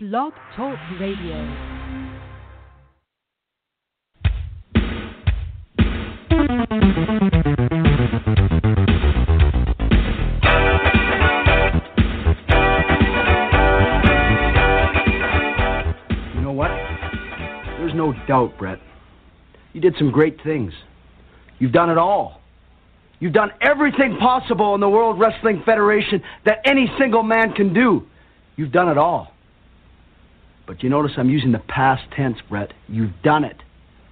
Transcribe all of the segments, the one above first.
Blog Talk Radio. You know what? There's no doubt, Brett. You did some great things. You've done it all. You've done everything possible in the World Wrestling Federation that any single man can do. You've done it all. But you notice I'm using the past tense, Brett. You've done it.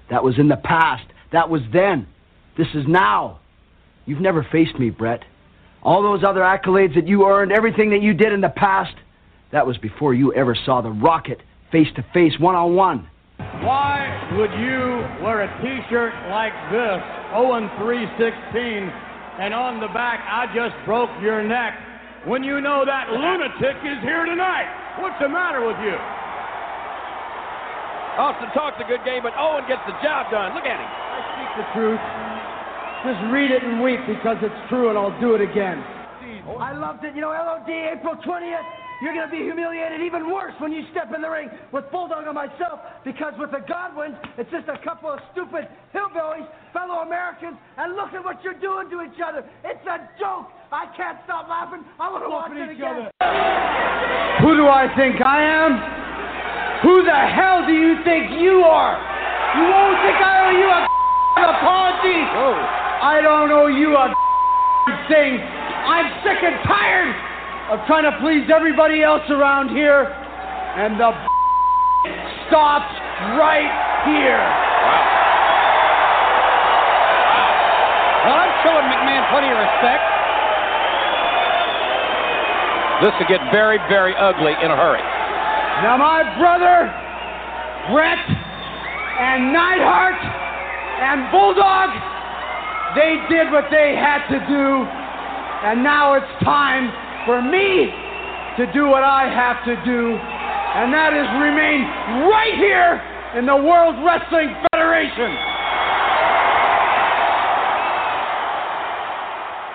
That was in the past. That was then. This is now. You've never faced me, Brett. All those other accolades that you earned, everything that you did in the past, that was before you ever saw the rocket face to face, one on one. Why would you wear a t-shirt like this, 0 316, and on the back, I just broke your neck, when you know that lunatic is here tonight? What's the matter with you? Austin talks a good game, but Owen gets the job done. Look at him. I speak the truth. Just read it and weep because it's true, and I'll do it again. I loved it. You know, LOD, April 20th, you're going to be humiliated even worse when you step in the ring with Bulldog and myself because with the Godwinns, it's just a couple of stupid hillbillies, fellow Americans, and look at what you're doing to each other. It's a joke. I can't stop laughing. I want to watch it again. Who do I think I am? Who the hell do you think you are? You won't think I owe you a apology. I don't owe you a thing. I'm sick and tired of trying to please everybody else around here, and the stops right here. Well, I'm showing McMahon plenty of respect. This could get very, very ugly in a hurry. Now, my brother, Brett, and Neidhart, and Bulldog, they did what they had to do, and now it's time for me to do what I have to do, and that is remain right here in the World Wrestling Federation.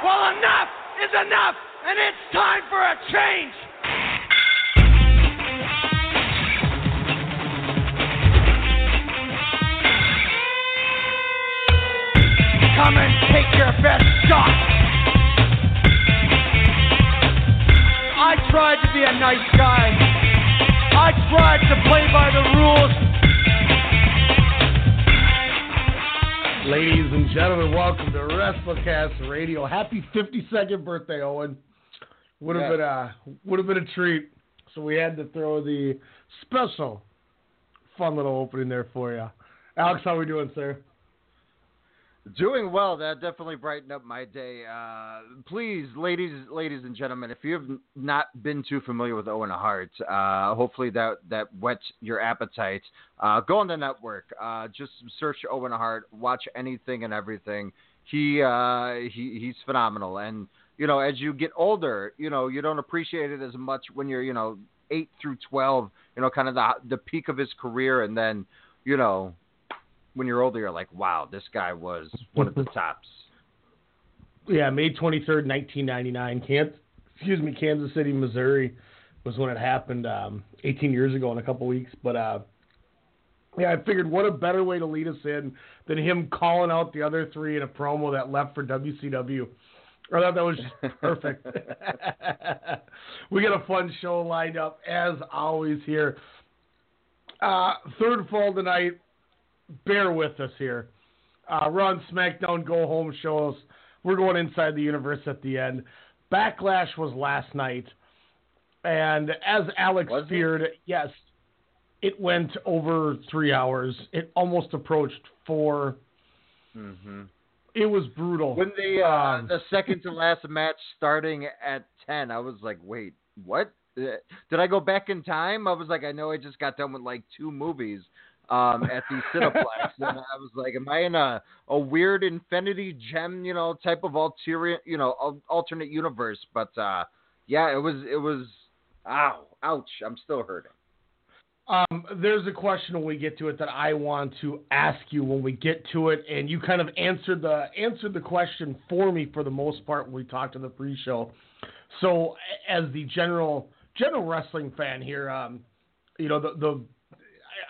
Well, enough is enough, and it's time for a change. Come and take your best shot. I tried to be a nice guy. I tried to play by the rules. Ladies and gentlemen, welcome to WrestleCast Radio. Happy 52nd birthday, Owen. Would have Yes. been a would have been a treat. So we had to throw the special, fun little opening there for you. Alex, how are we doing, sir? Doing well. That definitely brightened up my day. Uh, please, ladies, ladies and gentlemen, if you have not been too familiar with Owen Hart, uh, hopefully that that whets your appetite. Uh, go on the network. Uh, just search Owen Hart. Watch anything and everything. He uh, he he's phenomenal. And you know, as you get older, you know, you don't appreciate it as much when you're you know eight through twelve. You know, kind of the the peak of his career, and then you know when you're older, you're like, wow, this guy was one of the tops. Yeah, May 23rd, 1999. Kansas, excuse me, Kansas City, Missouri was when it happened um, 18 years ago in a couple weeks. But uh, yeah, I figured what a better way to lead us in than him calling out the other three in a promo that left for WCW. I thought that was just perfect. we got a fun show lined up as always here. Uh, third fall tonight. Bear with us here. Uh, we're on SmackDown Go Home shows. We're going inside the universe at the end. Backlash was last night, and as Alex Was it? feared, yes, it went over three hours. It almost approached four. hmm It was brutal. When the uh, Um, the second to last match starting at ten, I was like, wait, what? Uh, Did I go back in time? I was like, I know I just got done with like two movies um, at the Cineplex, and I was like, am I in a a weird Infinity Gem, you know, type of ulterior, you know, alternate universe? But uh, yeah, it was it was. Ow, ouch! I'm still hurting. Um, there's a question when we get to it that I want to ask you when we get to it, and you kind of answered the answered the question for me for the most part when we talked in the pre-show. So, as the general general wrestling fan here, um, you know, the the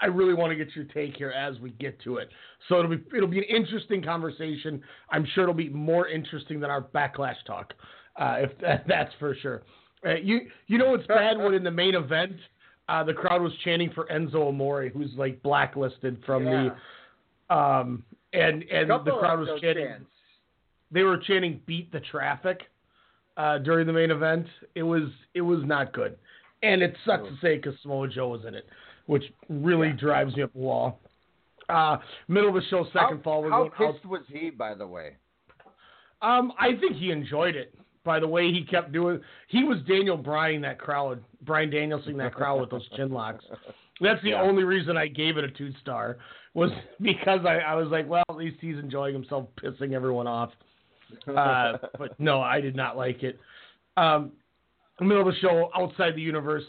I really want to get your take here as we get to it. So it'll be it'll be an interesting conversation. I'm sure it'll be more interesting than our backlash talk, uh, if that, that's for sure. Uh, you you know what's bad when in the main event uh, the crowd was chanting for Enzo Amore, who's like blacklisted from Yeah. the um and and the crowd was chanting they were chanting "beat the traffic" uh, during the main event. It was it was not good, and it sucks to say because Samoa Joe was in it, which really drives me up the wall. Uh, middle of the show, second how, fall. How out. pissed was he, by the way? Um, I think he enjoyed it. By the way, he kept doing. He was Daniel Bryan that crowd, Bryan Danielson that crowd with those chin locks. That's the Yeah. only reason I gave it a two star was because I, I was like, well, at least he's enjoying himself, pissing everyone off. Uh, but no, I did not like it. Um, middle of the show, outside the universe,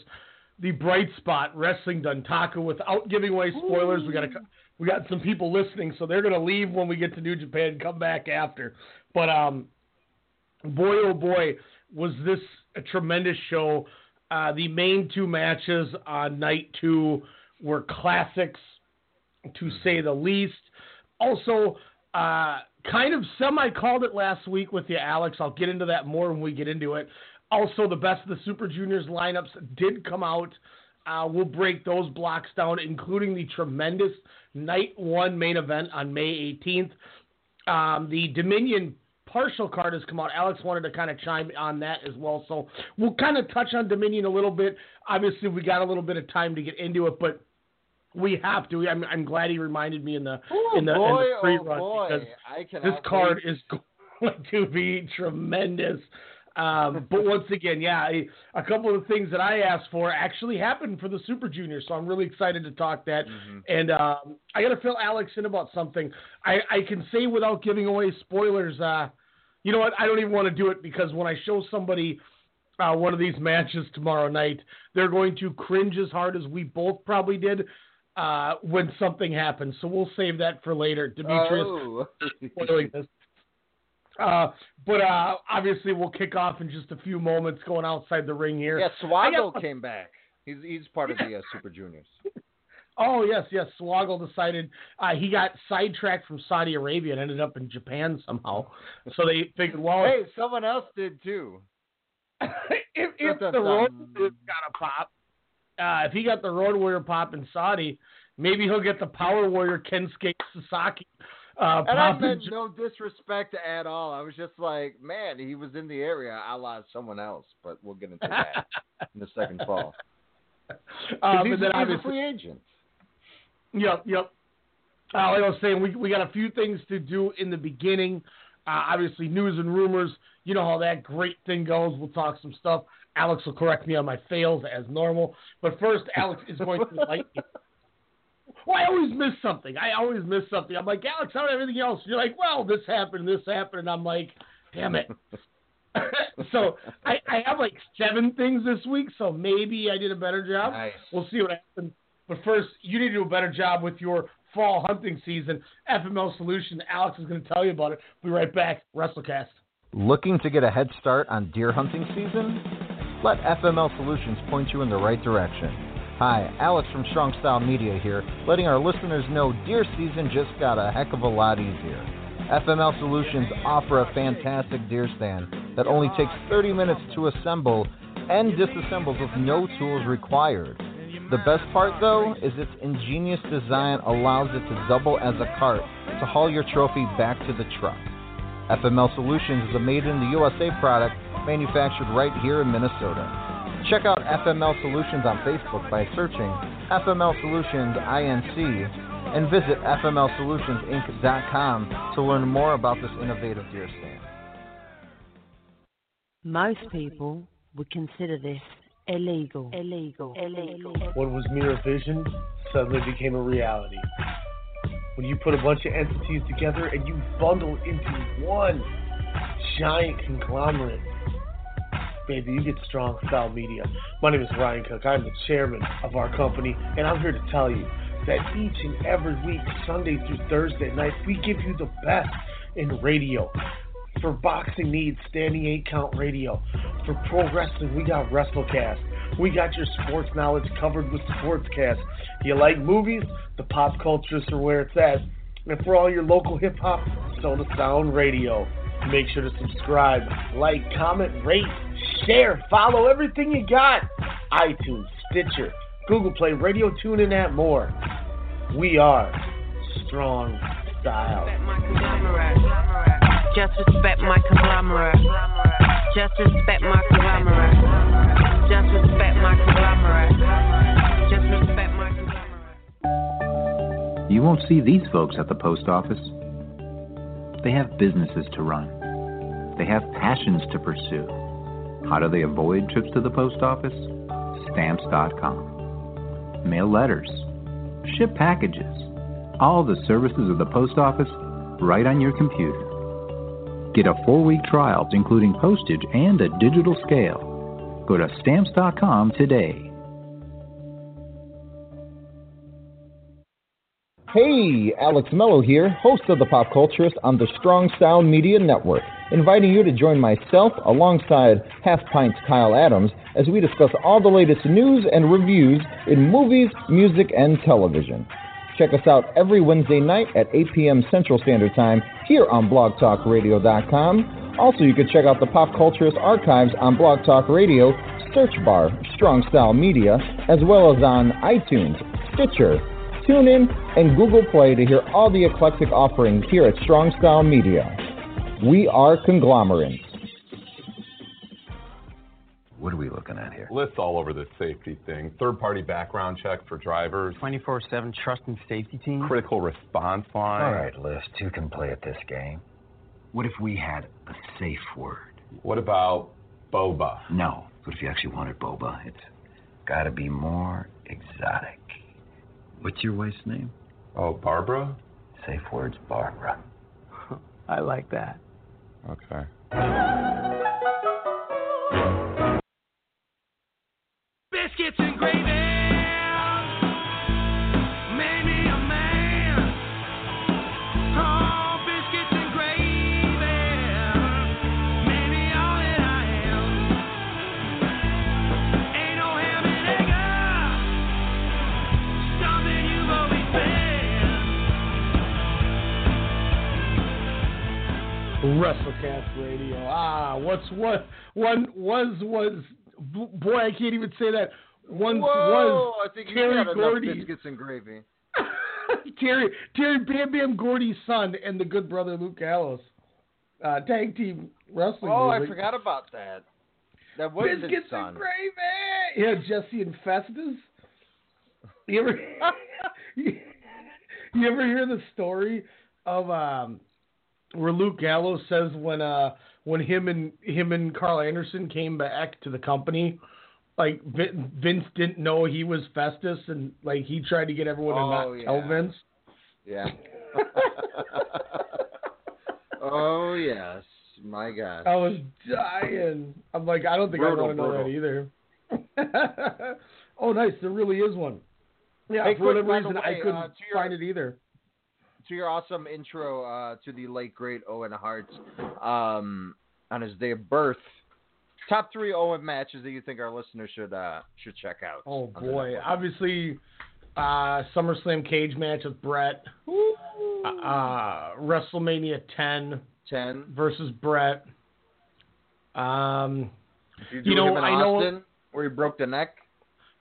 the bright spot wrestling Dontaku without giving away spoilers. We got a, we got some people listening, so they're gonna leave when we get to New Japan and come back after. But um, boy oh boy, was this a tremendous show. Uh, the main two matches on night two were classics, to say the least. Also, uh, kind of semi called it last week with you, Alex. I'll get into that more when we get into it. Also, the best of the Super Juniors lineups did come out. Uh, we'll break those blocks down, including the tremendous night one main event on May 18th. Um, the Dominion partial card has come out. Alex wanted to kind of chime on that as well. So we'll kind of touch on Dominion a little bit. Obviously, we got a little bit of time to get into it, but we have to. I'm, I'm glad he reminded me in the Oh in the, boy, in the free oh run boy! because this card wait. is going to be tremendous. Um, but once again, yeah, I, a couple of the things that I asked for actually happened for the Super Juniors, so I'm really excited to talk that. Mm-hmm. And um, I got to fill Alex in about something. I, I can say without giving away spoilers. Uh, you know what? I don't even want to do it because when I show somebody uh, one of these matches tomorrow night, they're going to cringe as hard as we both probably did uh, when something happens. So we'll save that for later. Demetrius Oh. spoiling this. Uh, but uh, obviously, we'll kick off in just a few moments going outside the ring here. yeah, Swoggle got- came back. He's he's part of the uh, Super Juniors. Oh, yes, yes. Swoggle decided uh, he got sidetracked from Saudi Arabia and ended up in Japan somehow. So they figured, well, Hey, someone else did too. if, if the Road. Warrior's got a pop, uh, if he got the Road Warrior pop in Saudi, maybe he'll get the Power Warrior Kensuke Sasaki uh, And I meant no disrespect at all. I was just like, man, he was in the area, a la someone else. But we'll get into that in the second fall. um, he's, then he's a free agent. Yep, yep. Uh, like I was saying, we we got a few things to do in the beginning. Uh, obviously, news and rumors. You know how that great thing goes. We'll talk some stuff. Alex will correct me on my fails as normal. But first, Alex is going to enlighten me. Well, I always miss something. I always miss something. I'm like, Alex, how did everything else? You're like, well, this happened, this happened. And I'm like, damn it. so I, I have like seven things this week, so maybe I did a better job. Nice. We'll see what happens. But first, you need to do a better job with your fall hunting season. FML Solution. Alex is going to tell you about it. We'll be right back. WrestleCast. Looking to get a head start on deer hunting season? Let FML Solutions point you in the right direction. Hi, Alex from Strong Style Media here, letting our listeners know deer season just got a heck of a lot easier. FML Solutions offer a fantastic deer stand that only takes 30 minutes to assemble and disassembles with no tools required. The best part, though, is its ingenious design allows it to double as a cart to haul your trophy back to the truck. FML Solutions is a made in the USA product manufactured right here in Minnesota. Check out FML Solutions on Facebook by searching FML Solutions INC and visit FMLSolutionsInc.com to learn more about this innovative deer stand. Most people would consider this illegal. Illegal. Illegal. What was mere vision suddenly became a reality. When you put a bunch of entities together and you bundle into one giant conglomerate, baby, you get strong style media. My name is Ryan Cook. I'm the chairman of our company, and I'm here to tell you that each and every week, Sunday through Thursday night, we give you the best in radio. For boxing needs, standing eight count radio. For pro wrestling, we got WrestleCast. We got your sports knowledge covered with Sportscast. You like movies? The pop culturists are where it's at. And for all your local hip hop, Soda Sound Radio. Make sure to subscribe, like, comment, rate, share, follow everything you got. iTunes, Stitcher, Google Play, Radio Tune, and that more. We are Strong Style. Just respect my conglomerate. Just respect my conglomerate. Just respect my conglomerate. Just respect my conglomerate. You won't see these folks at the post office. They have businesses to run. They have passions to pursue. How do they avoid trips to the post office? Stamps.com. Mail letters. Ship packages. All the services of the post office right on your computer. Get a four week trial, including postage and a digital scale. Go to stamps.com today. Hey, Alex Mello here, host of the Pop Culturist on the Strong Sound Media Network, inviting you to join myself alongside Half Pint's Kyle Adams as we discuss all the latest news and reviews in movies, music, and television. Check us out every Wednesday night at 8 p.m. Central Standard Time here on blogtalkradio.com. Also, you can check out the Pop Culturist archives on Blog Talk Radio, search bar Strong Style Media, as well as on iTunes, Stitcher, TuneIn, and Google Play to hear all the eclectic offerings here at Strong Style Media. We are conglomerates. What are we looking at here? Lists all over this safety thing. Third party background check for drivers. 24 7 trust and safety team. Critical response line. All right, List, who can play at this game? What if we had a safe word? What about boba? No. What if you actually wanted boba? It's got to be more exotic. What's your wife's name? Oh, Barbara? Safe words, Barbara. I like that. Okay. Biscuits and gravy. WrestleCast Radio. Ah, what's what? One was was boy, I can't even say that. One Whoa, was I think you Terry Gordy. biscuits and gravy. Terry Terry Bam Bam Gordy's son and the good brother Luke Gallows. Uh, tag team wrestling. Oh, I forgot about that. That was Biscuits his son. and gravy. Yeah, Jesse and Festus. You ever you ever hear the story of um where Luke Gallows says when uh when him and him and Karl Anderson came back to the company, like Vince didn't know he was Festus and like he tried to get everyone to Oh, not yeah. tell Vince. Yeah. oh yes, my God. I was dying. I'm like, I don't think Brutal, I want to know brutal. that either. oh, nice. There really is one. Yeah, Hey, for whatever quick, by the reason, I couldn't uh, your- find it either. To your awesome intro uh, to the late great Owen Hart um, on his day of birth. Top three Owen matches that you think our listeners should uh, should check out. Oh boy, obviously, uh, SummerSlam cage match with Brett. Uh, uh, WrestleMania 10 ten versus Brett. Um, you, you know, I know- where he broke the neck.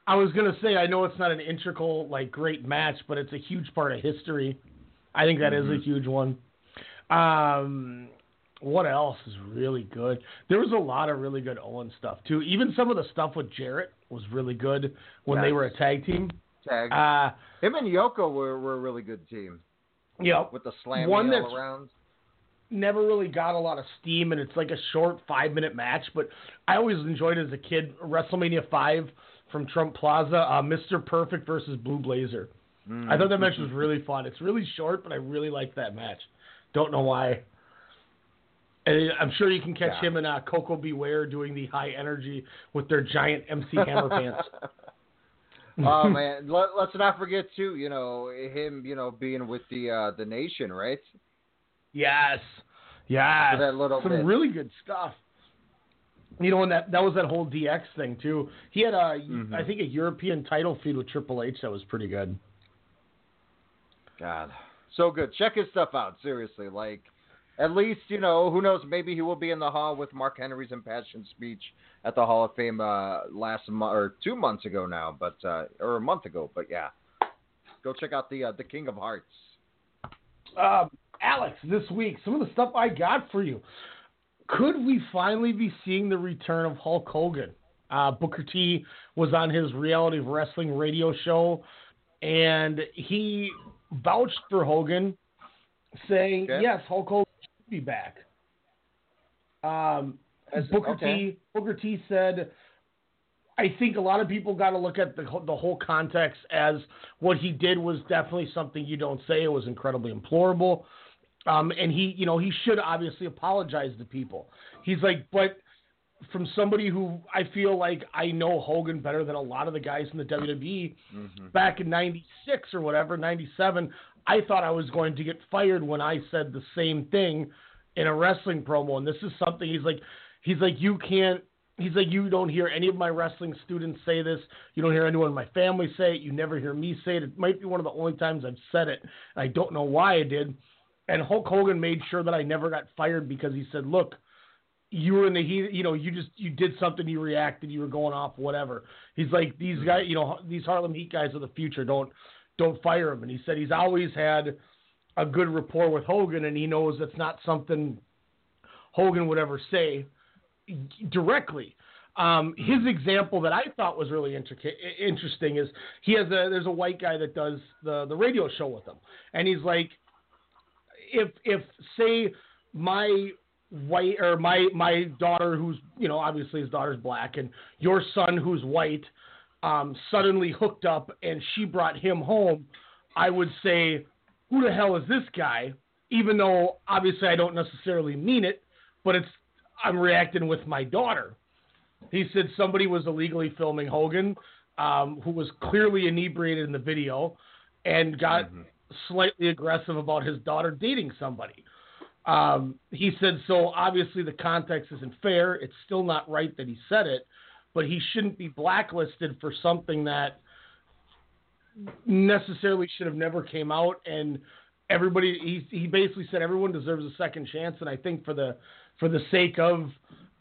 I was gonna say I know it's not an integral like great match, but it's a huge part of history. I think that is Mhm. a huge one. Um, what else is really good? There was a lot of really good Owen stuff too. Even some of the stuff with Jarrett was really good when they were a tag team. Tag. Uh, him and Yoko were, were a really good team yeah, with the slamming One that's- around. never really got a lot of steam, and it's like a short five minute match. But I always enjoyed it as a kid. WrestleMania five from Trump Plaza, uh, Mr. Perfect versus Blue Blazer. I thought that match was really fun. It's really short, but I really liked that match. Don't know why. And I'm sure you can catch Yeah. him and uh, Koko B. Ware doing the high energy with their giant MC Hammer pants. oh man, Let, let's not forget too. You know him. You know being with the uh, the nation, right? Yes. Yes. For that little Some bit. really good stuff. You know, and that that was that whole DX thing too. He had a, I Mhm. think, a European title feud with Triple H that was pretty good. God, so good. Check his stuff out. Seriously, like at least you know who knows. Maybe he will be in the hall with Mark Henry's impassioned speech at the Hall of Fame uh, last month or two months ago now, but uh, or a month ago. But yeah, go check out the uh, the King of Hearts. Um, Alex, this week, some of the stuff I got for you. Could we finally be seeing the return of Hulk Hogan? Uh, Booker T was on his reality of wrestling radio show, and he vouched for Hogan, saying, Okay. "Yes, Hulk Hogan should be back." Um, As- Booker okay. T. Booker T. said, "I think a lot of people got to look at the the whole context as what he did was definitely something you don't say. It was incredibly implorable." Um, and he, you know, he should obviously apologize to people. He's like, but from somebody who I feel like I know Hogan better than a lot of the guys in the WWE Mm-hmm. back in 96 or whatever, 97, I thought I was going to get fired when I said the same thing in a wrestling promo. And this is something he's like, he's like, you can't, he's like, you don't hear any of my wrestling students say this. You don't hear anyone in my family say it. You never hear me say it. It might be one of the only times I've said it. I don't know why I did. And Hulk Hogan made sure that I never got fired because he said, look, you were in the heat, you know, you just you did something, you reacted, you were going off, whatever. He's like these guys, you know, these Harlem Heat guys are the future. Don't don't fire him. And he said he's always had a good rapport with Hogan, and he knows that's not something Hogan would ever say directly. Um, his example that I thought was really intricate, interesting is he has a there's a white guy that does the the radio show with him, and he's like, if if say my white or my my daughter who's you know obviously his daughter's black and your son who's white um, suddenly hooked up and she brought him home, I would say, who the hell is this guy? Even though obviously I don't necessarily mean it, but it's I'm reacting with my daughter. He said somebody was illegally filming Hogan, um, who was clearly inebriated in the video, and got slightly aggressive about his daughter dating somebody. Um, he said, so obviously the context isn't fair. It's still not right that he said it, but he shouldn't be blacklisted for something that necessarily should have never came out. And everybody, he, he basically said everyone deserves a second chance. And I think for the, for the sake of,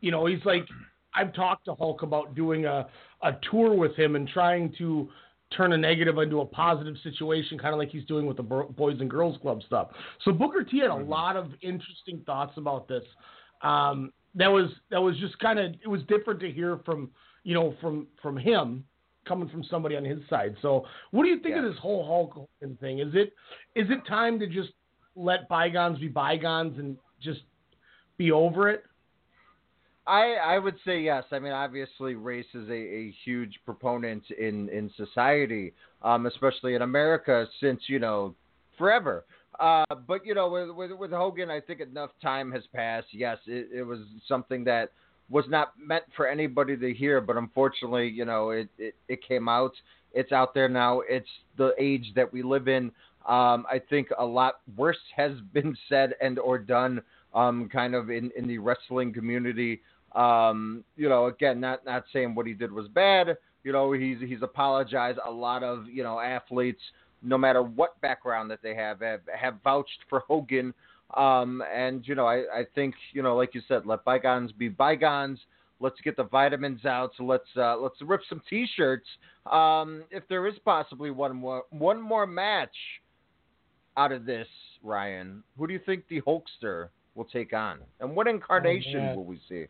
you know, he's like, I've talked to Hulk about doing a, a tour with him and trying to turn a negative into a positive situation, kind of like he's doing with the Boys and Girls Club stuff. So Booker T had a lot of interesting thoughts about this. Um, that was that was just kind of it was different to hear from you know from from him coming from somebody on his side. So what do you think of this whole Hulk Hogan thing? Is it is it time to just let bygones be bygones and just be over it? I I would say yes. I mean, obviously, race is a, a huge proponent in in society, um, especially in America, since you know forever. Uh, but you know, with, with with Hogan, I think enough time has passed. Yes, it, it was something that was not meant for anybody to hear, but unfortunately, you know, it, it it came out. It's out there now. It's the age that we live in. Um, I think a lot worse has been said and or done, um, kind of in, in the wrestling community. Um, you know, again, not not saying what he did was bad. You know, he's he's apologized. A lot of you know athletes, no matter what background that they have, have, have vouched for Hogan. Um, and you know, I, I think you know, like you said, let bygones be bygones. Let's get the vitamins out. So let's uh, let's rip some T-shirts. Um, if there is possibly one more one more match out of this, Ryan, who do you think the Hulkster will take on, and what incarnation man. will we see?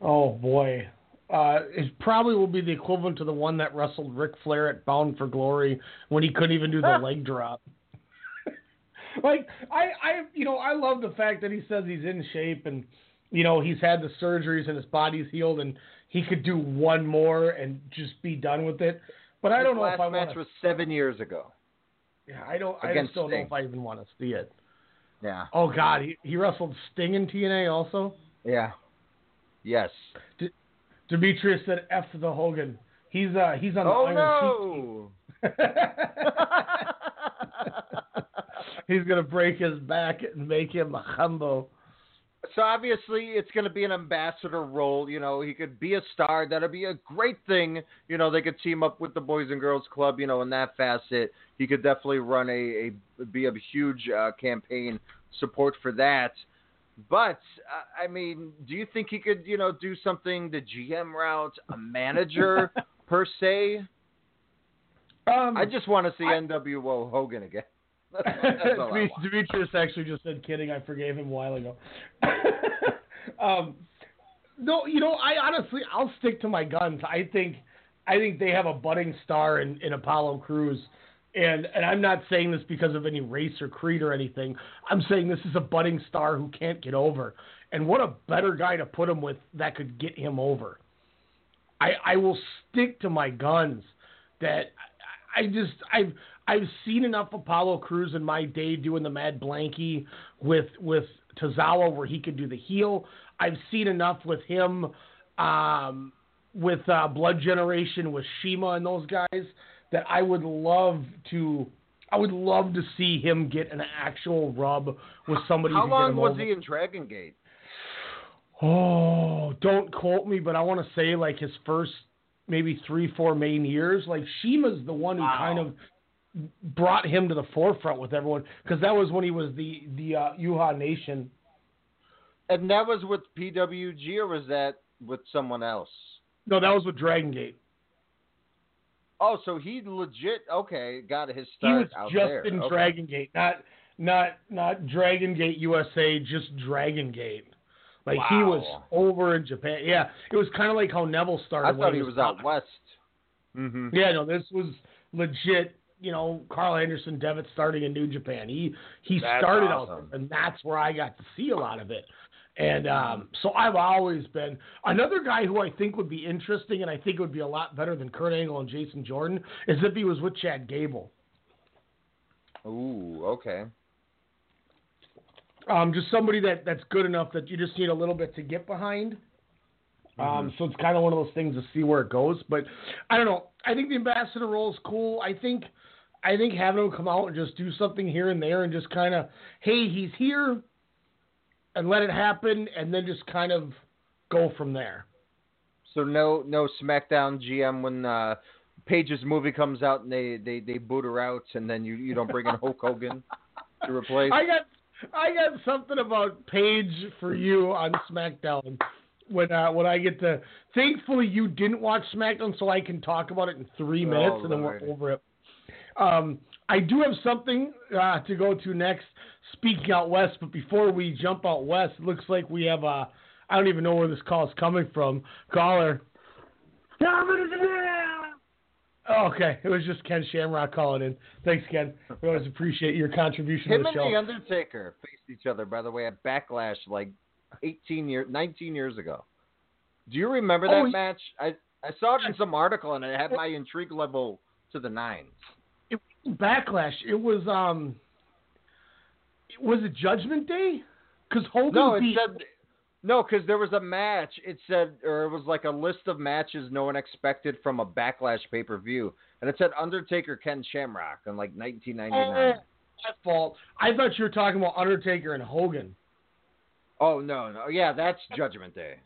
Oh boy. Uh, it probably will be the equivalent to the one that wrestled Ric Flair at Bound for Glory when he couldn't even do the leg drop. like I, I, you know, I love the fact that he says he's in shape and you know he's had the surgeries and his body's healed and he could do one more and just be done with it. But I don't know if I want. Last match was seven years ago. Yeah, I don't. I just don't know if I even want to see it. Yeah. Oh God, he, he wrestled Sting in TNA also. Yeah. Yes. D- Demetrius said F to the Hogan. He's uh he's on the Oh Iron no! He's gonna break his back and make him a humbo. So obviously it's going to be an ambassador role. You know, he could be a star. That'd be a great thing. You know, they could team up with the Boys and Girls Club. You know, in that facet, he could definitely run a, a be a huge uh, campaign support for that. But uh, I mean, do you think he could, you know, do something the GM route, a manager per se? Um, I just want to see NWO Hogan again. That's all I Demet- want. Demetrius actually just said, "Kidding, I forgave him a while ago." um, no, you know, I honestly, I'll stick to my guns. I think, I think they have a budding star in, in Apollo Crews, and and I'm not saying this because of any race or creed or anything. I'm saying this is a budding star who can't get over, and what a better guy to put him with that could get him over. I I will stick to my guns that I I just I've I've seen enough Apollo Crews in my day doing the Mad Blankey with with Tozawa where he could do the heel. I've seen enough with him um, with uh, Blood Generation with Shima and those guys that I would love to. I would love to see him get an actual rub with somebody. How long was over. he in Dragon Gate? Oh, don't quote me, but I want to say like his first maybe three, four main years. Like Shima's the one who kind of brought him to the forefront with everyone because that was when he was the the uh, Uhaa Nation. And that was with PWG, or was that with someone else? No, that was with Dragon Gate. Oh, so he legit okay got his start. He was out just there. in Okay. Dragon Gate, not not not Dragon Gate USA, just Dragon Gate. Like he was over in Japan. Yeah, it was kind of like how Neville started. I when thought he was out west. Mm-hmm. Yeah, no, this was legit. You know, Karl Anderson Devitt starting in New Japan. He he That's started out there, and that's where I got to see a lot of it. And um, so I've always been another guy who I think would be interesting, and I think it would be a lot better than Kurt Angle and Jason Jordan is if he was with Chad Gable. Ooh, okay. Um, just somebody that that's good enough that you just need a little bit to get behind. Um, so it's kind of one of those things to see where it goes. But I don't know. I think the ambassador role is cool. I think I think having him come out and just do something here and there and just kind of, hey, he's here, and let it happen, and then just kind of go from there. So no no SmackDown GM when uh, Paige's movie comes out and they, they, they boot her out and then you, you don't bring in Hulk Hogan to replace. I got I got something about Paige for you on SmackDown when uh, when I get to. Thankfully, you didn't watch SmackDown, so I can talk about it in three minutes, and then Lord. we're over it. Um, I do have something uh, to go to next. Speaking out west, but before we jump out west, it looks like we have a. I don't even know where this call is coming from. Caller. Oh, okay, it was just Ken Shamrock calling in. Thanks, Ken. We always appreciate your contribution Him to the and the Undertaker faced each other, by the way, at Backlash like 18 years, 19 years ago. Do you remember that Oh, match? I I saw it in some article and it had my intrigue level to the nines. Backlash. It was um. Was it Judgment Day? Because Hogan No, it beat. said no, because there was a match. It said, or it was like a list of matches no one expected from a Backlash pay per view, and it said Undertaker, Ken Shamrock in like oh, 1999. my fault. I thought you were talking about Undertaker and Hogan. Oh no, no, yeah, that's Judgment Day.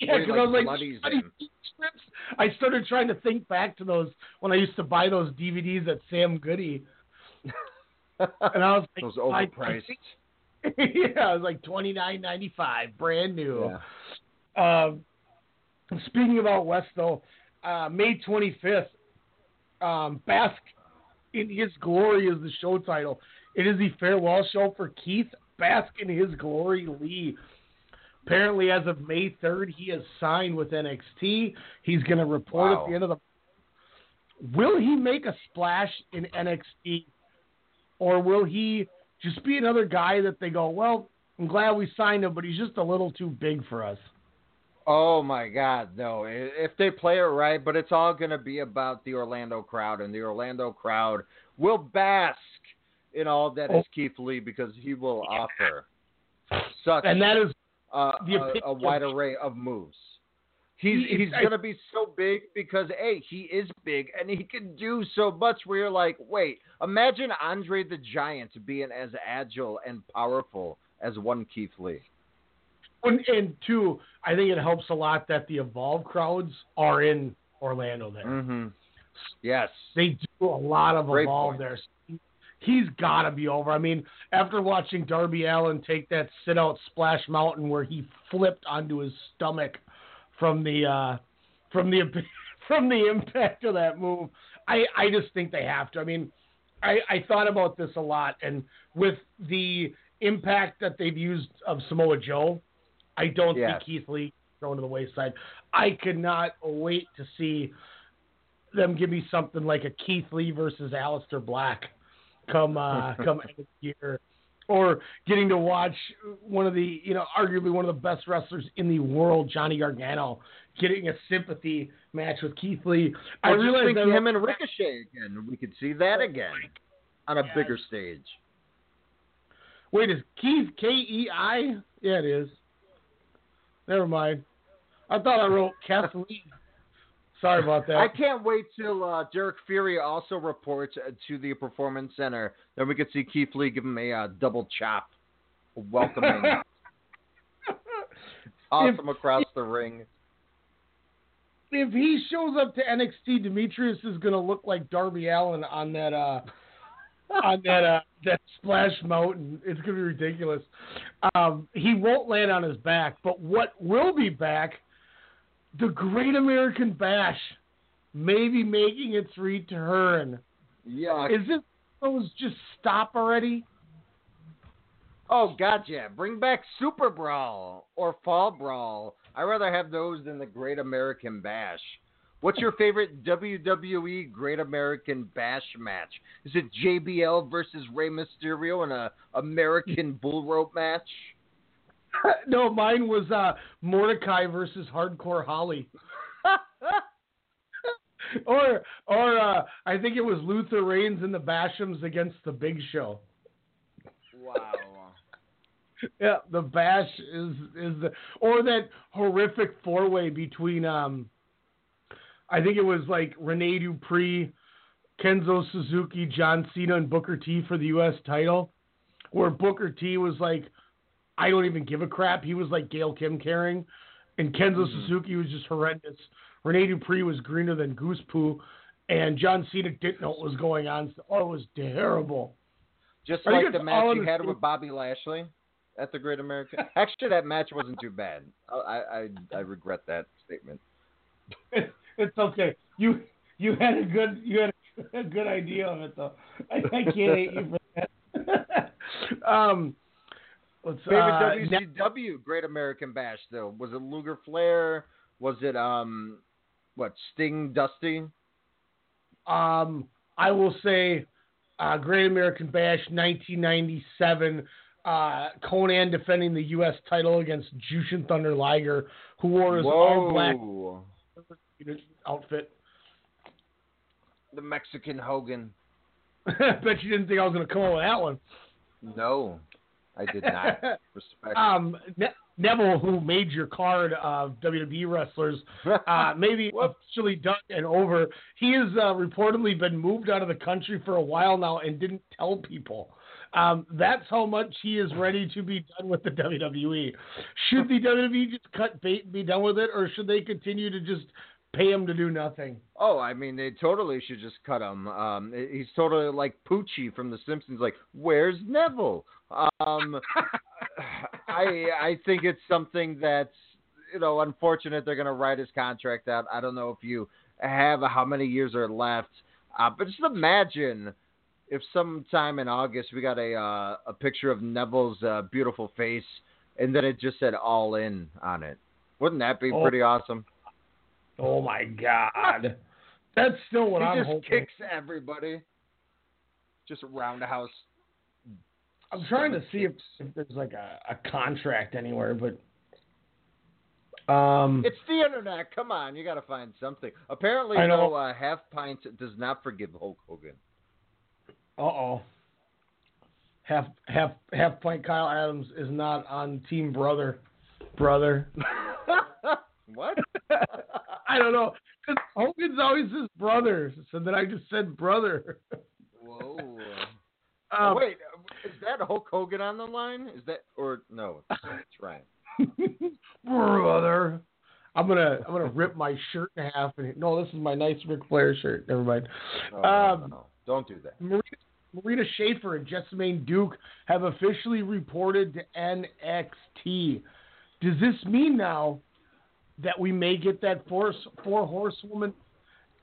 Yeah, because I was like, bloodies strips. I started trying to think back to those when I used to buy those DVDs at Sam Goody, and I was like, those I- I overpriced. yeah, it was like twenty nine ninety five, brand new. Yeah. Um, speaking about West, though, uh, May 25th, um, Bask in His Glory is the show title. It is the farewell show for Keith Bask in His Glory Lee. Apparently, as of May 3rd, he has signed with NXT. He's going to report Wow. at the end of the. Will he make a splash in NXT, or will he just be another guy that they go, well, I'm glad we signed him, but he's just a little too big for us. Oh my God, no! If they play it right, but it's all going to be about the Orlando crowd, and the Orlando crowd will bask in all that is Oh. Keith Lee because he will offer such And that is uh, a, a wide array of moves. He's He- he's I- going to be so big because a he is big and he can do so much. Where you're like, wait, imagine Andre the Giant being as agile and powerful as one Keith Lee. And, and two, I think it helps a lot that the Evolve crowds are in Orlando there. Mm-hmm. Yes. They do a lot of Great Evolve point. there. He's got to be over. I mean, after watching Darby Allin take that sit out Splash Mountain where he flipped onto his stomach from the uh, from the from the impact of that move, I I just think they have to. I mean, I I thought about this a lot, and with the impact that they've used of Samoa Joe, I don't Yes. see Keith Lee thrown to the wayside. I could not wait to see them give me something like a Keith Lee versus Aleister Black come uh, come end of the year, or getting to watch one of the you know arguably one of the best wrestlers in the world, Johnny Gargano, getting a sympathy match with Keith Lee. I realize think him and Ricochet again. We could see that again on a bigger stage. Wait, is Keith K E I? Yeah, it is. Never mind. I thought I wrote Kathleen. Sorry about that. I can't wait till uh, Derek Fury also reports uh, to the Performance Center. Then we could see Keith Lee give him a uh, double chop, welcoming, awesome across the ring. if he shows up to NXT, Demetrius is going to look like Darby Allin on that uh, on that uh, that Splash Mountain. It's going to be ridiculous. Um, he won't land on his back, but what will be back? The Great American Bash, maybe making its return. Yeah. Is this those just stop already? Oh, gotcha. Bring back Super Brawl or Fall Brawl. I'd rather have those than the Great American Bash. What's your favorite WWE Great American Bash match? Is it JBL versus Rey Mysterio in a American Bull Rope match? no, mine was uh, Mordecai versus Hardcore Holly. or or uh, I think it was Luther Reigns and the Bashams against the Big Show. Wow. Yeah, the Bash is is the or that horrific four way between um I think it was like Rene Dupree, Kenzo Suzuki, John Cena, and Booker T for the US title. Where Booker T was like, I don't even give a crap. He was like Gail Kim carrying. And Kenzo Suzuki was just horrendous. Rene Dupree was greener than goose poo. And John Cena didn't know what was going on. So, oh, it was terrible. Just think like the match you had with Bobby Lashley at the Great American. Actually, that match wasn't too bad. I I, I regret that statement. it's okay. You you had a good you had a good idea of it though. I, I can't hate you for that. um, let's Favorite uh, WCW Great American Bash though was it Luger Flair? Was it um what Sting Dusty? Um, I will say, uh, Great American Bash, 1997. Uh, Konnan defending the U.S. title against Jushin Thunder Liger, who wore his all black outfit. The Mexican Hogan. I Bet you didn't think I was going to come up with that one. No, I did not. Respect. um, ne- Neville, who made your card of WWE wrestlers, uh, maybe officially done and over. He has uh, reportedly been moved out of the country for a while now and didn't tell people. Um, that's how much he is ready to be done with the WWE. Should the WWE just cut bait and be done with it, or should they continue to just pay him to do nothing? Oh, I mean, they totally should just cut him. Um, he's totally like Poochie from The Simpsons. Like, where's Neville? Um, I I think it's something that's you know unfortunate. They're gonna write his contract out. I don't know if you have how many years are left, uh, but just imagine if sometime in August we got a uh, a picture of Neville's uh, beautiful face, and then it just said "All In" on it. Wouldn't that be Oh. pretty awesome? Oh my God, that's still what he I'm just hoping. kicks everybody. Just roundhouse. I'm trying to see if, if there's like a, a contract anywhere, but um, It's the internet. Come on, you got to find something. Apparently, I know. no uh, half pints does not forgive Hulk Hogan. uh oh. Half half half point Kyle Adams is not on Team Brother, brother. what? I don't know. 'Cause Hogan's always his brother, so then I just said brother. Whoa. Um, Wait, uh, is that Hulk Hogan on the line? Is that or no? It's Ryan. brother. I'm gonna I'm gonna rip my shirt in half and no, this is my nice Ric Flair shirt. Never mind. No, um, no, no. Don't do that. Marina, Marina Shafir and Jessamyn Duke have officially reported to NXT. Does this mean now that we may get that four four horsewoman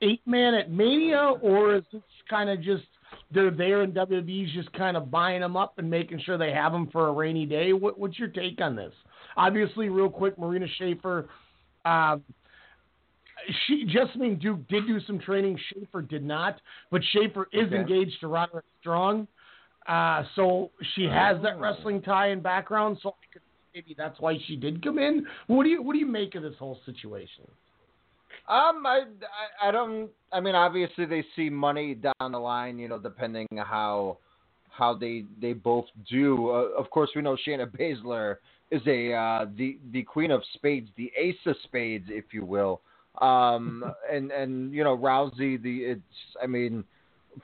eight man at Mania, or is this kind of just they're there and WWE's just kind of buying them up and making sure they have them for a rainy day? What, what's your take on this? Obviously, real quick, Marina Shafir. Uh, she Jessamyn Duke did do some training. Shafir did not, but Shafir is Okay. engaged to Roderick Strong, uh, so she has that Oh. wrestling tie and background. So maybe that's why she did come in. What do you What do you make of this whole situation? Um, I, I, I don't. I mean, obviously they see money down the line. You know, depending how how they they both do. Uh, of course, we know Shayna Baszler is a uh, the the queen of spades, the ace of spades, if you will. Um, and and you know Rousey, the it's. I mean,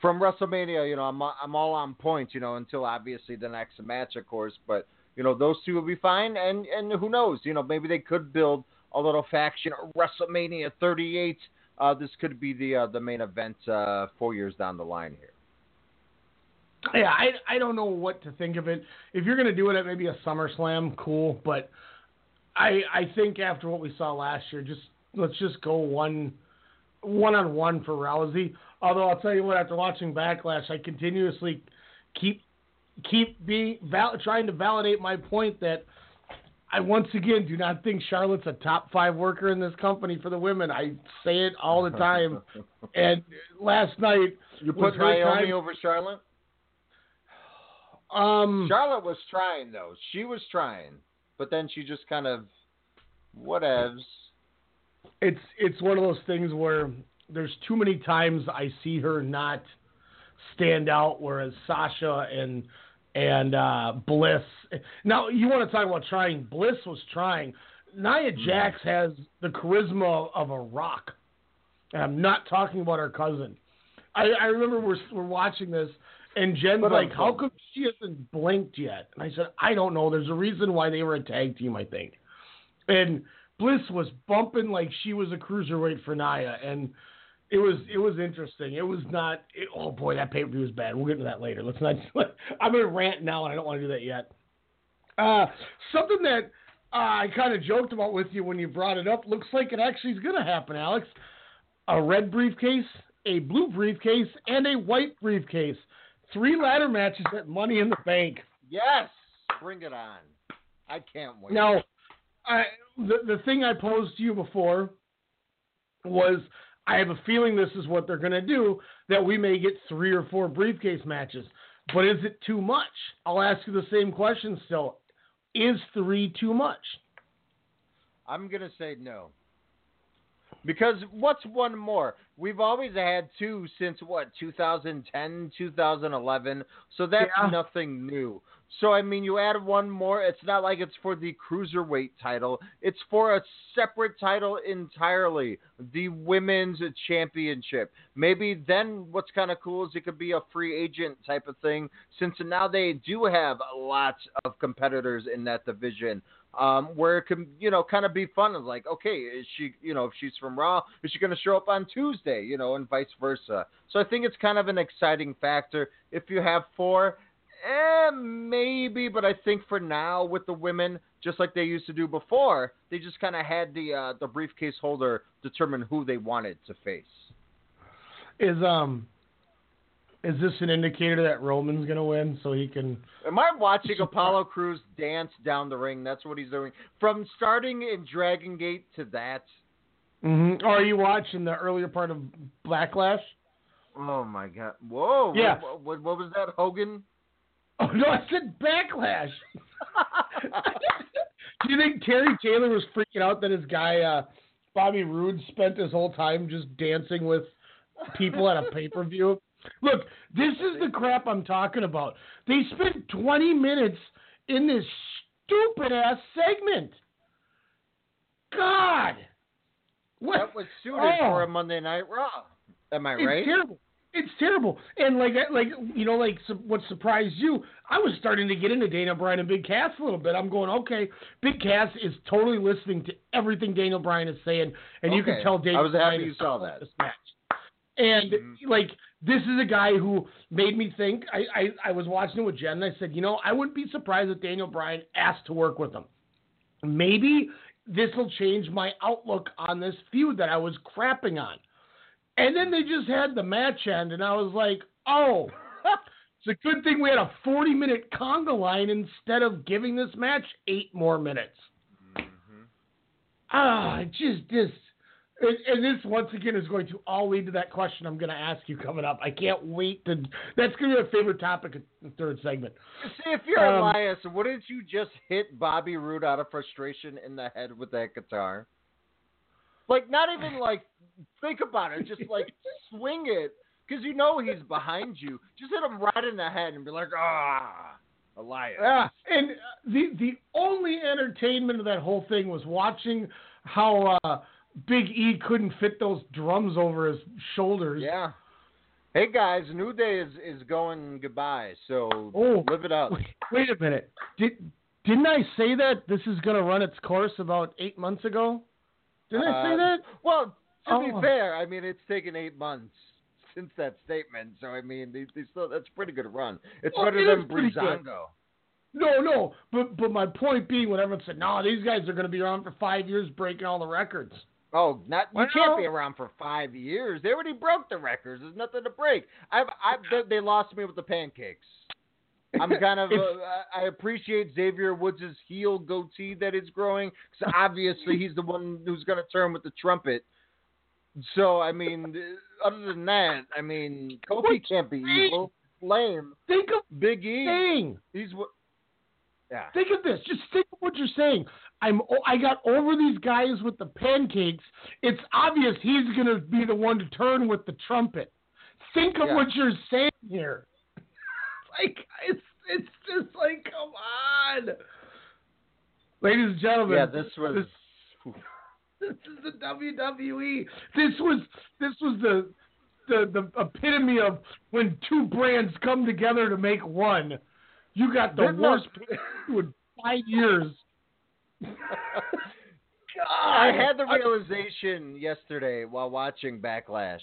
from WrestleMania, you know, I'm I'm all on point. You know, until obviously the next match, of course. But you know, those two will be fine. And and who knows? You know, maybe they could build a little faction WrestleMania 38. Uh, this could be the uh, the main event uh, four years down the line here. Yeah, I I don't know what to think of it. If you're gonna do it at maybe a SummerSlam, cool. But I I think after what we saw last year, just let's just go one one on one for Rousey. Although I'll tell you what, after watching Backlash, I continuously keep keep being val- trying to validate my point that I once again do not think Charlotte's a top five worker in this company for the women. I say it all the time. and last night You put Naomi time- over Charlotte. Um, Charlotte was trying though. She was trying, but then she just kind of whatevs. it's it's one of those things where there's too many times I see her not stand out, whereas Sasha and and uh, Bliss. Now you want to talk about trying? Bliss was trying. Nia Jax has the charisma of a rock, and I'm not talking about her cousin. I, I remember we're we're watching this, and Jen's But, like, "How come she hasn't blinked yet?" And I said, "I don't know. There's a reason why they were a tag team, I think." And Bliss was bumping like she was a cruiserweight for Nia, and it was it was interesting. It was not. It, oh boy, that pay per view was bad. We'll get into that later. Let's not. I'm gonna rant now, and I don't want to do that yet. Uh, something that uh, I kind of joked about with you when you brought it up. Looks like it actually is gonna happen, Alex. A red briefcase, a blue briefcase, and a white briefcase. Three ladder matches at Money in the Bank. Yes, bring it on. I can't wait. Now, I, the the thing I posed to you before was I have a feeling this is what they're going to do. That we may get three or four briefcase matches, but is it too much? I'll ask you the same question still. Is three too much? I'm gonna say no. Because what's one more? We've always had two since what 2010, 2011. So that's Yeah. nothing new. So I mean, you add one more. It's not like it's for the cruiserweight title. It's for a separate title entirely, the women's championship. Maybe then what's kind of cool is it could be a free agent type of thing, since now they do have lots of competitors in that division um, where it can, you know, kind of be fun. It's like, okay, is she, you know, if she's from Raw, is she going to show up on Tuesday, you know, and vice versa. So I think it's kind of an exciting factor. If you have four, eh, maybe, but I think for now with the women, just like they used to do before, they just kind of had the uh, the briefcase holder determine who they wanted to face. Is um is this an indicator that Roman's going to win so he can? Am I watching Apollo Crews dance down the ring? That's what he's doing. From starting in Dragon Gate to that. Mm-hmm. Or are you watching the earlier part of Backlash? Oh my God! Whoa! Yeah. What, what, what was that, Hogan? Oh no, I said Backlash. Do you think Terry Taylor was freaking out that his guy uh, Bobby Roode spent his whole time just dancing with people at a pay per view? Look, this is the crap I'm talking about. They spent 20 minutes in this stupid ass segment. God, what? That was suited Oh. for a Monday Night Raw. Am I It's right? terrible. It's terrible, and like like you know like what surprised you? I was starting to get into Daniel Bryan and Big Cass a little bit. I'm going okay. Big Cass is totally listening to everything Daniel Bryan is saying, and you can Okay. tell I Daniel was happy Bryan you is saw that. this match. And mm-hmm. like this is a guy who made me think. I, I I was watching it with Jen, and I said, you know, I wouldn't be surprised if Daniel Bryan asked to work with him. Maybe this will change my outlook on this feud that I was crapping on. And then they just had the match end, and I was like, oh, it's a good thing we had a 40 minute conga line instead of giving this match eight more minutes. Ah, it just this. And, and this once again is going to all lead to that question I'm going to ask you coming up. I can't wait to. That's going to be a favorite topic of the third segment. See, if you're Um, Elias, wouldn't you just hit Bobby Roode out of frustration in the head with that guitar? Like, not even like think about it, just like swing it, because you know he's behind you. Just hit him right in the head and be like, ah, Elias. Yeah, and the the only entertainment of that whole thing was watching how uh, Big E couldn't fit those drums over his shoulders. Yeah. Hey guys, New Day is is going goodbye, so Oh, live it up. Wait, wait a minute. Did didn't I say that this is going to run its course about eight months ago? Didn't I say Uh, that? Well, to Oh. be fair, I mean it's taken eight months since that statement, so I mean they, they still that's a pretty good run. It's Well, better it than good. No, no. But but my point being, when everyone said, "No, these guys are going to be around for five years, breaking all the records." Oh, not you Well- can't be around for five years. They already broke the records. There's nothing to break. I've, I they, they lost me with the pancakes. I'm kind of uh, I appreciate Xavier Woods' heel goatee that is growing because obviously he's the one who's going to turn with the trumpet. So I mean, other than that, I mean, Kofi can't be evil. Lame. Think of Big E. saying. He's what? Yeah. Think of this. Just think of what you're saying. I'm. I got over these guys with the pancakes. It's obvious he's going to be the one to turn with the trumpet. Think of Yeah. what you're saying here. Like it's it's just like come on, ladies and gentlemen. Yeah, this was. This, this is the WWE. This was this was the the the epitome of when two brands come together to make one. You got the There's no- worst in five years. God, I had the realization yesterday while watching Backlash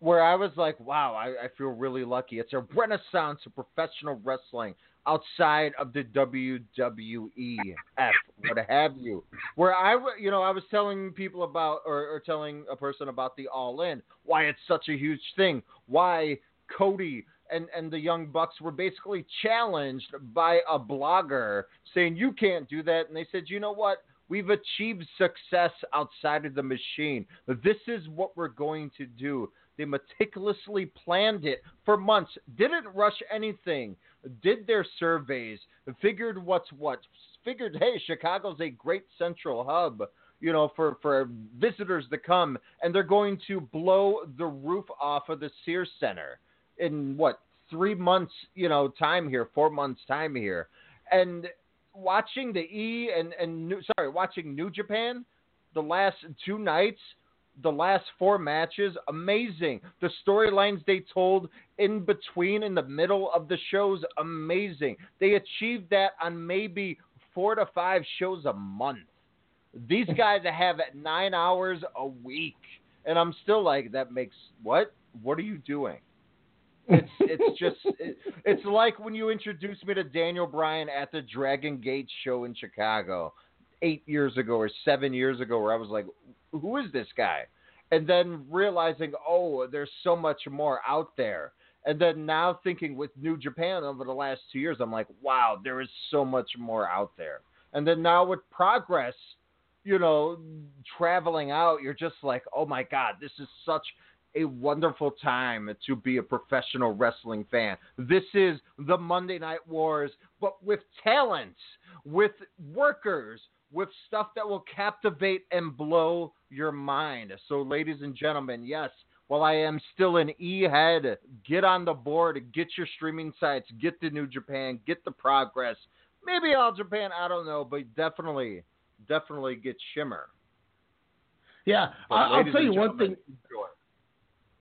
where I was like, wow, I, I feel really lucky. It's a renaissance of professional wrestling outside of the WWE, F, what have you. Where I, you know, I was telling people about, or, or telling a person about the All In, why it's such a huge thing, why Cody and, and the Young Bucks were basically challenged by a blogger saying, you can't do that. And they said, you know what? We've achieved success outside of the machine. This is what we're going to do. They meticulously planned it for months, didn't rush anything, did their surveys, figured what's what, figured, hey, Chicago's a great central hub, you know, for, for visitors to come, and they're going to blow the roof off of the Sears Center in what, three months, you know, time here, four months time here. And watching the E and, and New, sorry, watching New Japan the last two nights, the last four matches, amazing. The storylines they told in between, in the middle of the shows, amazing. They achieved that on maybe four to five shows a month. These guys have nine hours a week, and I'm still like, that makes what? What are you doing? It's it's just it, it's like when you introduced me to Daniel Bryan at the Dragon Gate show in Chicago eight years ago or seven years ago, where I was like, who is this guy? And then realizing, oh, there's so much more out there. And then now thinking with New Japan over the last two years, I'm like, wow, there is so much more out there. And then now with progress, you know, traveling out, you're just like, oh my God, this is such a wonderful time to be a professional wrestling fan. This is the Monday Night Wars, but with talent, with workers, with stuff that will captivate and blow your mind. So, ladies and gentlemen, yes, while I am still an E head, get on the board, get your streaming sites, get the New Japan, get the progress. Maybe All Japan, I don't know, but definitely, definitely get Shimmer. Yeah, But I'll tell you one thing. enjoy.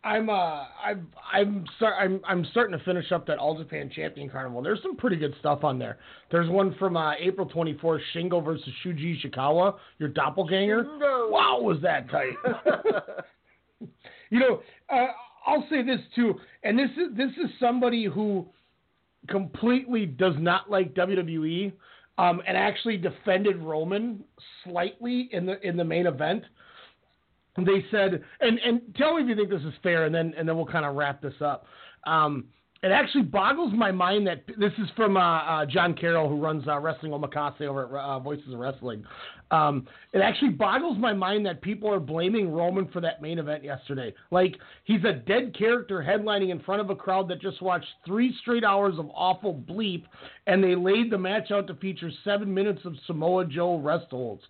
I'm uh I'm I'm start I'm I'm starting to finish up that All Japan Champion Carnival. There's some pretty good stuff on there. There's one from uh, April 24th, Shingo versus Shuji Ishikawa, your doppelganger. Wow, was that tight? you know, uh, I'll say this too, and this is this is somebody who completely does not like WWE, um, and actually defended Roman slightly in the in the main event. They said, and and tell me if you think this is fair, and then and then we'll kind of wrap this up. Um, it actually boggles my mind that this is from uh, uh, John Carroll, who runs uh, Wrestling Omakase over at uh, Voices of Wrestling. Um, it actually boggles my mind that people are blaming Roman for that main event yesterday. Like he's a dead character headlining in front of a crowd that just watched three straight hours of awful bleep, and they laid the match out to feature seven minutes of Samoa Joe rest holds.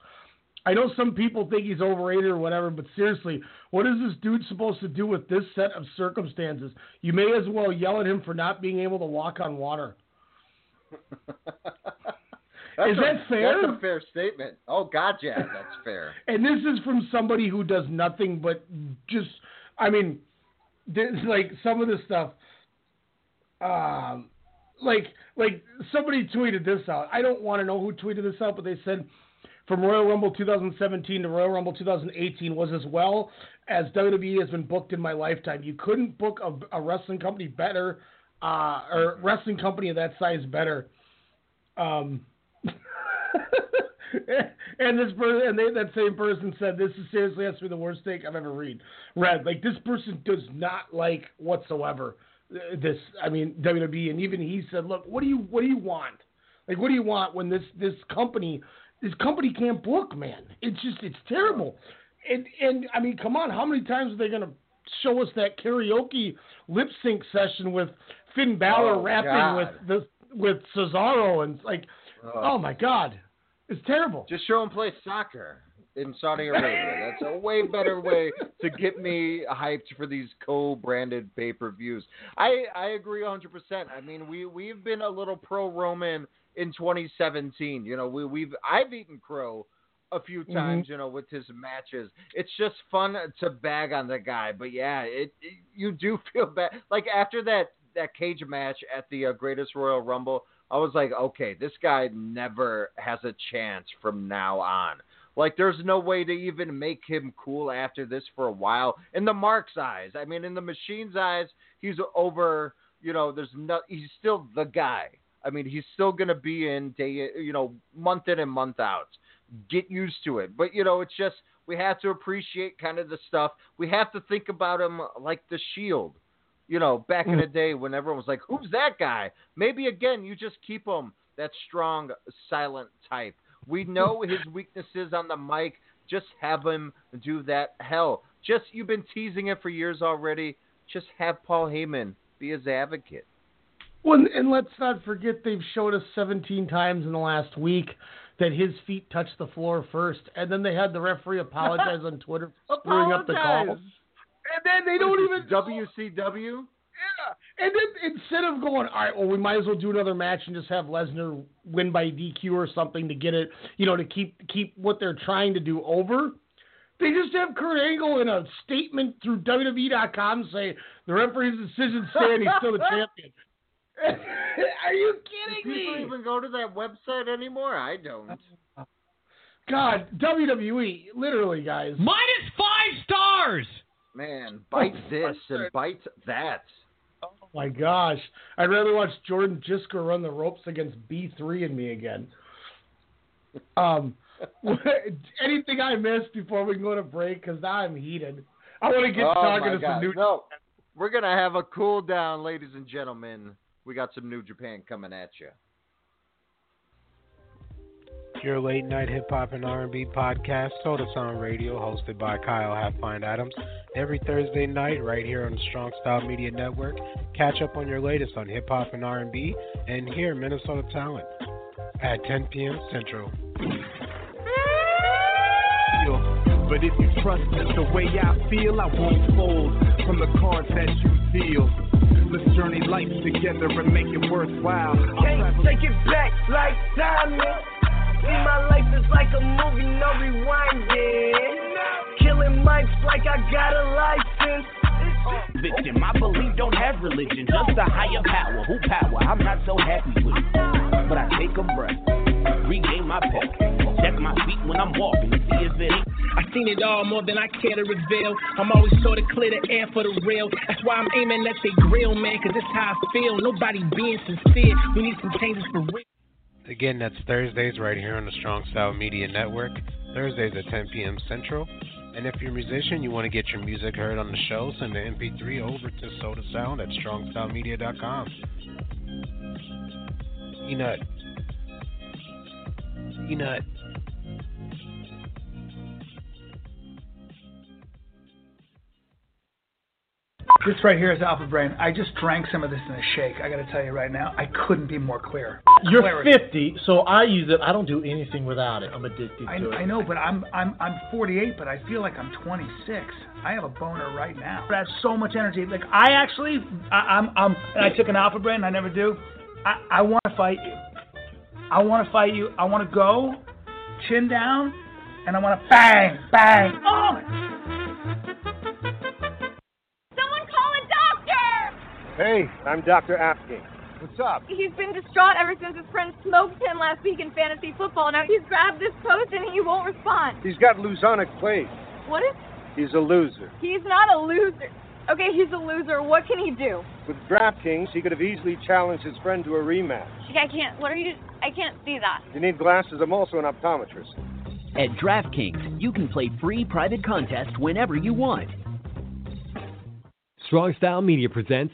I know some people think he's overrated or whatever, but seriously, what is this dude supposed to do with this set of circumstances? You may as well yell at him for not being able to walk on water. That's Is a, that fair? That's a fair statement. Oh God, yeah, that's fair. And this is from somebody who does nothing but just, I mean, like some of this stuff. Um, like like somebody tweeted this out. I don't want to know who tweeted this out, but they said from Royal Rumble 2017 to Royal Rumble 2018 was as well as WWE has been booked in my lifetime. You couldn't book a, a wrestling company better, uh, or wrestling company of that size better. Um, and this person, and they, that same person said, "This is seriously has to be the worst take I've ever read." Read like this person does not like whatsoever uh, this. I mean WWE, and even he said, "Look, what do you what do you want? Like, what do you want when this this company this company can't book, man? It's just it's terrible." And and I mean, come on, how many times are they going to show us that karaoke lip sync session with Finn Balor Oh, rapping God. with the with Cesaro and it's like, oh my God, it's terrible. Just show him play soccer in Saudi Arabia. That's a way better way to get me hyped for these co-branded pay-per-views. I I agree 100%. I mean, we we've been a little pro Roman in 2017. You know, we we've I've eaten crow a few Mm-hmm. times, you know, with his matches. It's just fun to bag on the guy, but yeah, it, it you do feel bad. Like after that that cage match at the uh, Greatest Royal Rumble, I was like, okay, this guy never has a chance from now on. Like, there's no way to even make him cool after this for a while. In the Mark's eyes, I mean, in the Machine's eyes, he's over. You know, there's no. He's still the guy. I mean, he's still gonna be in day, you know, month in and month out. Get used to it. But you know, it's just we have to appreciate kind of the stuff. We have to think about him like the Shield. You know, back in mm. the day when everyone was like, "Who's that guy?" Maybe again, you just keep him that strong, silent type. We know his weaknesses on the mic. Just have him do that. Hell, just you've been teasing it for years already. Just have Paul Heyman be his advocate. Well, and let's not forget they've showed us 17 times in the last week that his feet touched the floor first, and then they had the referee apologize on Twitter for screwing up the call. And then they don't even WCW. Yeah, and then instead of going, all right, well, we might as well do another match and just have Lesnar win by DQ or something to get it, you know, to keep keep what they're trying to do over. They just have Kurt Angle in a statement through WWE.com say the referee's decision stand, he's still the champion. Are you kidding Do people me? even go to that website anymore? I don't. God, WWE, literally, guys. Minus five stars. Man, bite this and bite that. Oh my gosh, I'd rather watch Jordan Jisker run the ropes against B3 and me again. Um, anything I missed before we go to break? Because now I'm heated. I want to get oh talking to God. some new. No, we're gonna have a cool down, ladies and gentlemen. We got some New Japan coming at you. Your late night hip hop and R&B podcast, Soda Sound Radio, hosted by Kyle Halfpint Adams, every Thursday night right here on the Strong Style Media Network. Catch up on your latest on hip hop and R&B, and hear Minnesota talent at 10 p.m. Central. But if you trust the way I feel, I won't fold from the cards that you deal. Let's journey life together and make it worthwhile. I'll Can't take it back like diamond. See, my life is like a movie, no rewinding. Killing mics like I got a license. Victim, I believe don't have religion, just a higher power. Who power? I'm not so happy with it. But I take a breath, regain my pep, check my feet when I'm walking, see if it ain't. I seen it all more than I care to reveal. I'm always sure to clear the air for the real. That's why I'm aiming at the grill, man, cause it's how I feel. Nobody being sincere. We need some changes for real. Again, that's Thursdays right here on the Strong Style Media Network. Thursdays at 10 p.m. Central. And if you're a musician, you want to get your music heard on the show, send the MP3 over to Soda Sound at strongstylemedia.com. Peanut. Peanut. This right here is Alpha Brain. I just drank some of this in a shake. I got to tell you right now, I couldn't be more clear. You're Clarity. 50, so I use it. I don't do anything without it. I'm addicted I, to it. I know, but I'm I'm I'm 48, but I feel like I'm 26. I have a boner right now. But I have so much energy. Like I actually, I, I'm I'm. And I took an Alpha Brain. I never do. I I want to fight you. I want to fight you. I want to go, chin down, and I want to bang bang. Oh. Someone call a doctor! Hey, I'm Dr. Apke. What's up? He's been distraught ever since his friend smoked him last week in fantasy football. Now he's grabbed this post and he won't respond. He's got Luzonic plague. What is? He's a loser. He's not a loser. Okay, he's a loser. What can he do? With DraftKings, he could have easily challenged his friend to a rematch. I can't. What are you? I can't see that. You need glasses, I'm also an optometrist. At DraftKings, you can play free private contests whenever you want. Strong Style Media presents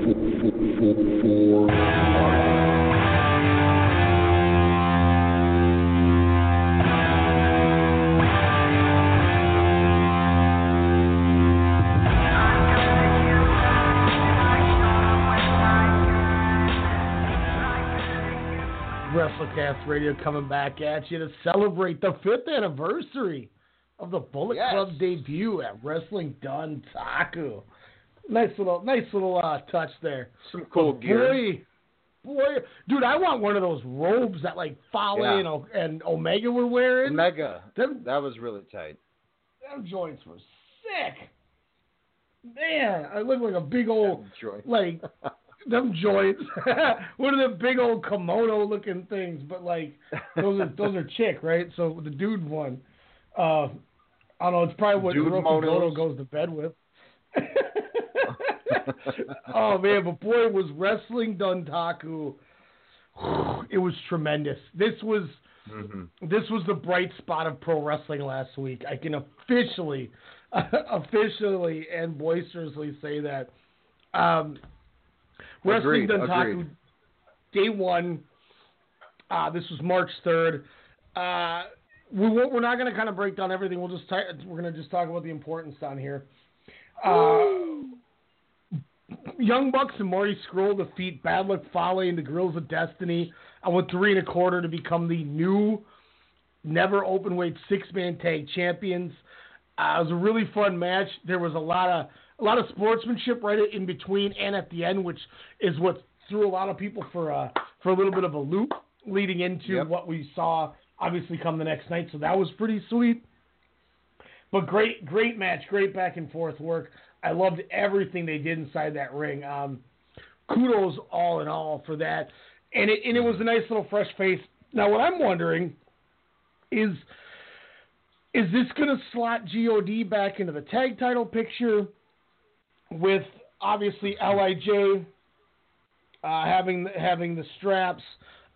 WrestleCast Radio coming back at you to celebrate the fifth anniversary of the Bullet Yes. Club debut at Wrestling Dontaku. Nice little, nice little uh, touch there. Some cool But gear. Boy, boy, dude, I want one of those robes that like Fale Yeah. and, O- and Omega were wearing. Mega. Them, That was really tight. them joints were sick. Man, I look like a big old like them joints. One of the big old kimono looking things? But like those are those are chick, right? So the dude one. Uh, I don't know. It's probably what Dude Hiroki goes to bed with. oh man, but boy, was wrestling Dontaku. It was tremendous. This was Mm-hmm. this was the bright spot of pro wrestling last week. I can officially, officially and boisterously say that. Um, wrestling Agreed, Dontaku, agreed. day one. Uh, this was March third. Uh, we won't, we're not going to kind of break down everything. We'll just ti- we're going to just talk about the importance down here. Uh, Young Bucks and Marty Scurll defeat Bad Luck Fale and the Guerrillas of Destiny. I went three and a quarter to become the new never open weight six man tag champions. Uh, it was a really fun match. There was a lot of a lot of sportsmanship right in between and at the end, which is what threw a lot of people for uh, for a little bit of a loop leading into Yep. what we saw obviously come the next night. So that was pretty sweet. But great, great match, great back and forth work. I loved everything they did inside that ring. Um, kudos all in all for that, and it and it was a nice little fresh face. Now what I'm wondering is is this going to slot God back into the tag title picture with obviously Lij uh, having having the straps?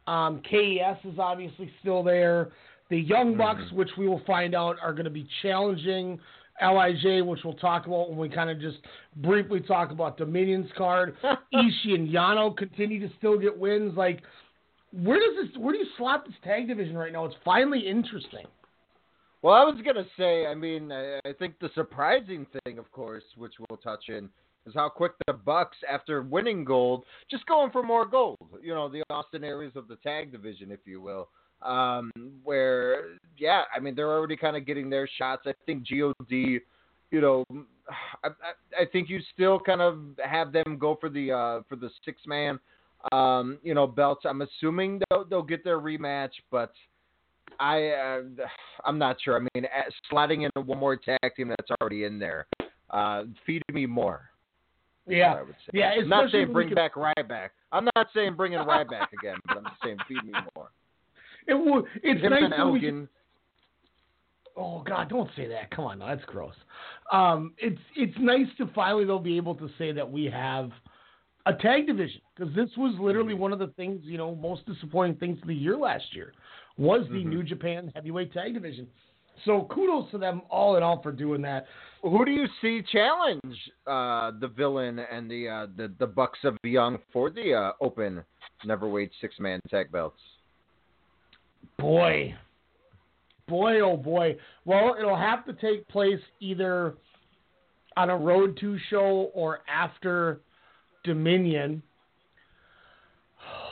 Um, KES is obviously still there. The Young Bucks, which we will find out, are going to be challenging Lij, which we'll talk about when we kind of just briefly talk about Dominion's card. Ishii and Yano continue to still get wins. Like, where does this? Where do you slot this tag division right now? It's finally interesting. Well, I was gonna say, I mean, I, I think the surprising thing, of course, which we'll touch in, is how quick the Bucks, after winning gold, just going for more gold. You know, the Austin Aries of the tag division, if you will. Um, where, yeah, I mean, they're already kind of getting their shots. I think God, you know, I, I, I think you still kind of have them go for the uh, for the six man, um, you know, belts. I'm assuming they'll, they'll get their rematch, but. I uh, I'm not sure. I mean, sliding in one more tag team that's already in there, uh, feed me more. Yeah, I would say. yeah. I'm not saying bring you back Ryback. I'm not saying bring in Ryback again, but I'm just saying feed me more. It would. It's Him nice and we Elgin. Oh God, don't say that. Come on, no, that's gross. Um, it's it's nice to finally though be able to say that we have a tag division because this was literally one of the things you know most disappointing things of the year last year was the Mhm. New Japan Heavyweight Tag Division. So kudos to them all in all for doing that. Who do you see challenge uh, the villain and the uh, the the Bucks of Young for the uh, open neverweight six man tag belts? Boy, boy, oh boy. Well, it'll have to take place either on a Road to show or after Dominion.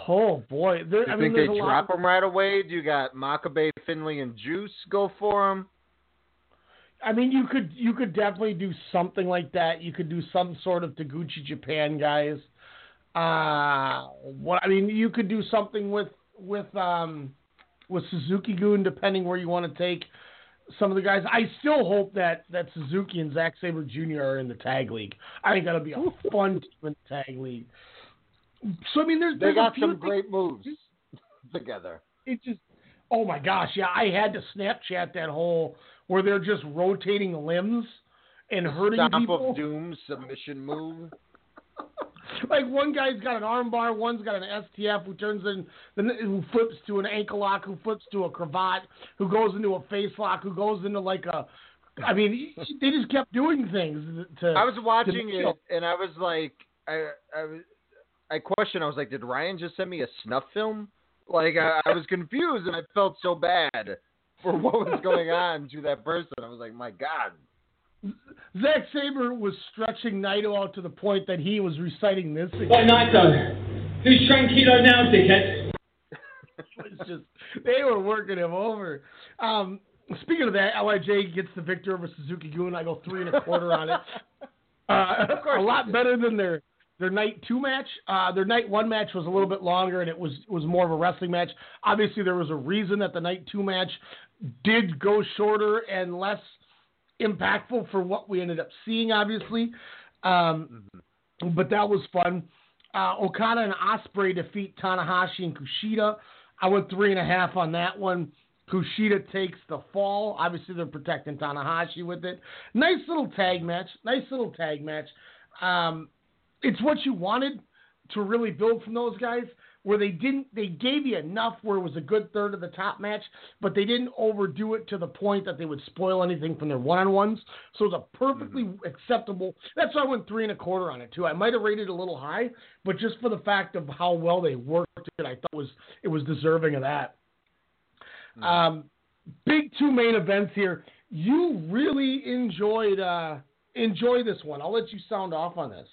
Oh boy, there, I mean, think they drop them right away? Do you got Makabe, Finley, and Juice go for them? I mean, you could you could definitely do something like that. You could do some sort of Taguchi Japan guys. Uh, what I mean, you could do something with with um with Suzuki Gun, depending where you want to take some of the guys. I still hope that that Suzuki and Zack Sabre Jr. are in the tag league. I think that'll be a fun team in the tag league. So I mean, there's They there's got a few some great moves together. it just oh my gosh yeah i had to snapchat that whole where they're just rotating limbs and hurting Stomp people of Doom submission move. like one guy's got an armbar one's got an stf who turns in who flips to an ankle lock who flips to a cravat who goes into a face lock who goes into like a i mean they just kept doing things to I was watching to it and I was like, I I was I questioned. I was like, did Ryan just send me a snuff film? Like I, I was confused and I felt so bad for what was going on to that person. I was like, my God. Zack Sabre was stretching Naito out to the point that he was reciting this. What Naito? Who's tranquilo now, dickhead? it's just they were working him over. Um, speaking of that, Lij gets the victor over Suzuki Gun. I go three and a quarter on it. Uh, a lot better than their their night two match. Uh, their night one match was a little bit longer and it was was more of a wrestling match. Obviously, there was a reason that the night two match did go shorter and less impactful for what we ended up seeing. Obviously, um, but that was fun. Uh, Okada and Ospreay defeat Tanahashi and Kushida. I went three and a half on that one. Kushida takes the fall. Obviously, they're protecting Tanahashi with it. Nice little tag match. Nice little tag match. Um, it's what you wanted to really build from those guys. Where they didn't, they gave you enough where it was a good third of the top match, but they didn't overdo it to the point that they would spoil anything from their one-on-ones. So it was a perfectly acceptable. That's why I went three and a quarter on it too. I might have rated it a little high, but just for the fact of how well they worked it, I thought was it was deserving of that. Um, big two main events here. You really enjoyed uh, enjoy this one. I'll let you sound off on this.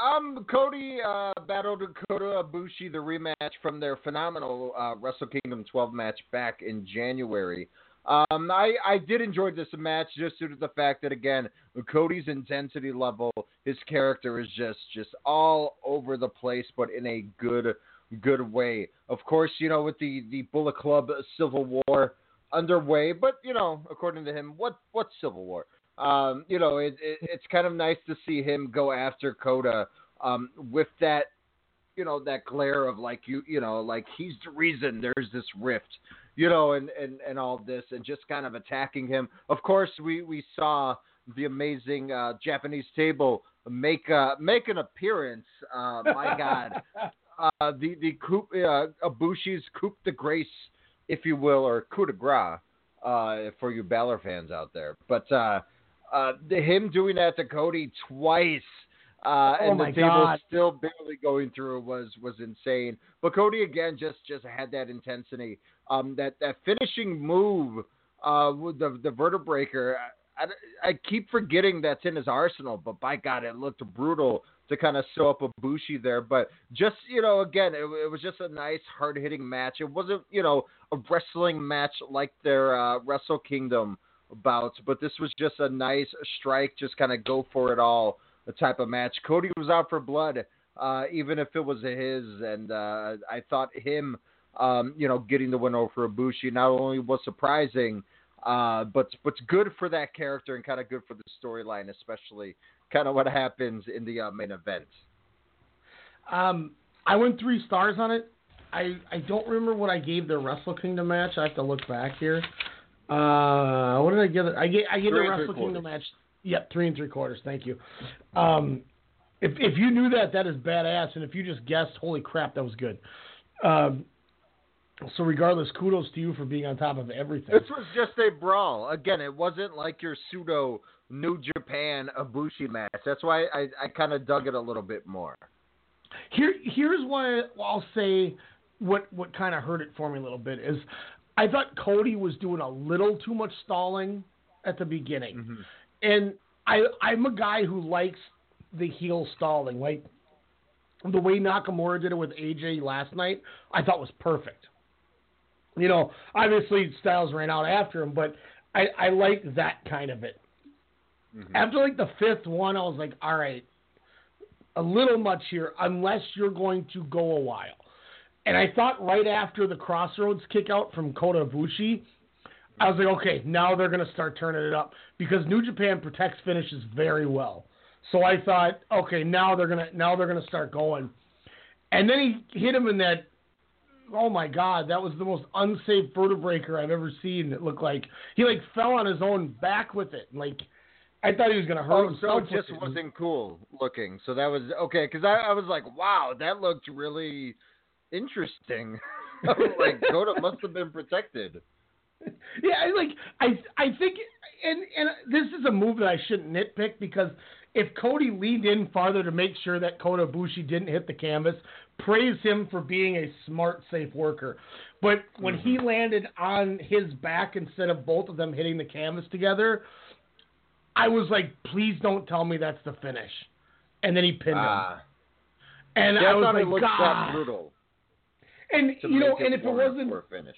Um, Cody uh, battled Kota Ibushi, the rematch from their phenomenal uh, Wrestle Kingdom 12 match back in January. Um, I, I did enjoy this match just due to the fact that again, Cody's intensity level, his character is just just all over the place, but in a good good way. Of course, you know with the the Bullet Club Civil War underway, but you know according to him, what what Civil War? Um, you know it, it, it's kind of nice to see him go after Kota um, with that you know that glare of like you you know like he's the reason there's this rift you know and and and all this and just kind of attacking him. Of course we we saw the amazing uh japanese table make uh make an appearance uh my god. Uh the the coup uh Ibushi's coup de grace if you will or coup de grace uh for you Balor fans out there. But uh uh the, him doing that to cody twice uh, Oh and the table God. still barely going through was was insane. But Cody again just just had that intensity. Um, that that finishing move, uh, with the the Vertebreaker. I, I keep forgetting that's in his arsenal, but by God, it looked brutal to kind of sew up Ibushi there. But just you know, again, it, it was just a nice, hard hitting match. It wasn't you know a wrestling match like their uh, Wrestle Kingdom bouts, but this was just a nice strike, just kind of go for it all type of match. Cody was out for blood, uh, even if it was his, and uh, I thought him, um, you know, getting the win over Ibushi not only was surprising. Uh, but but's good for that character and kind of good for the storyline, especially kind of what happens in the uh, main event. Um, I went three stars on it. I I don't remember what I gave the Wrestle Kingdom match. I have to look back here. Uh, what did I give it? I gave I gave Three the Wrestle Kingdom match. Yep, three and three quarters. Thank you. Um, if if you knew that, that is badass, and if you just guessed, holy crap, that was good. Um, so regardless, kudos to you for being on top of everything. This was just a brawl. Again, it wasn't like your pseudo New Japan Ibushi match. That's why I, I kind of dug it a little bit more. Here, here's why I'll say what what kind of hurt it for me a little bit is I thought Cody was doing a little too much stalling at the beginning, mm-hmm. and I I'm a guy who likes the heel stalling, like the way Nakamura did it with AJ last night. I thought was perfect. You know, obviously Styles ran out after him, but I I like that kind of it. Mm-hmm. After like the fifth one, I was like, all right, a little much here, unless you're going to go a while. And I thought right after the CrossRhodes kick out from Kota Ibushi, I was like, okay, now they're going to start turning it up because New Japan protects finishes very well. So I thought, okay, now they're gonna now they're gonna start going. And then he hit him in that. Oh my God, that was the most unsafe Vertebreaker I've ever seen. It looked like he like fell on his own back with it. Like I thought he was gonna hurt Oh, so himself. it just wasn't cool looking. So that was okay because I, I was like, wow, that looked really interesting. like Kota must have been protected. Yeah, I like I I think and and this is a move that I shouldn't nitpick because if Cody leaned in farther to make sure that Kota Ibushi didn't hit the canvas, praise him for being a smart, safe worker. But when he landed on his back instead of both of them hitting the canvas together, I was like, please don't tell me that's the finish. And then he pinned Ah. him. And Yeah, I was thought like, God. that brutal. And you know, and if it wasn't for a finish.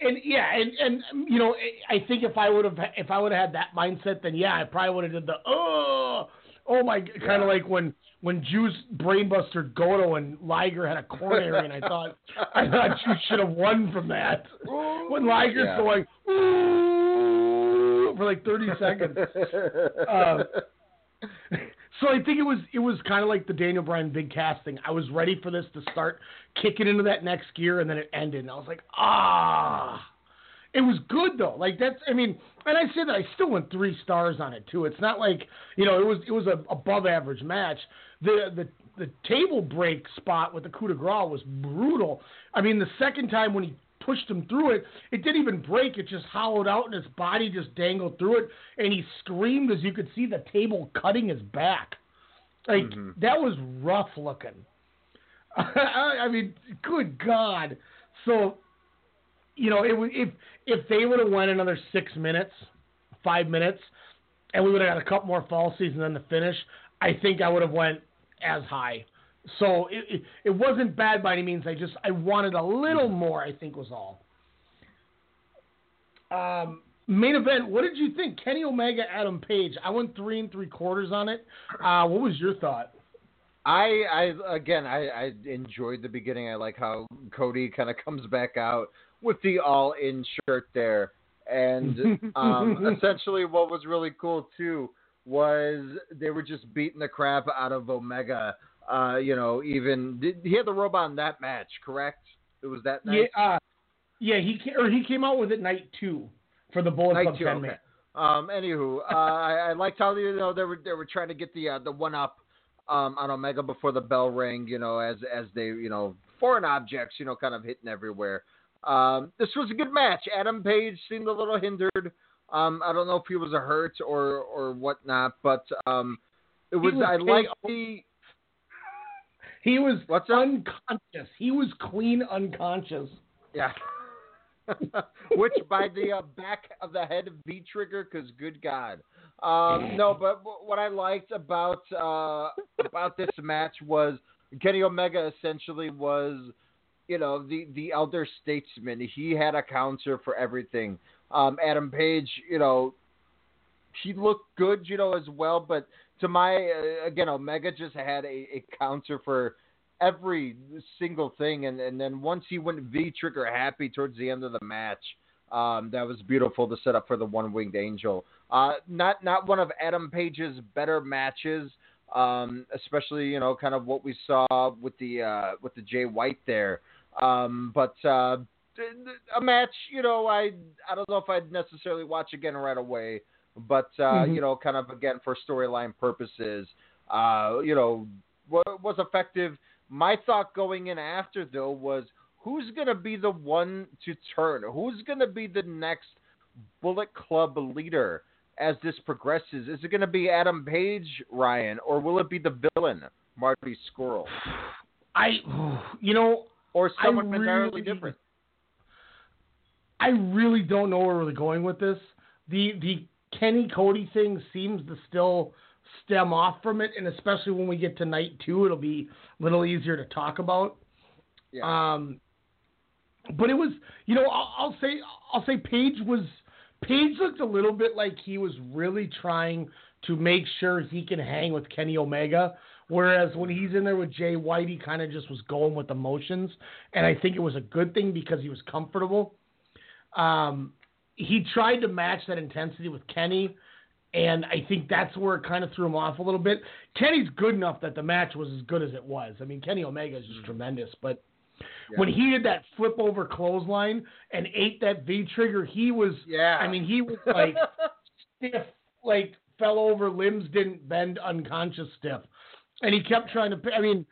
and yeah, and and you know, I think if I would have if I would have had that mindset, then yeah, I probably would have did the oh oh my kind of like when when Juice brainbuster Goto and Liger had a coronary, and I thought I thought you should have won from that. When Liger's Yeah. going ooh for like thirty seconds. Um, so I think it was it was kind of like the Daniel Bryan big casting. I was ready for this to start kicking into that next gear, and then it ended, and I was like, ah. It was good though. Like that's I mean, and I say that I still went three stars on it too. It's not like you know it was it was a above average match. The the the table break spot with the coup de grace was brutal. I mean, the second time when he pushed him through it, it didn't even break. It just hollowed out, and his body just dangled through it, and he screamed as you could see the table cutting his back. Like mm-hmm. that was rough looking. I, mean, good God. So, you know, it would if if they would have went another six minutes, five minutes, and we would have got a couple more fall season then the finish, I think I would have went as high. So it, it it wasn't bad by any means. I just I wanted a little more. I think was all. Um, main event. What did you think? Kenny Omega, Adam Page. I went three and three quarters on it. Uh, what was your thought? I, I again, I, I enjoyed the beginning. I like how Cody kind of comes back out with the all-in shirt there, and um, essentially what was really cool too was they were just beating the crap out of Omega. Uh, you know, even did, he had the robot in that match, correct? It was that Yeah, night. uh, yeah. He or he came out with it night two for the Bullet Night Club two, okay. Um, anywho, uh, I, I liked how you know they were they were trying to get the uh, the one up um, on Omega before the bell rang. You know, as as they you know foreign objects you know kind of hitting everywhere. Um, this was a good match. Adam Page seemed a little hindered. Um, I don't know if he was a hurt or or whatnot, but um, it was, was I KO. like the He was What's unconscious. He was clean unconscious. yeah. Which by the uh, back of the head of V Trigger, because good God. Um, no, but w- what I liked about uh, about this match was Kenny Omega essentially was, you know, the the elder statesman. He had a counter for everything. Um, Adam Page, you know, he looked good, you know, as well. But to my uh, again, Omega just had a, a counter for every single thing, and and then once he went V trigger happy towards the end of the match, um, that was beautiful to set up for the one winged angel. Uh, not not one of Adam Page's better matches. Um, especially you know kind of what we saw with the uh, with the Jay White there, um, but uh, a match you know I I don't know if I'd necessarily watch again right away, but uh, Mhm. you know, kind of again for storyline purposes, uh, you know, wa- was effective. My thought going in after though was who's gonna be the one to turn? Who's gonna be the next Bullet Club leader as this progresses? Is it gonna be Adam Page, Ryan, or will it be the villain, Marty Scurll, I, you know, or I someone entirely really- different? I really don't know where we're going with this. The the Kenny Cody thing seems to still stem off from it, and especially when we get to night two, it'll be a little easier to talk about. Um, but it was, you know, I'll, I'll say, I'll say, Page was, Page looked a little bit like he was really trying to make sure he can hang with Kenny Omega. Whereas when he's in there with Jay White, he kind of just was going with emotions, and I think it was a good thing because he was comfortable. Um, he tried to match that intensity with Kenny, and I think that's where it kind of threw him off a little bit. Kenny's good enough that the match was as good as it was. I mean, Kenny Omega is just mm-hmm. tremendous, but when he did that flip over clothesline and ate that V trigger, he was. Yeah. I mean, he was like stiff, like fell over, limbs didn't bend, unconscious stiff, and he kept trying to. I mean,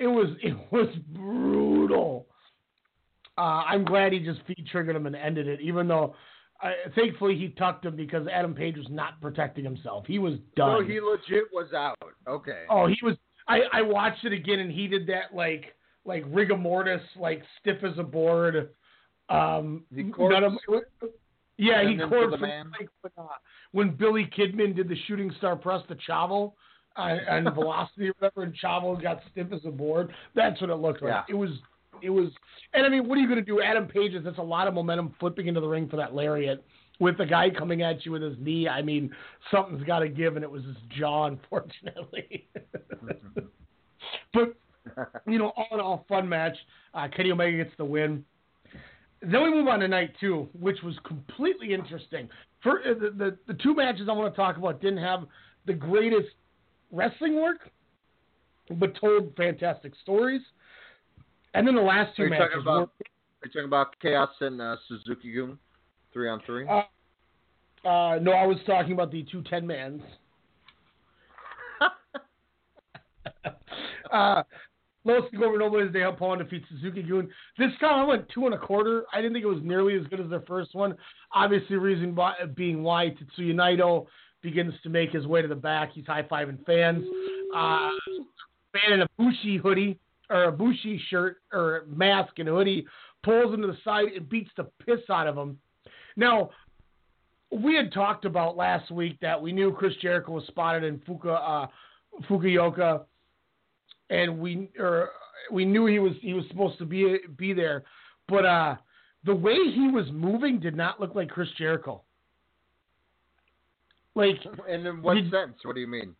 it was it was brutal. Uh, I'm glad he just feed triggered him and ended it, even though. I, thankfully, he tucked him because Adam Page was not protecting himself. He was done. So he legit was out. Okay. Oh, he was. I, I watched it again, and he did that like like rigor mortis, like stiff as a board. Um, The none of- yeah, he And corpsed like when, uh, when Billy Kidman did the shooting star press to Chavo on, on Velocity or whatever, and Chavo got stiff as a board. That's what it looked like. Yeah. It was. It was, and I mean, what are you going to do? Adam Page is that's a lot of momentum flipping into the ring for that lariat with the guy coming at you with his knee. I mean, something's got to give, and it was his jaw, unfortunately. but you know, all in all, fun match. Uh, Kenny Omega gets the win. Then we move on to night two, which was completely interesting. For uh, the, the the two matches I want to talk about didn't have the greatest wrestling work, but told fantastic stories. And then the last two Are matches talking about? were Are you talking about Chaos and uh, Suzuki Gun, three on three? Uh, uh, no, I was talking about the two ten mans. uh, Los Gobernobles de Japón defeats Suzuki Gun. This time I went two and a quarter. I didn't think it was nearly as good as their first one. Obviously, reason why, being why Tetsuya Naito begins to make his way to the back. He's high fiving fans. Uh, man in a Bushi hoodie or a Bushi shirt or mask and hoodie pulls him to the side and beats the piss out of him. Now, we had talked about last week that we knew Chris Jericho was spotted in Fuka uh, Fukuoka, and we or we knew he was he was supposed to be be there, but uh, the way he was moving did not look like Chris Jericho. Like, And in what sense? What do you mean?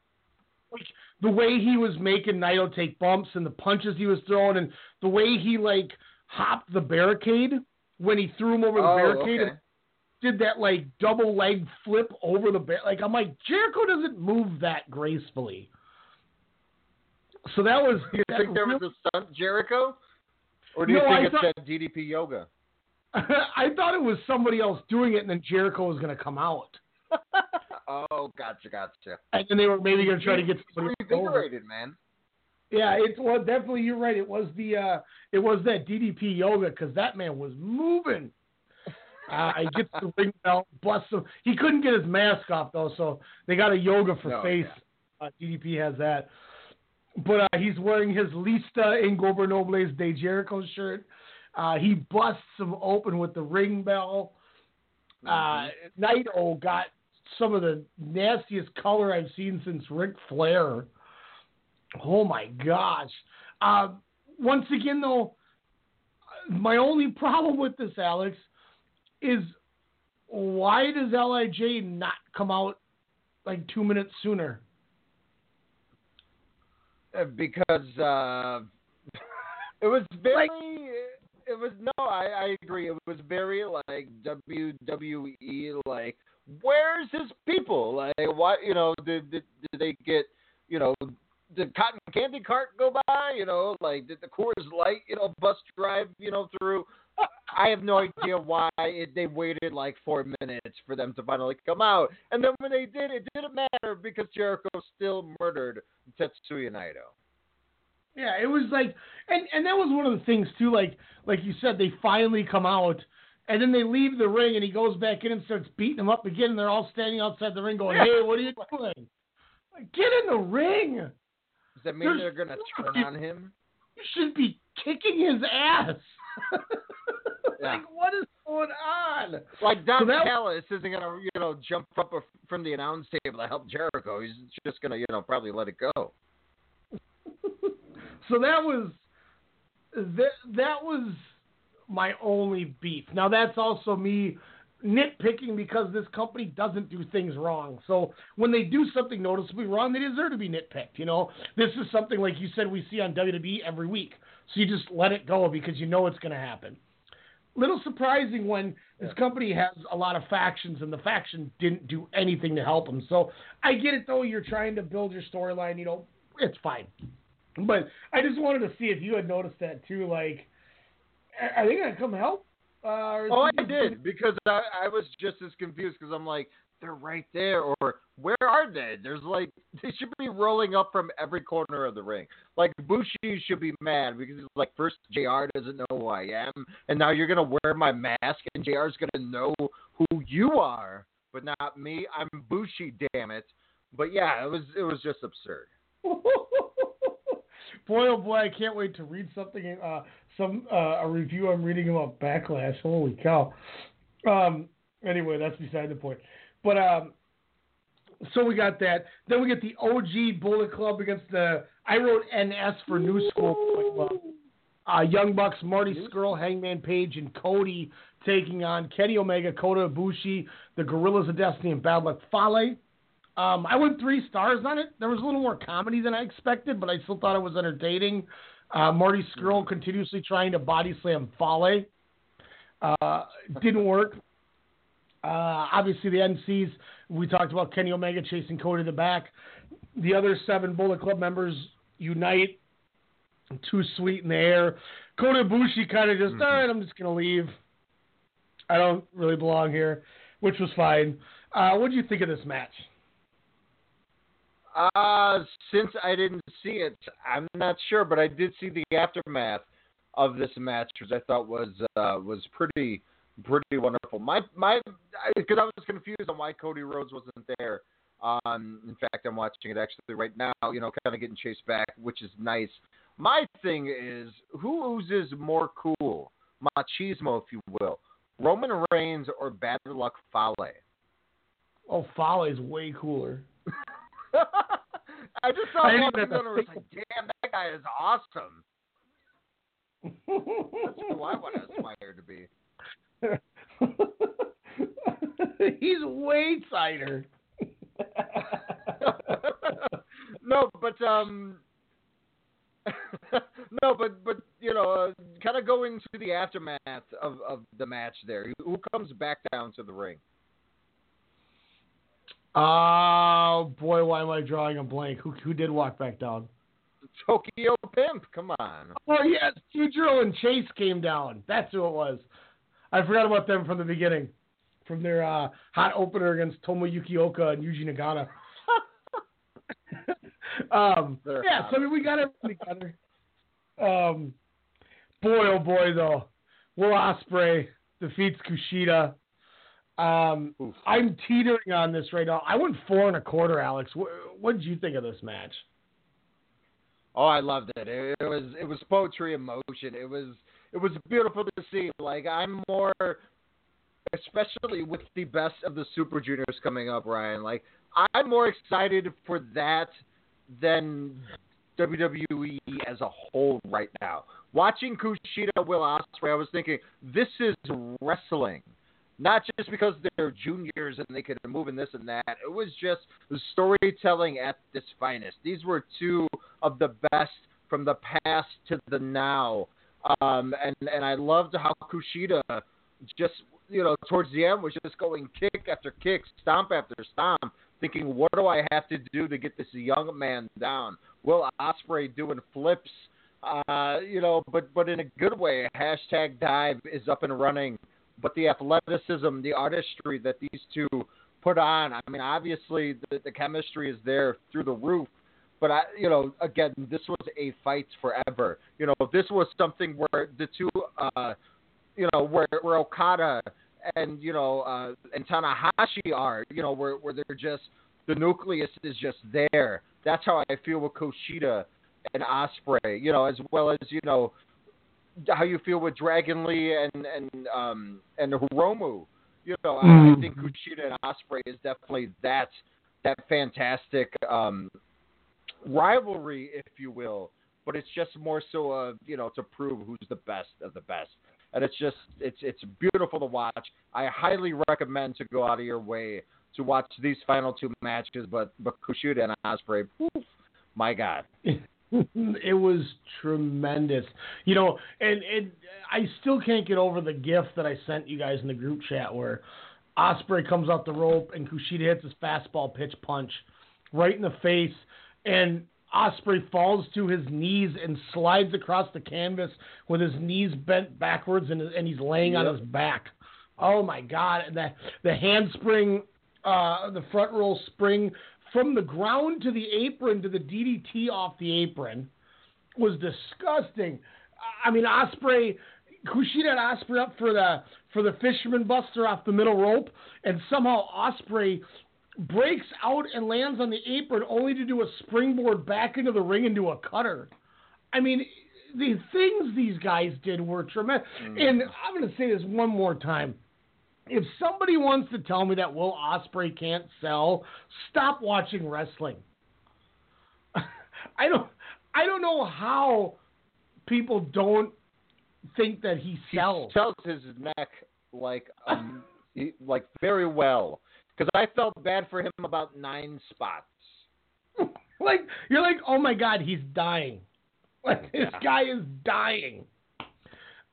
Like the way he was making Naito take bumps and the punches he was throwing and the way he like hopped the barricade when he threw him over the Oh, barricade okay. and did that like double leg flip over the bar. Like I'm like Jericho doesn't move that gracefully. So that was. Do you that think there real- was a stunt Jericho, or do you No, think I it's thought- that DDP yoga? I thought it was somebody else doing it, and then Jericho was going to come out, Oh, gotcha, gotcha. and then they were maybe going to try to get somebody. Reinvigorated, man. Yeah, it's well, definitely. You're right. It was the uh, it was that DDP yoga because that man was moving. Uh, he gets the ring belt, busts him. He couldn't get his mask off though, so they got a yoga for No, face. Uh, DDP has that, but uh, he's wearing his Lista Ingobernables de Jericho shirt. Uh, he busts him open with the ring bell. Uh, Naito got some of the nastiest color I've seen since Ric Flair. Oh my gosh. Uh, once again, though, my only problem with this, Alex, is why does Lij not come out like two minutes sooner? Uh, because uh, it was very. it was no, I, I agree. It was very like WWE. Like, where's his people? Like, why, you know? Did, did did they get you know? Did cotton candy cart go by? You know, like did the Coors Light you know bus drive you know through? Uh, I have no idea why it, they waited like four minutes for them to finally come out, and then when they did, it didn't matter because Jericho still murdered Tetsuya Naito. Yeah, it was like, and and that was one of the things too. Like like you said, they finally come out, and then they leave the ring, and he goes back in and starts beating them up again. And they're all standing outside the ring, going, "Hey, what are you doing? Like, get in the ring! Does that mean There's- they're gonna turn on him? You should be kicking his ass." Yeah. like, what is going on? Like Don So that- Callis isn't gonna, you know, jump up from the announce table to help Jericho. He's just gonna, you know, probably let it go. So that was that that was my only beef. Now that's also me nitpicking because this company doesn't do things wrong. So when they do something noticeably wrong, they deserve to be nitpicked. You know, this is something like you said we see on WWE every week. So you just let it go because you know it's going to happen. Little surprising when this company has a lot of factions and the faction didn't do anything to help them. So I get it though. You're trying to build your storyline. You know, it's fine. But I just wanted to see if you had noticed that too. Like, are they going to come help? Uh, Oh, I did because I, I was just as confused because I'm like, they're right there, or where are they? There's like they should be rolling up from every corner of the ring. Like Bushi should be mad because he's like, first Jr. doesn't know who I am, and now you're gonna wear my mask, and Jr's gonna know who you are, but not me. I'm Bushi, damn it. But yeah, it was it was just absurd. boy, oh boy, I can't wait to read something, uh, some uh, a review I'm reading about Backlash. Holy cow! Um, anyway, that's beside the point. But um, so we got that. Then we get the OG Bullet Club against the. I wrote NS for New School Bullet Club. Uh, Young Bucks, Marty Scurll, Hangman Page, and Cody taking on Kenny Omega, Kota Ibushi, the Guerrillas of Destiny, and Bad Luck Fale. Um, I went three stars on it. There was a little more comedy than I expected, but I still thought it was entertaining. Uh, Marty Scurll continuously trying to body slam Fale. Uh, didn't work. Uh, obviously, the NCs, we talked about Kenny Omega chasing Cody to the back. The other seven Bullet Club members unite. Too sweet in the air. Kota Ibushi kind of just, all right, I'm just going to leave. I don't really belong here, which was fine. Uh, what do you think of this match? Uh, since I didn't see it, I'm not sure, but I did see the aftermath of this match, which I thought was uh, was pretty pretty wonderful. My my because I was confused on why Cody Rhodes wasn't there. Um, in fact, I'm watching it actually right now. You know, kind of getting chased back, which is nice. My thing is, who oozes more cool, machismo, if you will, Roman Reigns or Bad Luck Fale? Oh, Fale is way cooler. I just saw I him didn't walking even have down and was like, damn, that guy is awesome. That's who I want to aspire to be. He's way tighter. no, but um, no, but but you know, uh, kind of go into the aftermath of of the match. There, who comes back down to the ring? Oh boy, why am I drawing a blank? Who who did walk back down? Tokyo Pimp. Come on. Oh yes, Yujiro and Chase came down. That's who it was. I forgot about them from the beginning, from their uh, hot opener against Tomoyuki Oka and Yuji Nagata. um, They're yeah, hot. so I mean, we got everything together. Um, boy, oh boy, though, Will Ospreay defeats Kushida. Um, I'm teetering on this right now. I went four and a quarter, Alex. What, what did you think of this match? Oh, I loved it. it. It was it was poetry in motion. It was it was beautiful to see. Like I'm more, especially with the best of the Super Juniors coming up, Ryan. Like I'm more excited for that than WWE as a whole right now. Watching Kushida, Will Ospreay, I was thinking this is wrestling. Not just because they're juniors and they can move and this and that. It was just the storytelling at its finest. These were two of the best from the past to the now. Um, and and I loved how Kushida just you know towards the end was just going kick after kick, stomp after stomp, thinking what do I have to do to get this young man down? Will Ospreay doing flips, uh, you know, but but in a good way. Hashtag dive is up and running but the athleticism, the artistry that these two put on. I mean, obviously the, the chemistry is there through the roof. But I, you know, again, this was a fight forever. You know, this was something where the two, uh, you know, where where Okada and you know uh, and Tanahashi are, you know, where where they're just the nucleus is just there. That's how I feel with Kushida and Ospreay. You know, as well as you know how you feel with Dragon Lee and and um and Hiromu. You know, I, I Mm. think Kushida and Ospreay is definitely that that fantastic um rivalry, if you will. But it's just more so uh you know to prove who's the best of the best. And it's just it's it's beautiful to watch. I highly recommend to go out of your way to watch these final two matches. But but Kushida and Ospreay, my God. it was tremendous. You know, and and I still can't get over the gift that I sent you guys in the group chat where Ospreay comes out the rope and Kushida hits his fastball pitch punch right in the face, and Ospreay falls to his knees and slides across the canvas with his knees bent backwards and and he's laying on his back. Oh my God! And the the handspring, uh, the front roll spring from the ground to the apron to the DDT off the apron was disgusting. I mean, Ospreay, Kushida had Ospreay up for the for the Fisherman Buster off the middle rope, and somehow Ospreay breaks out and lands on the apron only to do a springboard back into the ring and do a cutter. I mean, the things these guys did were tremendous. Mm. And I'm going to say this one more time. If somebody wants to tell me that Will Ospreay can't sell, stop watching wrestling. I don't I don't know how people don't think that he sells. He sells his neck like um, he- like very well because I felt bad for him about nine spots. like you're like, oh my god, he's dying. Like this guy is dying.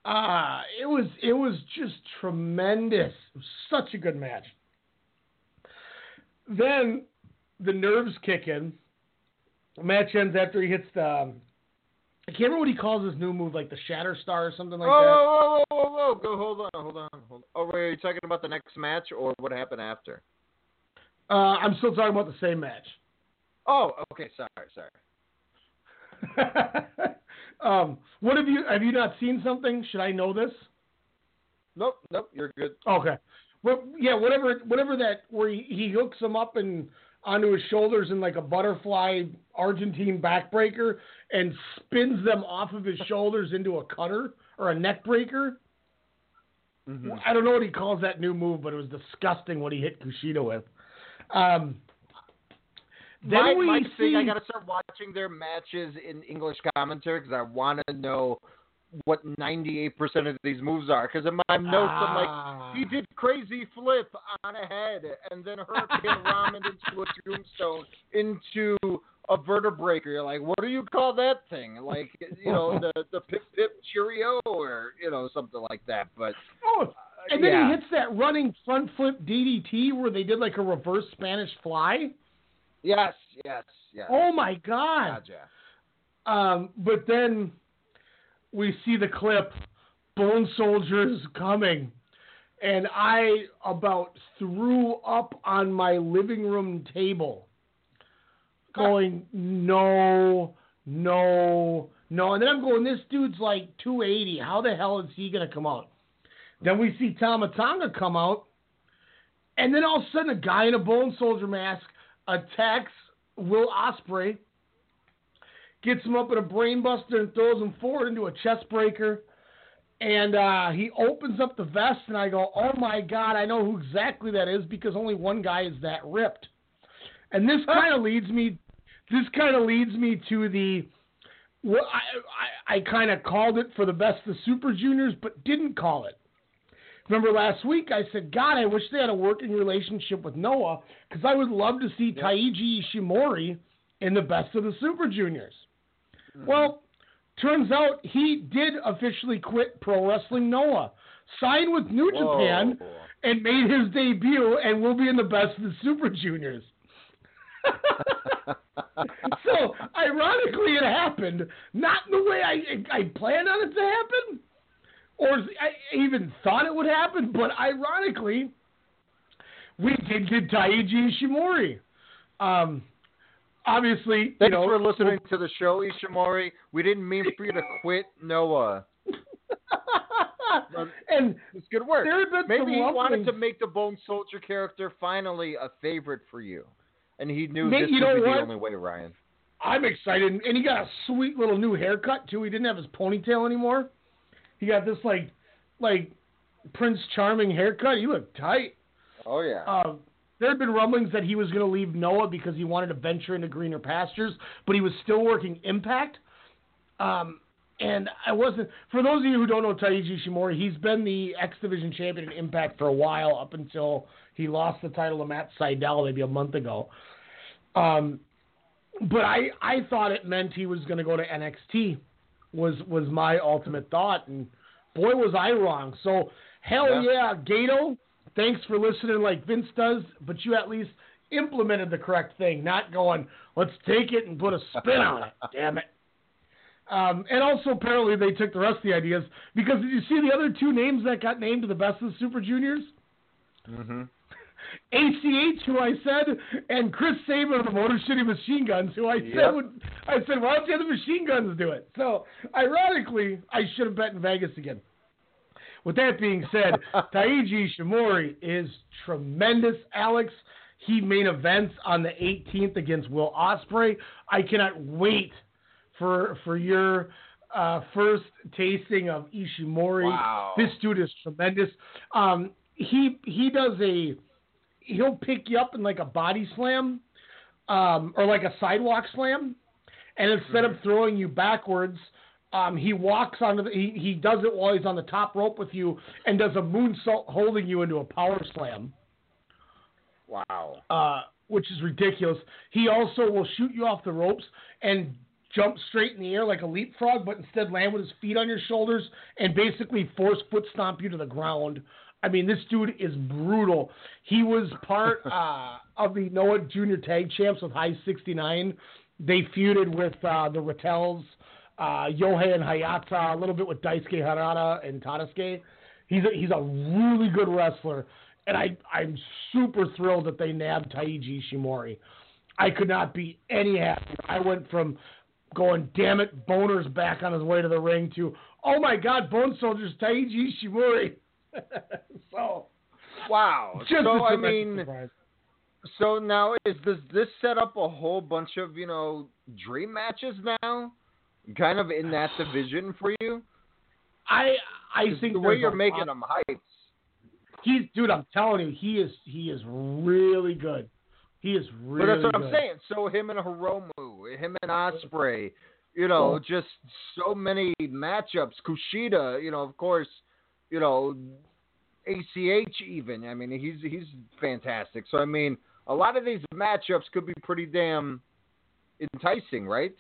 Uh it was it was just tremendous. It was such a good match. Then the nerves kick in. The match ends after he hits the I can't remember what he calls his new move, like the Shatter Star or something like that. whoa, whoa, whoa, whoa, Go, hold on, hold on, hold on. Oh, wait, are you talking about the next match or what happened after? Uh, I'm still talking about the same match. Oh, okay, sorry, sorry. um, what have you have you not seen something? Should I know this? Nope, nope, you're good. Okay. Well, yeah, whatever, whatever that where he, he hooks them up and onto his shoulders in like a butterfly Argentine backbreaker and spins them off of his shoulders into a cutter or a neck breaker. Mm-hmm. I don't know what he calls that new move, but it was disgusting what he hit Kushida with. Um, then my, we my see thing, I got to start watching their matches in English commentary because I want to know what 98% of these moves are. Because in my notes, I'm Ah. like, he did crazy flip on a head and then Hurricane Ramen into a tombstone into a Vertebreaker. You're like, what do you call that thing? Like, you know, the the pip pip cheerio or you know something like that. But Oh, and then yeah. he hits that running front flip DDT where they did like a reverse Spanish fly. Yes, yes, yes. Oh my god! Gotcha. Um, but then we see the clip, Bone Soldiers coming, and I about threw up on my living room table, going no, no, no, and then I'm going, this dude's like 280. How the hell is he gonna come out? Then we see Tama Tonga come out, and then all of a sudden a guy in a Bone Soldier mask attacks Will Ospreay gets him up in a brainbuster and throws him forward into a chest breaker. and uh, he opens up the vest, and I go, "Oh my god, I know who exactly that is because only one guy is that ripped." And this kind of leads me, this kind of leads me to the, well, I I, I kind of called it for the best of Super Juniors, but didn't call it. Remember last week I said, God, I wish they had a working relationship with Noah because I would love to see Taiji Ishimori in the best of the Super Juniors. Mm-hmm. Well, turns out he did officially quit Pro Wrestling Noah, signed with New Whoa. Japan, and made his debut, and will be in the best of the Super Juniors. so, ironically, it happened not in the way I I planned on it to happen, or I even thought it would happen, but ironically, we did get Taiji Ishimori. Um, obviously, Thanks you know, for listening to the show, Ishimori. We didn't mean for you to quit Noah. and it's good work. there have been Maybe he wanted to make the Bone Soldier character finally a favorite for you, and he knew May- this you would be what? the only way, Ryan. I'm excited, and he got a sweet little new haircut too. He didn't have his ponytail anymore. He got this like, like Prince Charming haircut. He looked tight. Oh yeah. Uh, there had been rumblings that he was going to leave Noah because he wanted to venture into greener pastures, but he was still working Impact. Um, and I wasn't. For those of you who don't know Taiji Ishimori, he's been the X Division champion in Impact for a while, up until he lost the title to Matt Sydal maybe a month ago. Um, but I I thought it meant he was going to go to NXT. Was was my ultimate thought, and boy was I wrong. So hell yeah, Gedo. Thanks for listening like Vince does, but you at least implemented the correct thing, not going, let's take it and put a spin on it. Damn it. Um, and also, apparently, they took the rest of the ideas because did you see the other two names that got named to the best of the Super Juniors? Mm-hmm. ACH, who I said, and Chris Sabin of the Motor City Machine Guns, who I said Yep. would. I said, why don't you have the Machine Guns do it? So, ironically, I should have bet in Vegas again. With that being said, Taiji Shimori is tremendous. Alex, he main events on the 18th against Will Ospreay. I cannot wait for for your uh, first tasting of Ishimori. Wow. This dude is tremendous. Um, he he does a he'll pick you up in like a body slam, um, or like a sidewalk slam, and instead of throwing you backwards, um, he walks onto the he, he does it while he's on the top rope with you and does a moonsault holding you into a power slam. Wow. Uh, which is ridiculous. He also will shoot you off the ropes and jump straight in the air like a leapfrog, but instead land with his feet on your shoulders and basically force foot stomp you to the ground. I mean, this dude is brutal. He was part uh, of the Noah Junior Tag Champs with High 69. They feuded with uh, the Rattels, uh, Yohei and Hayata, a little bit with Daisuke Harada and Tadasuke. He's a, he's a really good wrestler, and I I'm super thrilled that they nabbed Taiji Shimori. I could not be any happier. I went from going, damn it, Boner's back on his way to the ring to, oh my God, Bone Soldier's Taiji Ishimori. so, Wow. just so I mean, surprise. so now is does this set up a whole bunch of you know dream matches now, kind of in that division for you? I I think the way you're making lot- them hyped. He's dude. I'm telling you, he is he is really good. He is really. but that's what I'm saying. So him and Hiromu, him and Ospreay, you know, just so many matchups. Kushida, you know, of course, you know, ACH even. I mean, he's he's fantastic. So I mean, a lot of these matchups could be pretty damn enticing, right?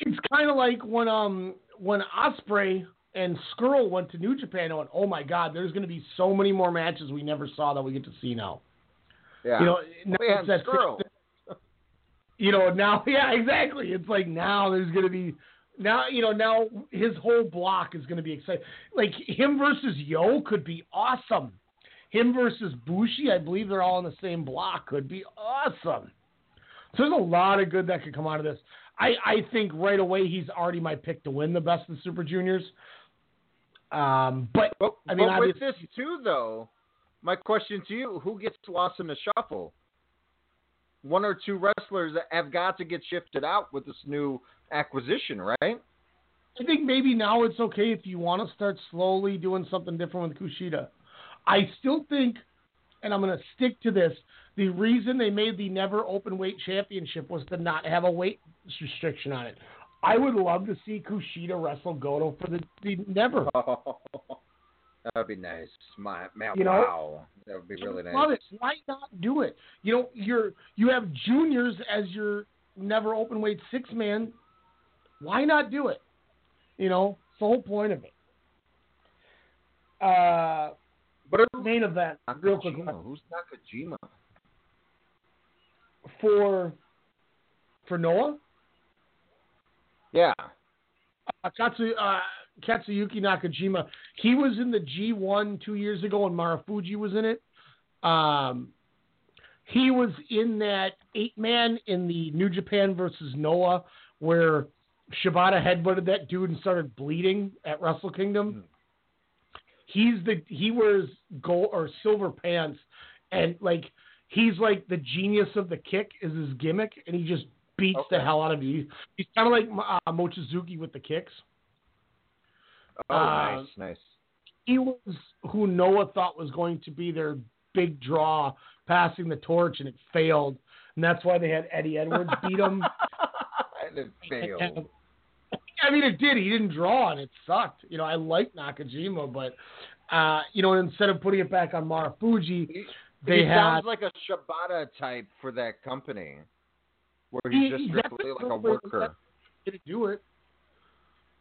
It's kind of like when um when Ospreay and Scurll went to New Japan. I went, oh my God, there's going to be so many more matches we never saw that we get to see now. Yeah. You know, now Oh, it's that Scurll. you know now yeah exactly it's like now there's going to be now you know now his whole block is going to be exciting. Like him versus yo could be awesome. Him versus bushi i believe they're all in the same block could be awesome. So there's a lot of good that could come out of this. I i think right away he's already my pick to win the best of the super juniors. Um but i mean but with this too, though, my question to you: Who gets lost in the shuffle? One or two wrestlers that have got to get shifted out with this new acquisition, right? I think maybe now it's okay if you want to start slowly doing something different with Kushida. I still think, and I'm going to stick to this, the reason they made the never open weight championship was to not have a weight restriction on it. I would love to see Kushida wrestle Goto for the, the never. that would be nice. My, You know? wow. That would be really nice. Love it. Why not do it? You know, you're you have juniors as your never open weight six man. Why not do it? You know, it's the whole point of it. Uh, but main event, real quick, Who's Nakajima? for for Noah, Yeah. uh, Katsu, uh, Katsuyuki Nakajima. He was in the G1 two years ago when Marufuji was in it. Um, he was in that eight man in the New Japan versus Noah where Shibata headbutted that dude and started bleeding at Wrestle Kingdom. He's the he wears gold or silver pants and like he's like the genius of the kick is his gimmick and he just beats the hell out of you. He's kind of like uh, Mochizuki with the kicks. Oh, Uh, nice, nice. he was who Noah thought was going to be their big draw, passing the torch, and it failed. And that's why they had Eddie Edwards beat him. and it failed. I mean, it did. He didn't draw, and it sucked. You know, I like Nakajima, but uh, you know, instead of putting it back on Marufuji, they he had sounds like a Shibata type for that company, where he's He- just strictly like a good way to worker. to do it.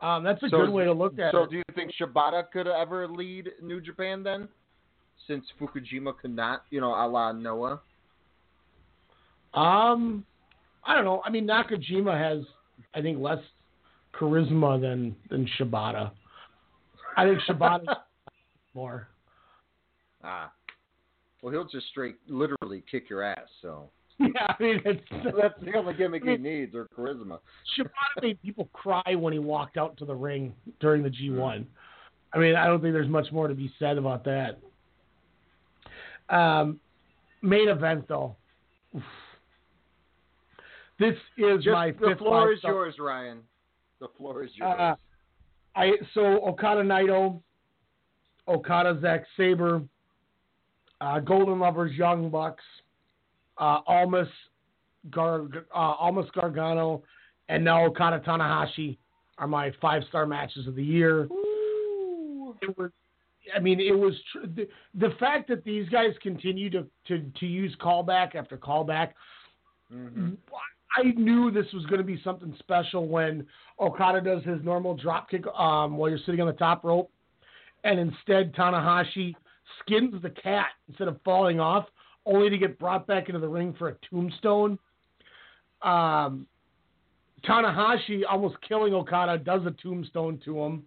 Um, that's a So good way to look at so it. So, do you think Shibata could ever lead New Japan then? Since Fukujima could not, you know, a la Noah. Um, I don't know. I mean, Nakajima has, I think, less charisma than than Shibata. I think Shibata more. Ah. Well, he'll just straight, literally kick your ass. So Yeah, I mean, it's, that's the only gimmick he needs, or charisma. Shibata made people cry when he walked out to the ring during the G1. I mean, I don't think there's much more to be said about that. Um, main event though. Oof. This is Just my the floor is five-star- yours, Ryan. The floor is yours. Uh, I so Okada Naito, Okada Zack Sabre, uh, Golden Lovers Young Bucks, uh, Almas Gar, uh, Almas Gargano, and now Okada Tanahashi are my five star matches of the year. It was, I mean, it was tr- the, the fact that these guys continue to, to, to use callback after callback. I knew this was going to be something special when Okada does his normal drop kick um, while you're sitting on the top rope, and instead Tanahashi skins the cat instead of falling off, only to get brought back into the ring for a tombstone. Um, Tanahashi almost killing Okada does a tombstone to him.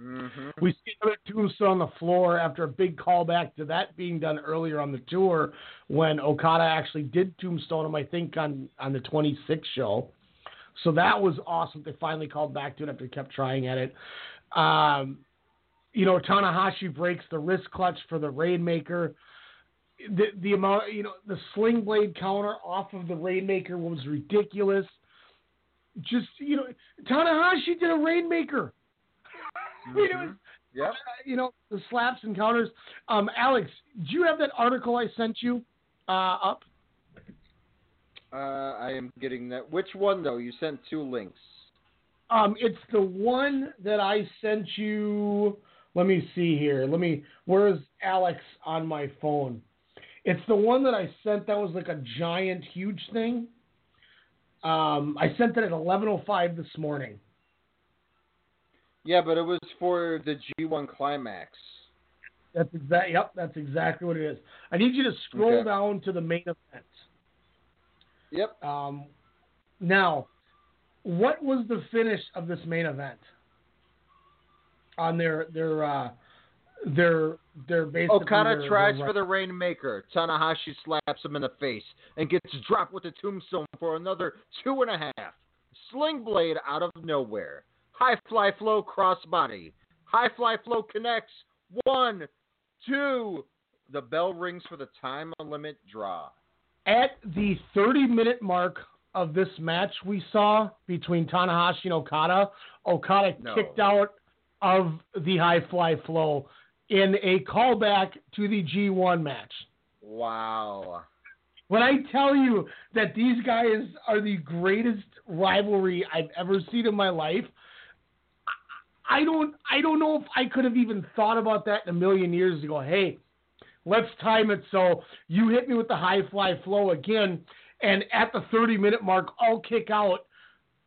Mm-hmm. We see another tombstone on the floor after a big callback to that being done earlier on the tour when Okada actually did tombstone him, I think, on, on the 26th show. So that was awesome. They finally called back to it after they kept trying at it. Um, you know, Tanahashi breaks the wrist clutch for the Rainmaker. The, the amount, you know, the sling blade counter off of the Rainmaker was ridiculous. Just, you know, Tanahashi did a Rainmaker. Mean, it was, Yep. uh, you know, the slaps and counters. Um, Alex, do you have that article I sent you uh, up? Uh, I am getting that. Which one though? You sent two links. Um, it's the one that I sent you. Let me see here. Let me. Where's Alex on my phone? It's the one that I sent. That was like a giant, huge thing. Um, I sent it at 11:05 this morning. Yeah, but it was for the G1 climax. That's exact. Yep, that's exactly what it is. I need you to scroll Okay. down to the main event. Yep. Um, now, what was the finish of this main event? On their their uh, Oh, their their basically Okada tries for the Rainmaker. Tanahashi slaps him in the face and gets dropped with the tombstone for another two and a half. Sling blade out of nowhere. High fly flow crossbody. High fly flow connects. One, two. The bell rings for the time limit draw. at the 30 minute mark of this match we saw between Tanahashi and Okada, Okada No. kicked out of the high fly flow in a callback to the G1 match. Wow. When I tell you that these guys are the greatest rivalry I've ever seen in my life, I don't I don't know if I could have even thought about that in a million years ago. Hey, let's time it so you hit me with the high fly flow again, and at the 30 minute mark, I'll kick out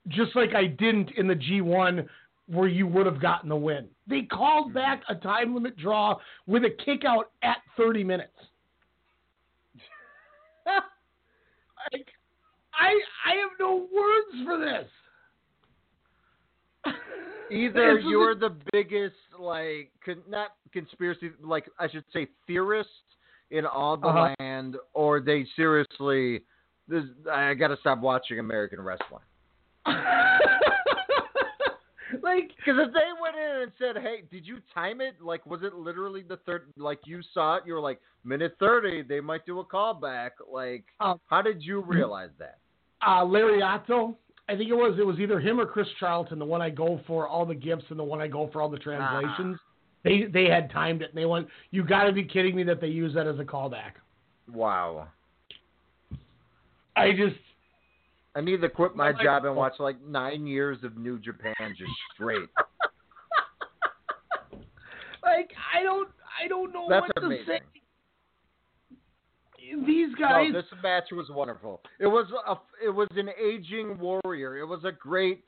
just like I didn't in the G1 where you would have gotten the win. They called back a time limit draw with a kick out at 30 minutes. Like, I I have no words for this. Either This you're a- the biggest like con- not conspiracy like I should say theorist in all the Uh-huh. land, or they seriously. This, I got to stop watching American wrestling. like, because if they went in and said, "Hey, did you time it? Like, was it literally the third? Like, you saw it? You were like minute thirty. They might do a callback. Like, Um, how did you realize that? uh, Lariato. I think it was it was either him or Chris Charlton, the one I go for all the gifts and the one I go for all the translations. They they had timed it and they went, You gotta be kidding me that they use that as a callback. Wow. I just I need to quit my Oh job and watch like nine years of New Japan just straight. like I don't I don't know That's what to say. These guys No, this match was wonderful. It was a, it was an aging warrior. It was a great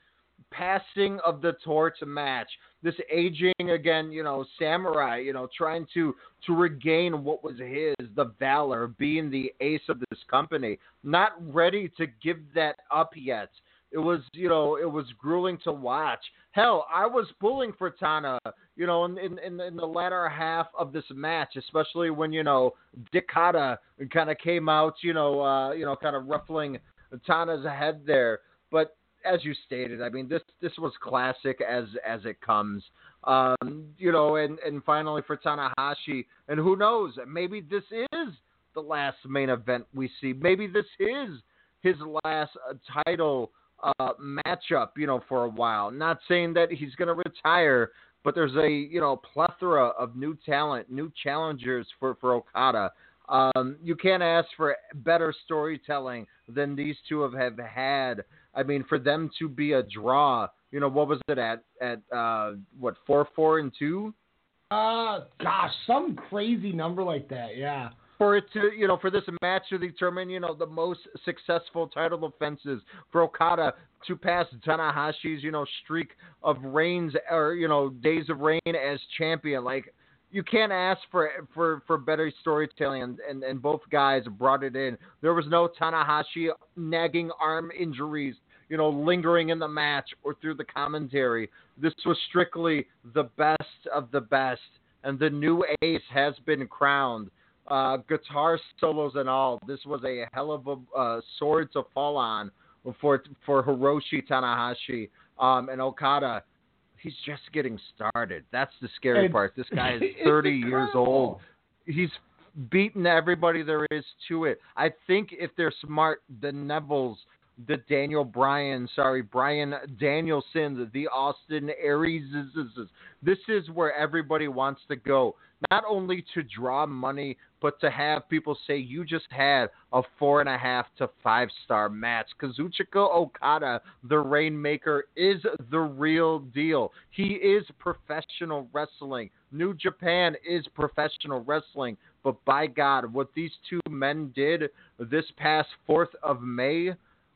passing of the torch match. This aging again, you know, samurai, you know, trying to to regain what was his, the valor, being the ace of this company, not ready to give that up yet. It was, you know, it was grueling to watch. Hell, I was pulling for Tana, you know, in in, in, the latter half of this match, especially when you know Dikata kind of came out, you know, uh, you know, kind of ruffling Tana's head there. But as you stated, I mean, this this was classic as as it comes. Um, you know, and and finally for Tanahashi, and who knows, maybe this is the last main event we see. Maybe this is his last uh, title uh, matchup, you know, for a while. Not saying that he's going to retire, but there's a you know plethora of new talent, new challengers for for Okada. Um, you can't ask for better storytelling than these two have, have had. I mean, for them to be a draw, you know, what was it at at uh, what four four and two? uh gosh, some crazy number like that, yeah. for it to, you know, for this match to determine, you know, the most successful title defenses for Okada to pass Tanahashi's, you know, streak of reigns or you know days of reign as champion. Like you can't ask for for for better storytelling, and, and and both guys brought it in. There was no Tanahashi nagging arm injuries. You know, lingering in the match or through the commentary. This was strictly the best of the best, and the new ace has been crowned uh, guitar solos and all. This was a hell of a uh, sword to fall on for for Hiroshi Tanahashi um, and Okada. He's just getting started. That's the scary It's- part. This guy is 30 years old. He's beaten everybody there is to it. I think if they're smart, the Nevilles, the Daniel Bryan, sorry, Bryan Danielson, the Austin Aries, this is where everybody wants to go. Not only to draw money, but to have people say you just had a four and a half to five star match. Kazuchika Okada, the Rainmaker, is the real deal. He is professional wrestling. New Japan is professional wrestling. But by God, what these two men did this past 4th of May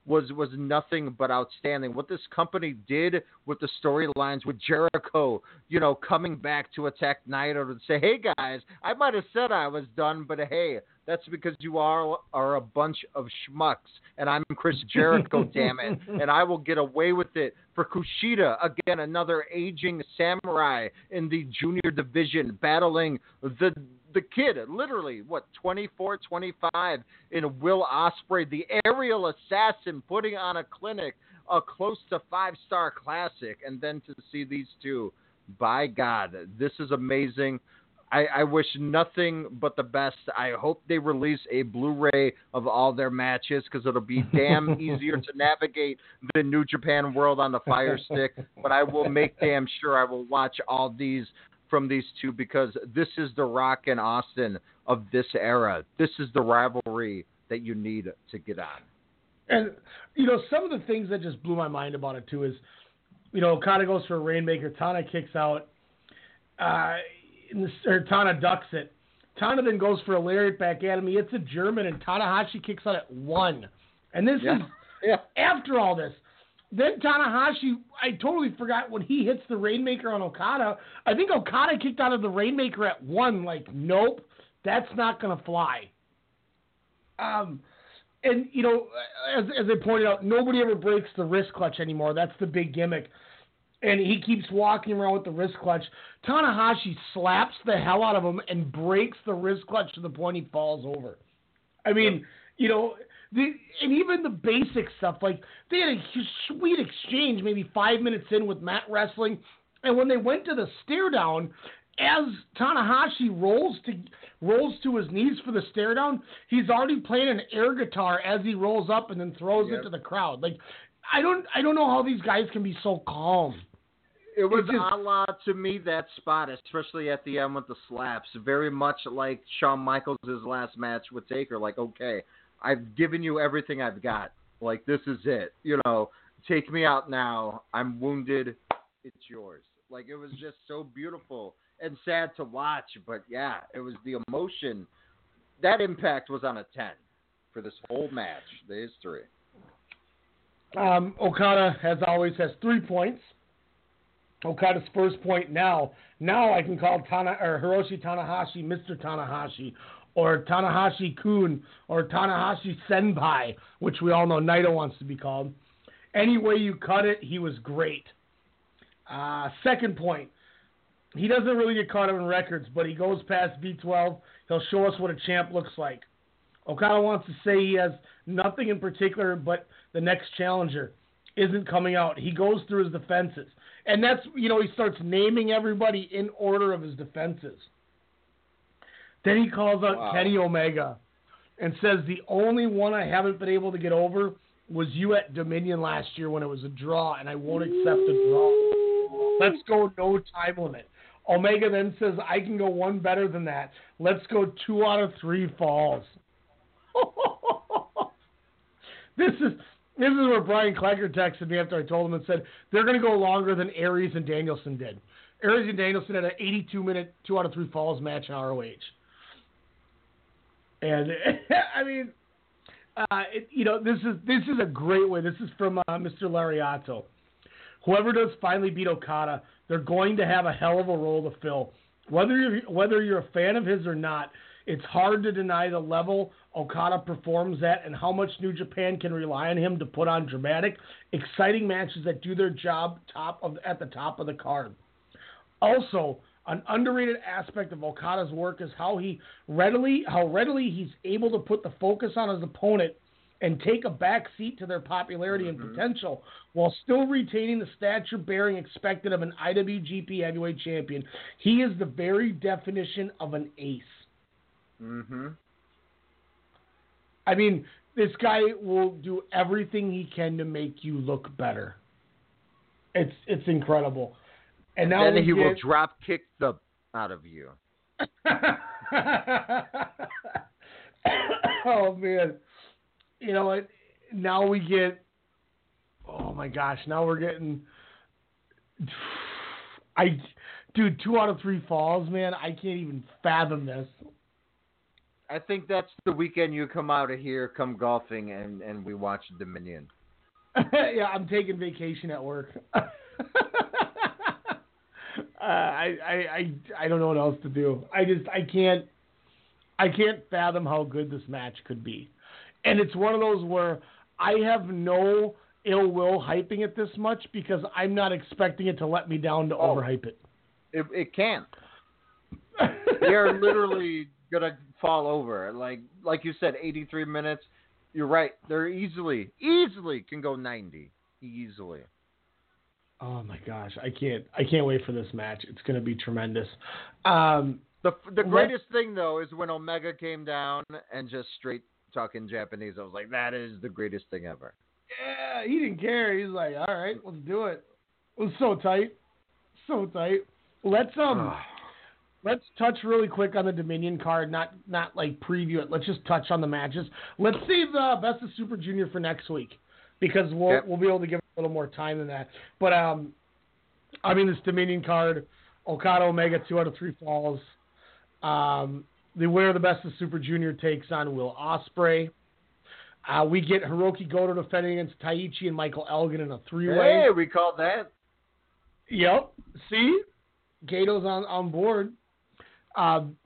was was nothing but outstanding. What this company did with the storylines with Jericho, you know, coming back to attack Naito to say, "Hey guys, I might have said I was done, but hey, that's because you are are a bunch of schmucks, and I'm Chris Jericho, damn it, and I will get away with it." For Kushida, again, another aging samurai in the junior division, battling the the kid, literally, what, 24, 25, in Will Ospreay, the aerial assassin, putting on a clinic, a close to five star classic, and then to see these two, by God, this is amazing. I, I wish nothing but the best. I hope they release a Blu-ray of all their matches because it'll be damn easier to navigate the New Japan World on the Fire Stick. But I will make damn sure I will watch all these from these two because this is the Rock and Austin of this era. This is the rivalry that you need to get on. And you know, some of the things that just blew my mind about it too is, you know, Okada goes for a rainmaker, Tana kicks out, uh, in the, or Tana ducks it. Tana then goes for a lariat back at him. He hits a German, and Tanahashi kicks out at one. And this Yeah. is Yeah. after all this. Then Tanahashi, I totally forgot when he hits the Rainmaker on Okada. I think Okada kicked out of the Rainmaker at one. Like, nope, that's not gonna fly. Um, and you know, as as I pointed out, nobody ever breaks the wrist clutch anymore. That's the big gimmick. And he keeps walking around with the wrist clutch. Tanahashi slaps the hell out of him and breaks the wrist clutch to the point he falls over. I mean, you know, the, and even the basic stuff, like they had a sweet exchange maybe five minutes in with Matt Wrestling, and when they went to the stare down, as Tanahashi rolls to rolls to his knees for the stare down, he's already playing an air guitar as he rolls up and then throws Yep. it to the crowd. Like, I don't I don't know how these guys can be so calm. It was just- a la to me that spot, especially at the end with the slaps, very much like Shawn Michaels' last match with Taker. Like, okay, I've given you everything I've got. Like, this is it. You know, take me out now. I'm wounded. It's yours. Like, it was just so beautiful and sad to watch. But yeah, it was the emotion. That impact was on a ten for this whole match, the history. Um, Okada, as always, has three points. Okada's first point now. Now I can call Tana or Hiroshi Tanahashi Mr. Tanahashi, or Tanahashi Kun, or Tanahashi Senpai, which we all know Naito wants to be called. Any way you cut it, he was great. Uh, second point, he doesn't really get caught up in records, but he goes past V12. He'll show us what a champ looks like. Okada wants to say he has nothing in particular, but the next challenger isn't coming out. He goes through his defenses. And that's, you know, he starts naming everybody in order of his defenses. Then he calls out Wow. Kenny Omega and says, The only one I haven't been able to get over was you at Dominion last year when it was a draw, and I won't accept a draw. Let's go no time limit. Omega then says, I can go one better than that. Let's go two out of three falls. this is this is where Brian Klecker texted me after I told him and said they're going to go longer than Aries and Danielson did. Aries and Danielson had an 82 minute two out of three falls match in ROH, and I mean, uh, it, you know, this is this is a great way. This is from uh, Mr. Lariato. Whoever does finally beat Okada, they're going to have a hell of a role to fill. Whether you're whether you're a fan of his or not, it's hard to deny the level Okada performs at and how much New Japan can rely on him to put on dramatic, exciting matches that do their job top of at the top of the card. Also, an underrated aspect of Okada's work is how he readily how readily he's able to put the focus on his opponent and take a back seat to their popularity and potential while still retaining the stature bearing expected of an IWGP heavyweight champion. He is the very definition of an ace. Mm-hmm. I mean, this guy will do everything he can to make you look better. It's it's incredible. And now then he will drop kick the out of you. oh man, you know what? Now we get. Oh my gosh! Now we're getting. I, dude, two out of three falls, man. I can't even fathom this. I think that's the weekend you come out of here, come golfing, and and we watch Dominion. yeah, I'm taking vacation at work. uh, I, I I I don't know what else to do. I just I can't I can't fathom how good this match could be, and it's one of those where I have no ill will hyping it this much because I'm not expecting it to let me down to Oh. overhype it. It it can't. They're literally gonna fall over. Like like you said, 83 minutes. You're right. They're easily easily can go 90 easily. Oh my gosh, I can't I can't wait for this match. It's going to be tremendous. Um, The the greatest thing though is when Omega came down and just straight talking Japanese. I was like, that is the greatest thing ever. Yeah, he didn't care. He's like, all right, let's do it. It was so tight, so tight. Let's um, let's touch really quick on the Dominion card. Not not like preview it. Let's just touch on the matches. Let's save the best of Super Junior for next week because we'll Yep. we'll be able to give a little more time than that. But um, I mean this Dominion card, Okada Omega two out of three falls. Um, the winner of the best of Super Junior takes on Will Ospreay. Uh, we get Hiroki Goto defending against Taichi and Michael Elgin in a three-way. Hey, we called that. Yep. See, Goto's on on board. Um,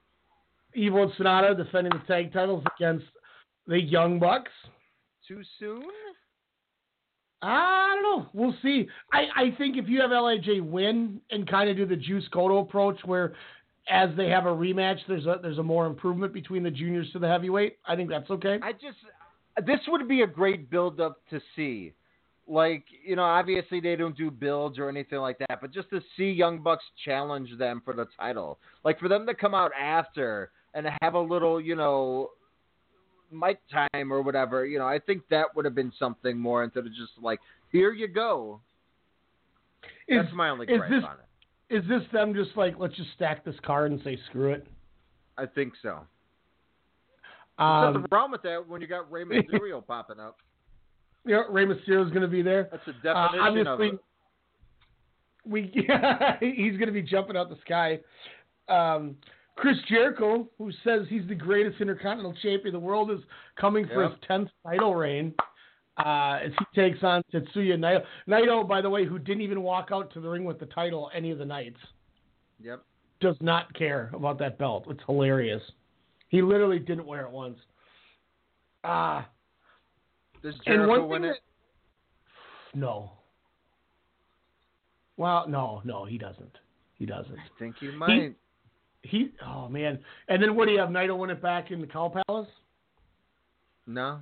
EVIL and SANADA defending the tag titles against the Young Bucks. Too soon? I don't know. We'll see. I, I think if you have Lij win and kind of do the Juice Goto approach, where as they have a rematch, there's a there's a more improvement between the juniors to the heavyweight. I think that's okay. I just this would be a great build up to see. Like, you know, obviously they don't do builds or anything like that, but just to see Young Bucks challenge them for the title. Like for them to come out after and have a little, you know, mic time or whatever, you know, I think that would have been something more instead of just like, here you go. Is, That's my only gripe this on it. is this them just like let's just stack this card and say screw it? I think so. Um, nothing wrong with that when you got Rey Mysterio popping up. you know, Rey is going to be there. That's a Uh, definition of it. we he's going to be jumping out the sky. Um, Chris Jericho, who says he's the greatest Intercontinental Champion in the world, is coming for Yep. his tenth title reign. Uh, as he takes on Tetsuya Naito. Naito, by the way, who didn't even walk out to the ring with the title any of the nights, Yep. does not care about that belt. It's hilarious. He literally didn't wear it once. Ah, Does Jericho win it? that- no. Well, no, no, he doesn't. He doesn't. I think he might. He, oh man. And then what do you have? Naito win it back in the Cow Palace? No.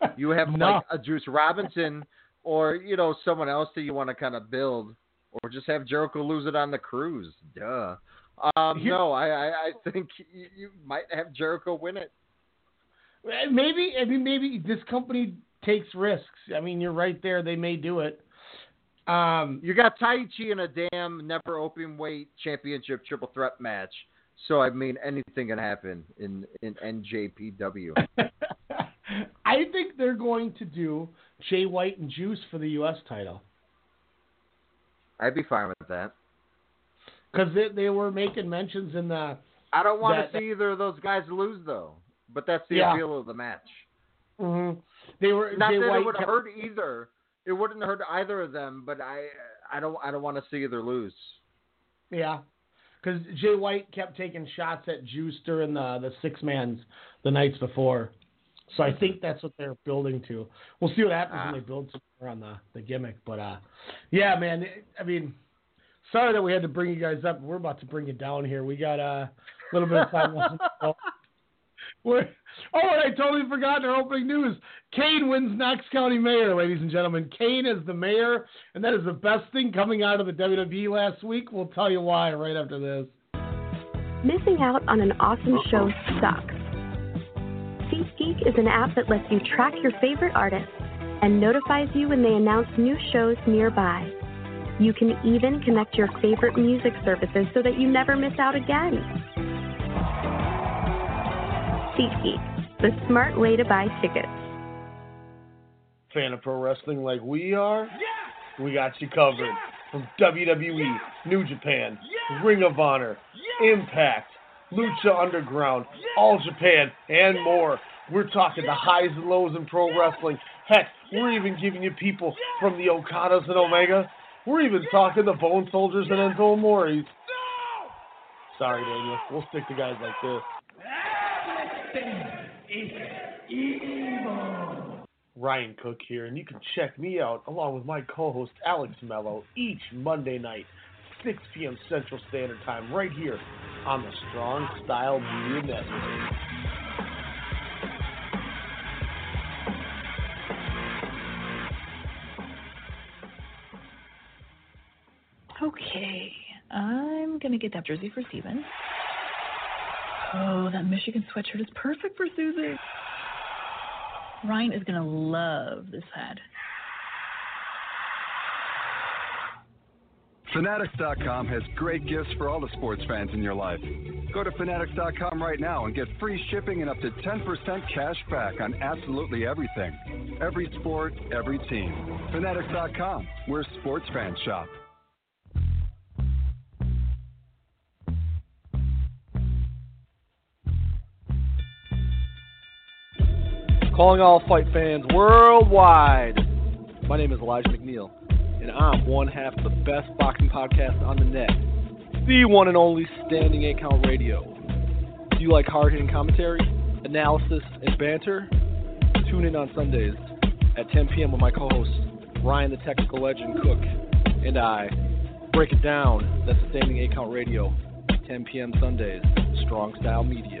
You have No. like a Juice Robinson or, you know, someone else that you want to kind of build. Or just have Jericho lose it on the cruise. Duh. Um, Here- no, I, I, I think you, you might have Jericho win it. Maybe. I mean, maybe this company takes risks. I mean, you're right there. They may do it. Um, You got Taichi in a damn never open weight championship triple threat match. So I mean anything can happen in in NJPW. I think they're going to do Jay White and Juice for the U.S. title I'd be fine with that. because they, they were making mentions in the. I don't want to see either of those guys lose though. But that's the Yeah. appeal of the match. mhm. They were Not Jay that White it would kept- hurt either. It wouldn't hurt either of them, but I I don't I don't want to see either lose. Yeah, because Jay White kept taking shots at Juice during the the six mans the nights before, so I think that's what they're building to. We'll see what happens Ah. when they build some on the the gimmick, but uh, yeah, man. it- I mean, sorry that we had to bring you guys up. We're about to bring you down here. We got uh, a little bit of time left. Oh, and I totally forgot our opening news. Kane wins Knox County Mayor, ladies and gentlemen. Kane is the mayor, and that is the best thing coming out of the WWE last week. We'll tell you why right after this. Missing out on an awesome show sucks. SeatGeek is an app that lets you track your favorite artists and notifies you when they announce new shows nearby. You can even connect your favorite music services so that you never miss out again. SeatGeek, the smart way to buy tickets. Fan of pro wrestling like we are? We got you covered. From WWE, New Japan, Ring of Honor, Impact, Lucha Underground, All Japan, and more. We're talking the highs and lows in pro wrestling. Heck, we're even giving you people from the Okadas and Omega. We're even talking the Bone Soldiers and Enzo Amores. Sorry, Daniel. We'll stick to guys like this. Ryan Cook here, and you can check me out along with my co-host Alex Mello each Monday night, 6 p.m. Central Standard Time, right here on the Strong Style Media Network. Okay, I'm gonna get that jersey for Steven. Oh, that Michigan sweatshirt is perfect for Susie. Ryan is gonna love this hat. Fanatics.com has great gifts for all the sports fans in your life. Go to Fanatics.com right now and get free shipping and up to 10% cash back on absolutely everything. Every sport, every team. Fanatics.com, where sports fans shop. Calling all fight fans worldwide. My name is Elijah McNeil, and I'm one half of the best boxing podcast on the net, the one and only Standing 8 Count Radio. Do you like hard hitting commentary, analysis, and banter? Tune in on Sundays at 10 p.m. with my co host, Ryan the Technical Legend Cook, and I. Break it down. That's Standing 8 Count Radio, 10 p.m. Sundays, Strong Style Media.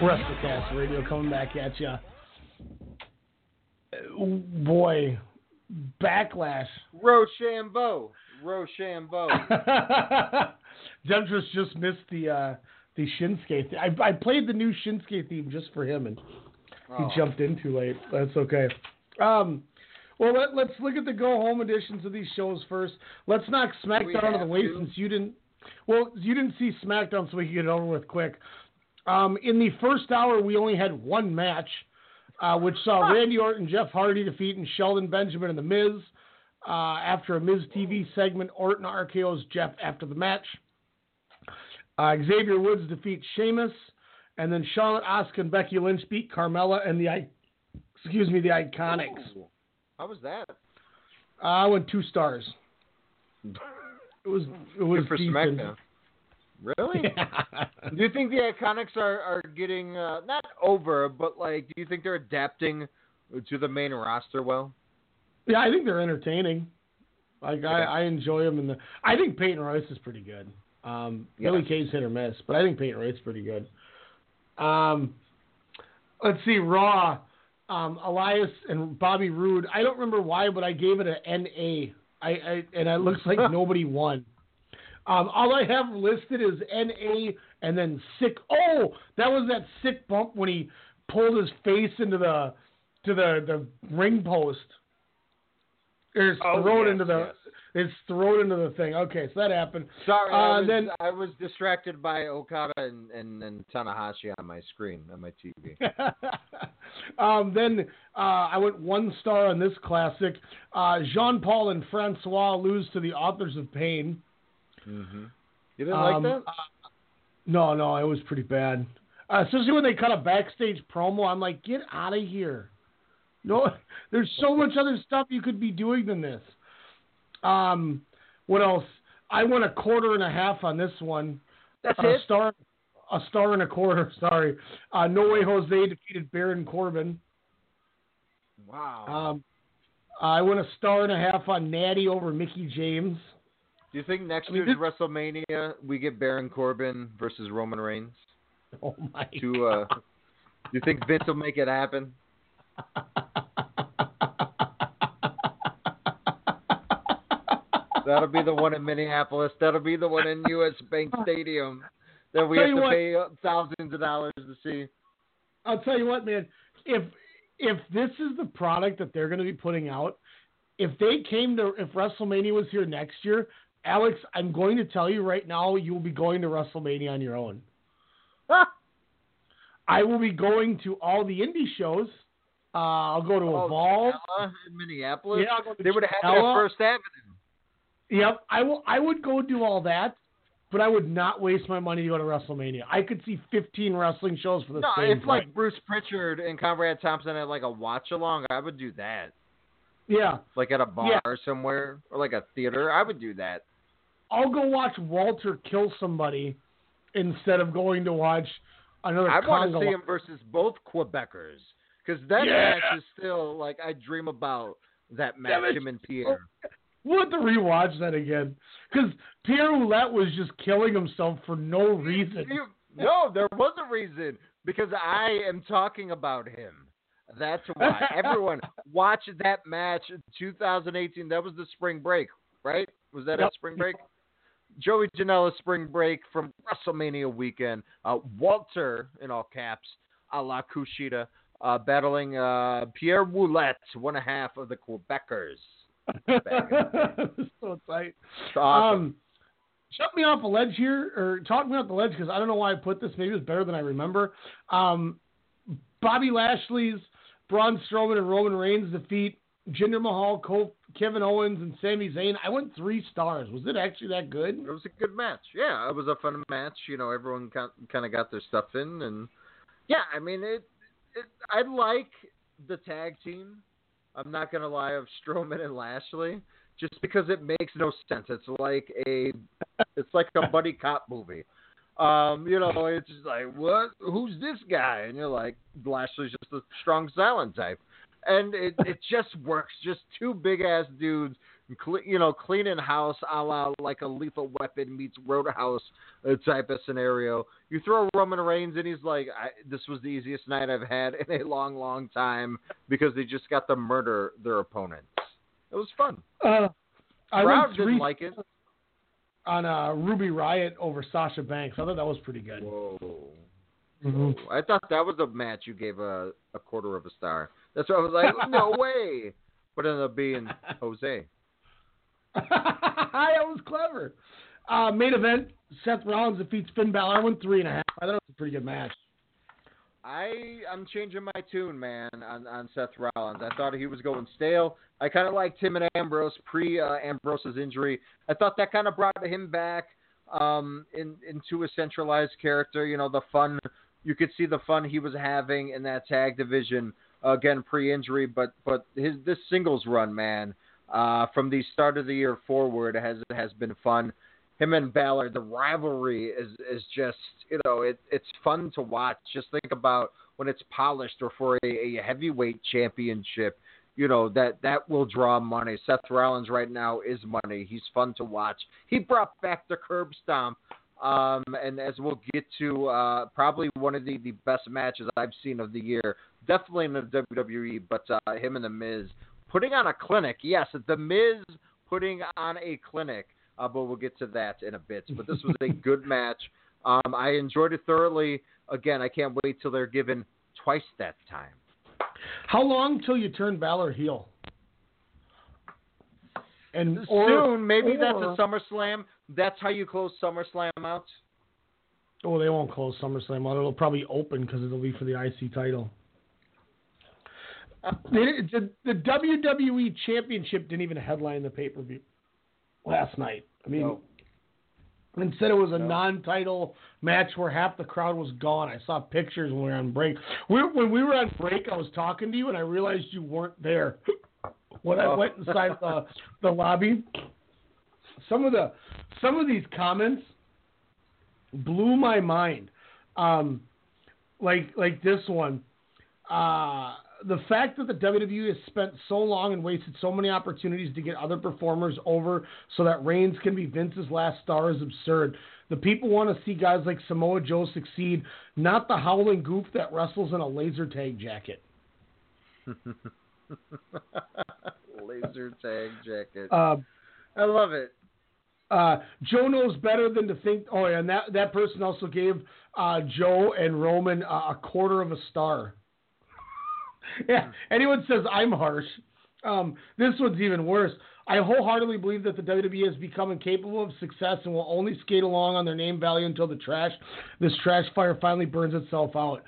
WrestleCast Radio coming back at you. Boy, backlash. Rochambeau. Rochambeau. Demetrius just missed the uh, the Shinsuke. Th- I, I played the new Shinsuke theme just for him, and Oh. he jumped in too late. That's okay. Um, well, let, let's look at the go home editions of these shows first. Let's knock SmackDown out of the way to. since you didn't. Well, you didn't see SmackDown, so we can get it over with quick. Um, in the first hour, we only had one match, uh, which saw Randy Orton, Jeff Hardy defeating Shelton Benjamin and The Miz. Uh, after a Miz TV segment, Orton RKO's Jeff after the match. Uh, Xavier Woods defeats Sheamus, and then Charlotte, Asuka, and Becky Lynch beat Carmella and the I- excuse me the Iconics. Ooh. How was that? Uh, I went two stars. It was it was Good for decent. SmackDown. Really? do you think the Iconics are, are getting uh, not over, but like, do you think they're adapting to the main roster well? Yeah, I think they're entertaining. Like I, I enjoy them, and the I think Peyton Royce is pretty good. Um, Billie Yes. Kay's hit or miss, but I think Peyton Royce is pretty good. Um, let's see, Raw, um, Elias and Bobby Roode. I don't remember why, but I gave it an NA. I, I and it looks like nobody won. Um, all I have listed is NA and then sick. Oh, that was that sick bump when he pulled his face into the to the the ring post. It's Oh, thrown yes, into the it's thrown into the thing. Okay, so that happened. Sorry, Uh, I, was, then I was distracted by Okada and, and, and Tanahashi on my screen, on my TV. um, then uh, I went one star on this classic. Uh, Jean Paul and Francois lose to the authors of pain. Mm-hmm. You didn't Um, like that? uh, no, no, it was pretty bad. Uh, especially when they cut a backstage promo, I'm like, get out of here. No, there's so much other stuff you could be doing than this. Um, what else? I went a quarter and a half on this one. That's a it? star, a star and a quarter. Sorry. Uh, no way, Jose defeated Baron Corbin. Wow. Um, I went a star and a half on Natty over Mickie James. Do you think next I mean, year's WrestleMania we get Baron Corbin versus Roman Reigns? Oh my To uh, do you think Vince will make it happen? That'll be the one in Minneapolis. That'll be the one in U.S. Bank Stadium that we have to what. pay thousands of dollars to see. I'll tell you what, man. If if this is the product that they're going to be putting out, if they came to if WrestleMania was here next year, Alex, I'm going to tell you right now, you will be going to WrestleMania on your own. I will be going to all the indie shows. Uh, I'll go to Oh, Evolve. In Minneapolis. Yeah, I'll go to they would have had it Chella. at First Avenue. Yep, I will. I would go do all that, but I would not waste my money to go to WrestleMania. I could see 15 wrestling shows for the No, same if price. like Bruce Pritchard and Conrad Thompson at like a watch along, I would do that. yeah, Like at a bar Yeah. somewhere or like a theater, I would do that. I'll go watch Walter kill somebody instead of going to watch another. I want to see him versus both Quebecers because that Yeah. match is still like I dream about that That match. match- Him and oh, Pierre. We'll have to rewatch that again because Pierre Ouellet was just killing himself for no reason. No, there was a reason because I am talking about him. That's why everyone watch that match in 2018. That was the spring break, right? Was that Yep. a spring break? Joey Janela spring break from WrestleMania weekend. Uh, Walter, in all caps, a la Kushida, uh, battling uh, Pierre Ouellet, one and a half of the Quebecers. so tight. Awesome. Um, jump me off a ledge here, or talk me off the ledge because I don't know why I put this. Maybe it's better than I remember. Um, Bobby Lashley's Braun Strowman and Roman Reigns defeat Jinder Mahal, Cole, Kevin Owens, and Sami Zayn. I went three stars. Was it actually that good? It was a good match. Yeah, it was a fun match. You know, everyone kind of got their stuff in, and yeah, I mean, it. it I like the tag team. I'm not gonna lie of Strowman and Lashley, just because it makes no sense. It's like a, it's like a buddy cop movie. Um, you know, it's just like what? Who's this guy? And you're like, Lashley's just a strong silent type, and it it just works. Just two big ass dudes you know, cleaning house a la like a lethal weapon meets Roadhouse uh, type of scenario. You throw Roman Reigns and he's like, I, this was the easiest night I've had in a long, long time because they just got to murder their opponents. It was fun. Uh, I Crowd three didn't like it. on uh, Ruby Riott over Sasha Banks. I thought that was pretty good. Whoa. Mhm. I thought that was a match you gave a, a quarter of a star. That's why I was like, no way. But it ended up being Jose. that was clever. Uh, main event: Seth Rollins defeats Finn Balor. I went three and a half. I thought it was a pretty good match. I I'm changing my tune, man, on, on Seth Rollins. I thought he was going stale. I kind of liked him and Ambrose pre uh, Ambrose's injury. I thought that kind of brought him back um, in, into a centralized character. You know, the fun you could see the fun he was having in that tag division again pre-injury, but but his this singles run, man, uh, from the start of the year forward has has been fun. Him and Balor, the rivalry is is just you know it it's fun to watch. Just think about when it's polished or for a, a heavyweight championship. You know that that will draw money. Seth Rollins right now is money. He's fun to watch. He brought back the curb stomp, um, and as we'll get to, uh, probably one of the, the best matches I've seen of the year. Definitely in the WWE, but uh, him and the Miz putting on a clinic. Yes, the Miz putting on a clinic. Uh, but we'll get to that in a bit. But this was a good match. Um, I enjoyed it thoroughly. Again, I can't wait till they're given twice that time. How long till you turn Balor heel? And Soon, or, maybe or, that's a SummerSlam. That's how you close SummerSlam out. Oh, they won't close SummerSlam out. It'll probably open because it'll be for the IC title. They the, the WWE Championship didn't even headline the pay per view last night. I mean, No. instead it was a non-title match where half the crowd was gone. I saw pictures when we were on break. We, when we were on break, I was talking to you and I realized you weren't there. when I Oh. went inside the the lobby, some of the some of these comments blew my mind. Um, like like this one. Uh, the fact that the WWE has spent so long and wasted so many opportunities to get other performers over so that Reigns can be Vince's last star is absurd. The people want to see guys like Samoa Joe succeed, not the howling goof that wrestles in a laser tag jacket. Laser tag jacket. Uh, I love it. Uh, Joe knows better than to think. Oh, yeah, and that that person also gave uh, Joe and Roman uh, a quarter of a star. yeah, anyone says I'm harsh. Um, this one's even worse. I wholeheartedly believe that the WWE has become incapable of success and will only skate along on their name value until the trash, this trash fire finally burns itself out.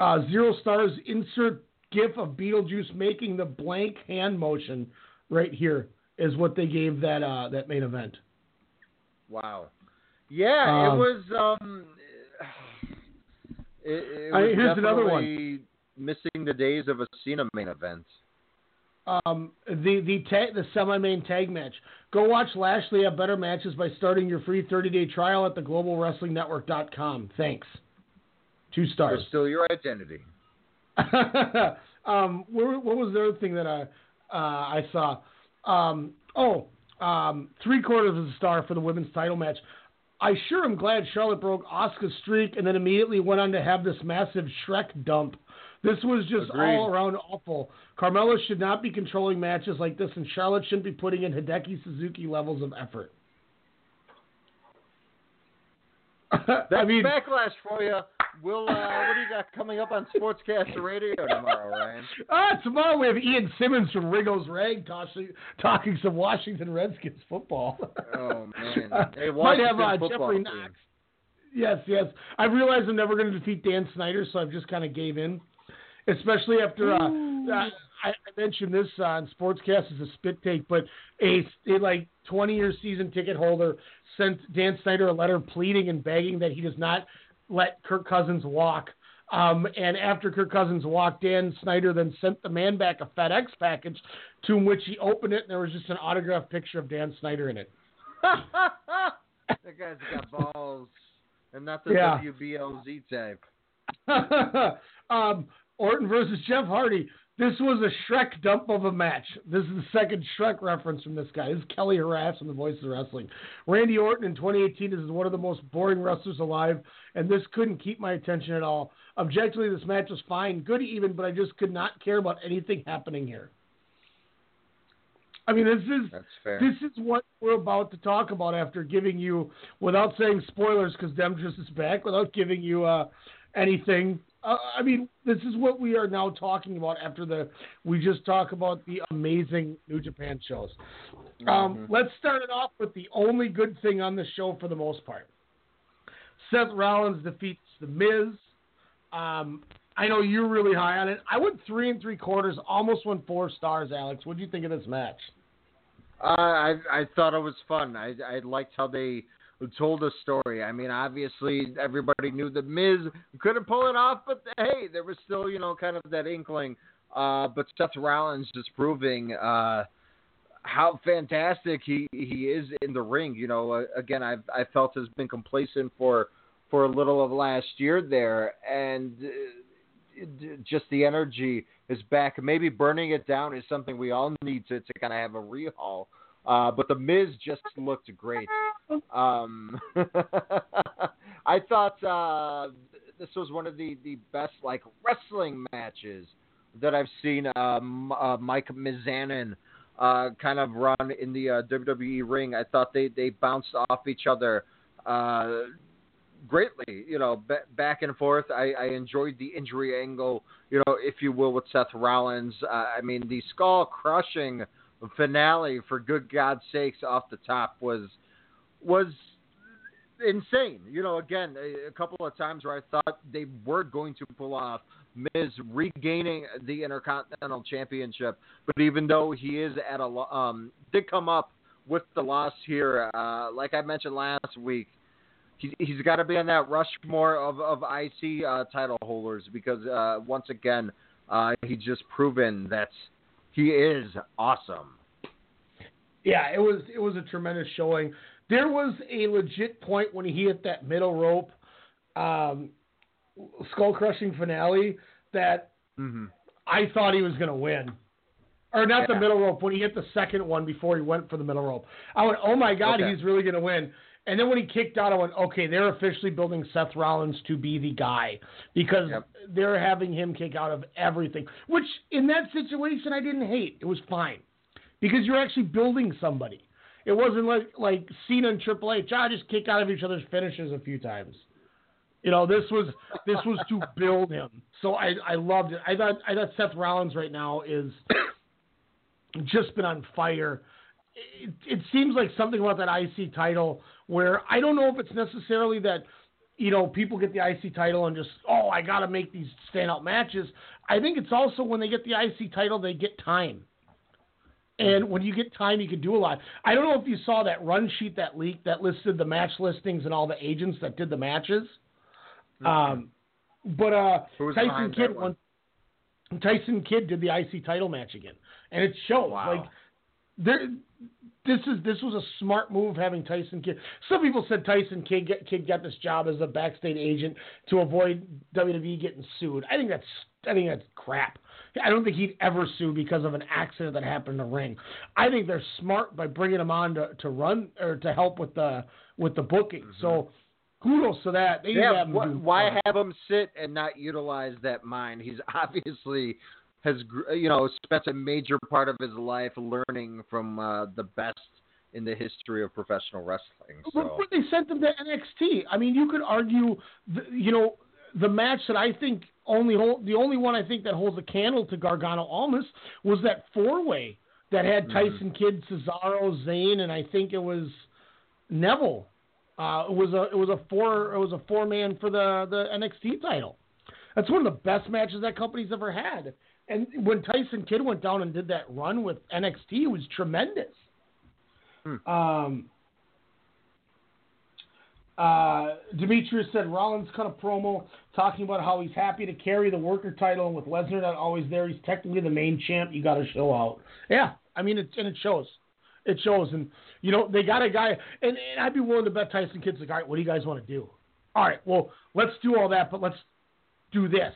Uh, zero stars. Insert GIF of Beetlejuice making the blank hand motion right here is what they gave that uh, that main event. Wow. Yeah, Um, it was. Um, it, it I- was here's another one. Missing the days of a Cena main event. Um, the the ta- the semi main tag match. Go watch Lashley have better matches by starting your free 30 day trial at theglobalwrestlingnetwork.com. Thanks. Two stars. It's still your identity. um, what, what was the other thing that I uh, I saw? Um, oh, um, three quarters of a star for the women's title match. I sure am glad Charlotte broke Asuka's streak and then immediately went on to have this massive Shrek dump. This was just Agreed. all around awful. Carmella should not be controlling matches like this, and Charlotte shouldn't be putting in Hideki Suzuki levels of effort. That's I mean, backlash for you. Will uh, what do you got coming up on Sportscaster Radio tomorrow, Ryan? Ah, tomorrow we have Ian Simmons from Rigo's Rag talking, talking some Washington Redskins football. Oh man, hey, Might have uh, Jeffrey team. Knox. Yes, yes. I realize I'm never going to defeat Dan Snyder, so I've just kind of gave in. Especially after uh, I, I mentioned this uh, on Sportscast as a spit take, but a, a like 20 year season ticket holder sent Dan Snyder a letter pleading and begging that he does not let Kirk Cousins walk. Um, and after Kirk Cousins walked, Dan Snyder then sent the man back a FedEx package to which he opened it, and there was just an autographed picture of Dan Snyder in it. that guy's got balls, and not the Yeah. WBLZ type. um, Orton versus Jeff Hardy. This was a Shrek dump of a match. This is the second Shrek reference from this guy. This is Kelly Harass from the Voice of Wrestling. Randy Orton in 2018 is one of the most boring wrestlers alive, and this couldn't keep my attention at all. Objectively, this match was fine, good even, but I just could not care about anything happening here. I mean, this is this is what we're about to talk about after giving you, without saying spoilers, because Demetrius is back, without giving you uh, anything. Uh, I mean, this is what we are now talking about after the we just talk about the amazing New Japan shows. Um, Mhm. Let's start it off with the only good thing on the show for the most part. Seth Rollins defeats The Miz. Um, I know you're really high on it. I went three and three quarters, almost went four stars. Alex, what do you think of this match? Uh, I I thought it was fun. I I liked how they told a story. I mean, obviously everybody knew the Miz couldn't pull it off, but hey, there was still you know kind of that inkling. Uh, but Seth Rollins just proving uh, how fantastic he he is in the ring. You know, uh, again, I've I felt has been complacent for for a little of last year there, and. Uh, just the energy is back. Maybe burning it down is something we all need to, to kind of have a rehaul. Uh, but the Miz just looked great. Um, I thought uh, this was one of the, the best like wrestling matches that I've seen. Um, uh, Mike Mizanin uh, kind of run in the uh, WWE ring. I thought they they bounced off each other. Uh, greatly, you know, ba- back and forth. I, I enjoyed the injury angle, you know, if you will, with Seth Rollins. Uh, I mean, the skull crushing finale, for good God's sakes, off the top was was insane. You know, again, a, a couple of times where I thought they were going to pull off Miz regaining the Intercontinental Championship, but even though he is at a um did come up with the loss here, uh, like I mentioned last week, he, he's got to be on that Rushmore of, of IC uh, title holders because uh, once again, uh, he just proven that he is awesome. Yeah, it was it was a tremendous showing. There was a legit point when he hit that middle rope, um, skull crushing finale that Mm-hmm. I thought he was going to win. Or not the middle rope, when he hit the second one before he went for the middle rope. I went, oh my God, Okay. he's really going to win. And then when he kicked out, I went, okay, they're officially building Seth Rollins to be the guy because they're having him kick out of everything. Which, in that situation, I didn't hate. It was fine because you're actually building somebody. It wasn't like like Cena and Triple H. I just kick out of each other's finishes a few times. You know, this was this was to build him. So I I loved it. I thought I thought Seth Rollins right now is just been on fire. It, it seems like something about that IC title where I don't know if it's necessarily that you know people get the IC title and just oh I got to make these standout matches. I think it's also when they get the IC title they get time. And when you get time, you can do a lot. I don't know if you saw that run sheet that leaked that listed the match listings and all the agents that did the matches. Mm-hmm. Um, but uh, Tyson Kidd one? Tyson Kidd did the IC title match again, and it shows wow. like there. This is this was a smart move having Tyson Kidd. Some people said Tyson Kidd, get, Kidd got this job as a backstage agent to avoid WWE getting sued. I think that's I think that's crap. I don't think he'd ever sue because of an accident that happened in the ring. I think they're smart by bringing him on to, to run or to help with the with the booking. Mm-hmm. So kudos to that. They yeah, wh- why have him sit and not utilize that mind? He's obviously has you know spent a major part of his life learning from uh, the best in the history of professional wrestling. So. But they sent him to NXT. I mean, you could argue, the, you know, the match that I think only hold, the only one I think that holds a candle to Gargano Almas was that four way that had mm-hmm. Tyson Kidd, Cesaro, Zayn, and I think it was Neville. Uh, it was a it was a four it was a four man for the the NXT title. That's one of the best matches that company's ever had. And when Tyson Kidd went down and did that run with NXT, it was tremendous. Hmm. Um, uh, Demetrius said Rollins cut a promo talking about how he's happy to carry the worker title, and with Lesnar not always there, he's technically the main champ. You got to show out. Yeah, I mean, it, and it shows. It shows, and you know they got a guy, and, and I'd be willing to bet Tyson Kidd's like, all right, what do you guys want to do? All right, well, let's do all that, but let's do this.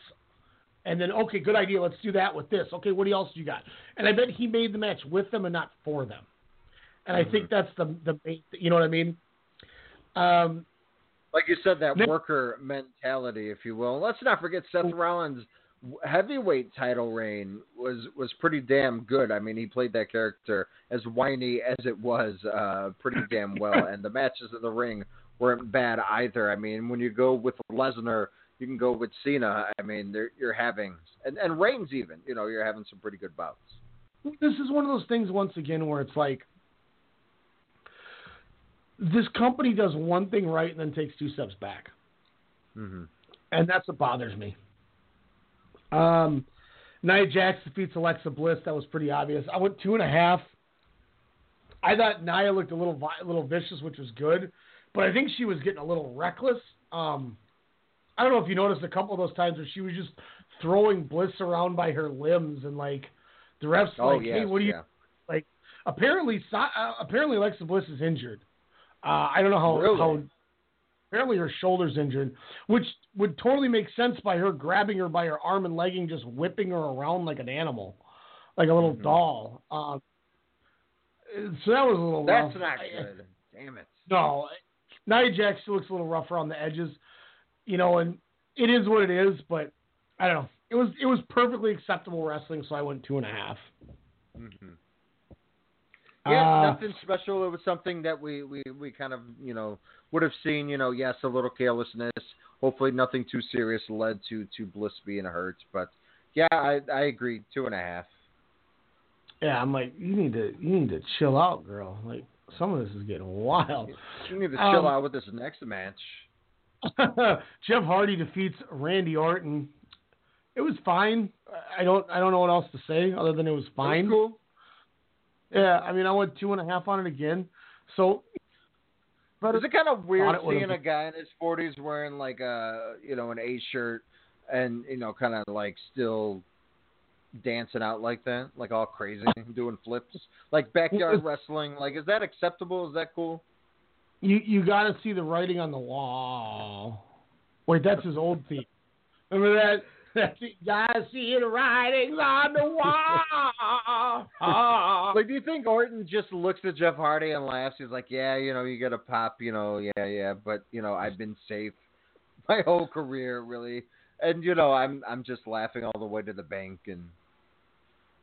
And then, okay, good idea. Let's do that with this. Okay, what else do you got? And I bet he made the match with them and not for them. And mm-hmm. I think that's the the you know what I mean. Um, like you said, that worker mentality, if you will. Let's not forget Seth Rollins' heavyweight title reign was was pretty damn good. I mean, he played that character as whiny as it was, uh, pretty damn well. and the matches in the ring weren't bad either. I mean, when you go with Lesnar, you can go with Cena. I mean, you're having and and Reigns even. You know, you're having some pretty good bouts. This is one of those things once again where it's like this company does one thing right and then takes two steps back. Mm-hmm. And that's what bothers me. Um, Nia Jax defeats Alexa Bliss. That was pretty obvious. I went two and a half. I thought Nia looked a little a little vicious, which was good, but I think she was getting a little reckless. Um, I don't know if you noticed a couple of those times where she was just throwing Bliss around by her limbs, and like the refs oh, like, yes, "Hey, what do you yeah. like?" Apparently, uh, apparently Alexa Bliss is injured. Uh, I don't know how, really? how apparently her shoulder's injured, which would totally make sense by her grabbing her by her arm and legging, just whipping her around like an animal, like a little mm-hmm. doll. Uh, so that was a little. That's rough. not good. Damn it. No, Nia Jax looks a little rough around the edges, you know, and it is what it is. But I don't know. It was it was perfectly acceptable wrestling, so I went two and a half. Mm-hmm. Yeah, uh, nothing special. It was something that we, we, we kind of, you know, would have seen, you know, yes, a little carelessness. Hopefully nothing too serious led to, to Bliss being hurt. But yeah, I, I agree. Two and a half. Yeah, I'm like, you need to you need to chill out, girl. Like some of this is getting wild. You need to Um, chill out with this next match. Jeff Hardy defeats Randy Orton. It was fine. I don't I don't know what else to say other than it was fine. cool. Yeah, I mean I went two and a half on it again. So But is it kind of weird Thought it would've seeing a guy in his forties wearing like a you know an A shirt and you know kind of like still dancing out like that, like all crazy, doing flips, like backyard wrestling? Like, is that acceptable? Is that cool? you you got to see the writing on the wall. Wait, that's his old theme. Remember that? That's it. Gotta see the writings on the wall. like, do you think Orton just looks at Jeff Hardy and laughs? He's like, "Yeah, you know, you got to pop, you know, yeah, yeah, but you know, I've been safe my whole career, really, and you know, I'm I'm just laughing all the way to the bank, and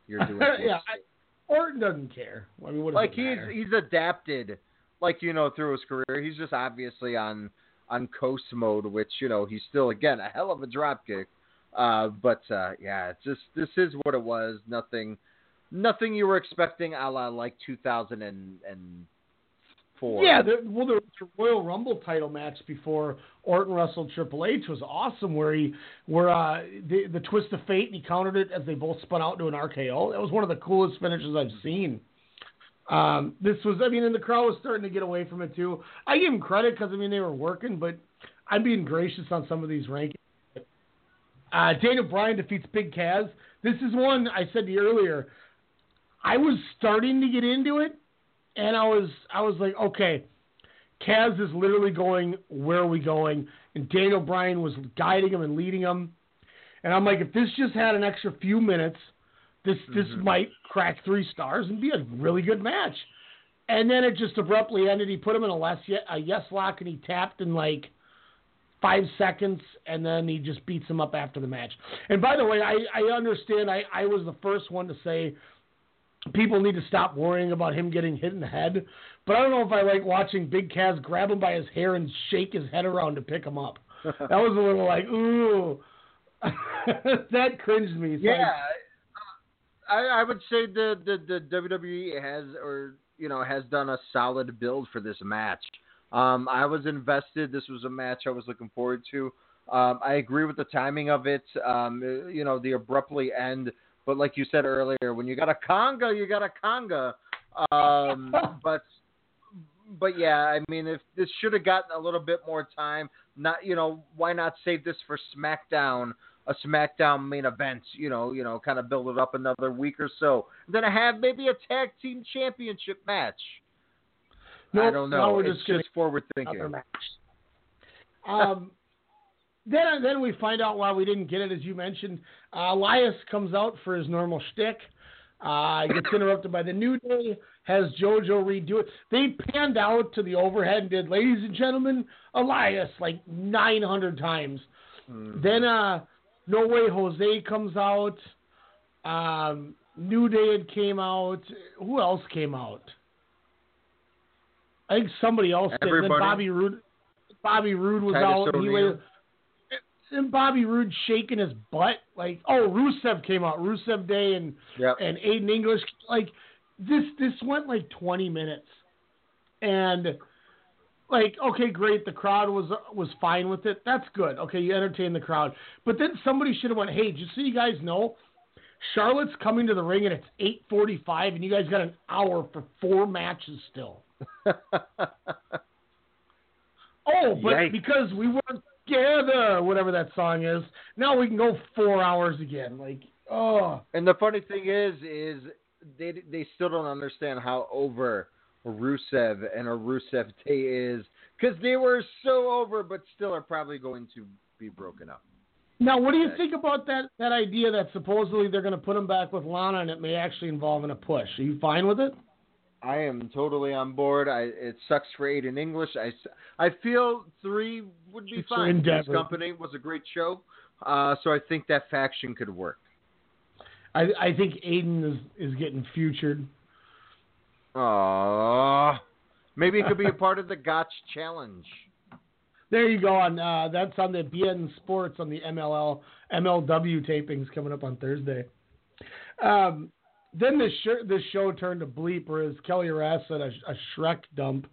you're doing yeah, I, Orton doesn't care. I mean, like he's matter? he's adapted, like you know, through his career. He's just obviously on on coast mode, which you know, he's still again a hell of a drop kick. Uh, but uh, yeah, just this is what it was. Nothing, nothing you were expecting, a la like 2004. Yeah, the, well, the Royal Rumble title match before Orton wrestled Triple H was awesome. Where he, where uh, the the twist of fate, and he countered it as they both spun out into an RKO. That was one of the coolest finishes I've seen. Um, this was, I mean, and the crowd was starting to get away from it too. I give them credit because I mean they were working, but I'm being gracious on some of these rankings. Uh, Daniel Bryan defeats Big Cass. This is one I said to you earlier. I was starting to get into it, and I was I was like, okay, Cass is literally going, where are we going? And Daniel Bryan was guiding him and leading him. And I'm like, if this just had an extra few minutes, this this Mm-hmm. might crack three stars and be a really good match. And then it just abruptly ended. He put him in a less a yes lock and he tapped in like five seconds, and then he just beats him up after the match. And by the way, I I understand. I I was the first one to say people need to stop worrying about him getting hit in the head. But I don't know if I like watching Big Cass grab him by his hair and shake his head around to pick him up. That was a little like ooh. that cringed me. So Yeah, I, I would say the, the the WWE has or you know has done a solid build for this match. Um, I was invested. This was a match I was looking forward to. Um, I agree with the timing of it. Um, you know, the abruptly end. But like you said earlier, when you got a conga, you got a conga. Um, but but yeah, I mean, if this should have gotten a little bit more time, not you know, why not save this for SmackDown, a SmackDown main event? You know, you know, kind of build it up another week or so. Then have maybe a tag team championship match. I Nope, don't now know. we're it's just just forward thinking. Um, then then we find out why we didn't get it, as you mentioned. Uh, Elias comes out for his normal shtick. Uh, gets interrupted by the New Day. Has JoJo redo it. They panned out to the overhead and did, "Ladies and gentlemen, Elias" like 900 times. Then uh, No Way Jose comes out. Um, New Day had came out. Who else came out? I think somebody else did. Then Bobby Roode. Bobby Roode was Titus out. And he was, and Bobby Roode shaking his butt. Like, oh, Rusev came out. Rusev Day and Yep. and Aiden English. Like this this went like 20 minutes, and like okay, great. The crowd was was fine with it. That's good. Okay, you entertain the crowd. But then somebody should have went, hey, just so you guys know, Charlotte's coming to the ring and it's 8:45, and you guys got an hour for four matches still. Oh, but Yikes. because we weren't together, whatever that song is, now we can go four hours again. Like, oh. And the funny thing is, is they they still don't understand how over Rusev and a Rusev Day is because they were so over, but still are probably going to be broken up. Now, what do you think about that that idea that supposedly they're going to put him back with Lana and it may actually involve in a push? Are you fine with it? I am totally on board. I it sucks for Aiden English. I, I feel three would be It's fine. This company was a great show, uh, so I think that faction could work. I I think Aiden is is getting futured. Aww. Maybe it could be a part of the Gotch challenge. There you go. On uh, that's on the beIN Sports on the MLL MLW tapings coming up on Thursday. Um, then the sh- the show turned to bleeper as Kelly Rass said a, a Shrek dump.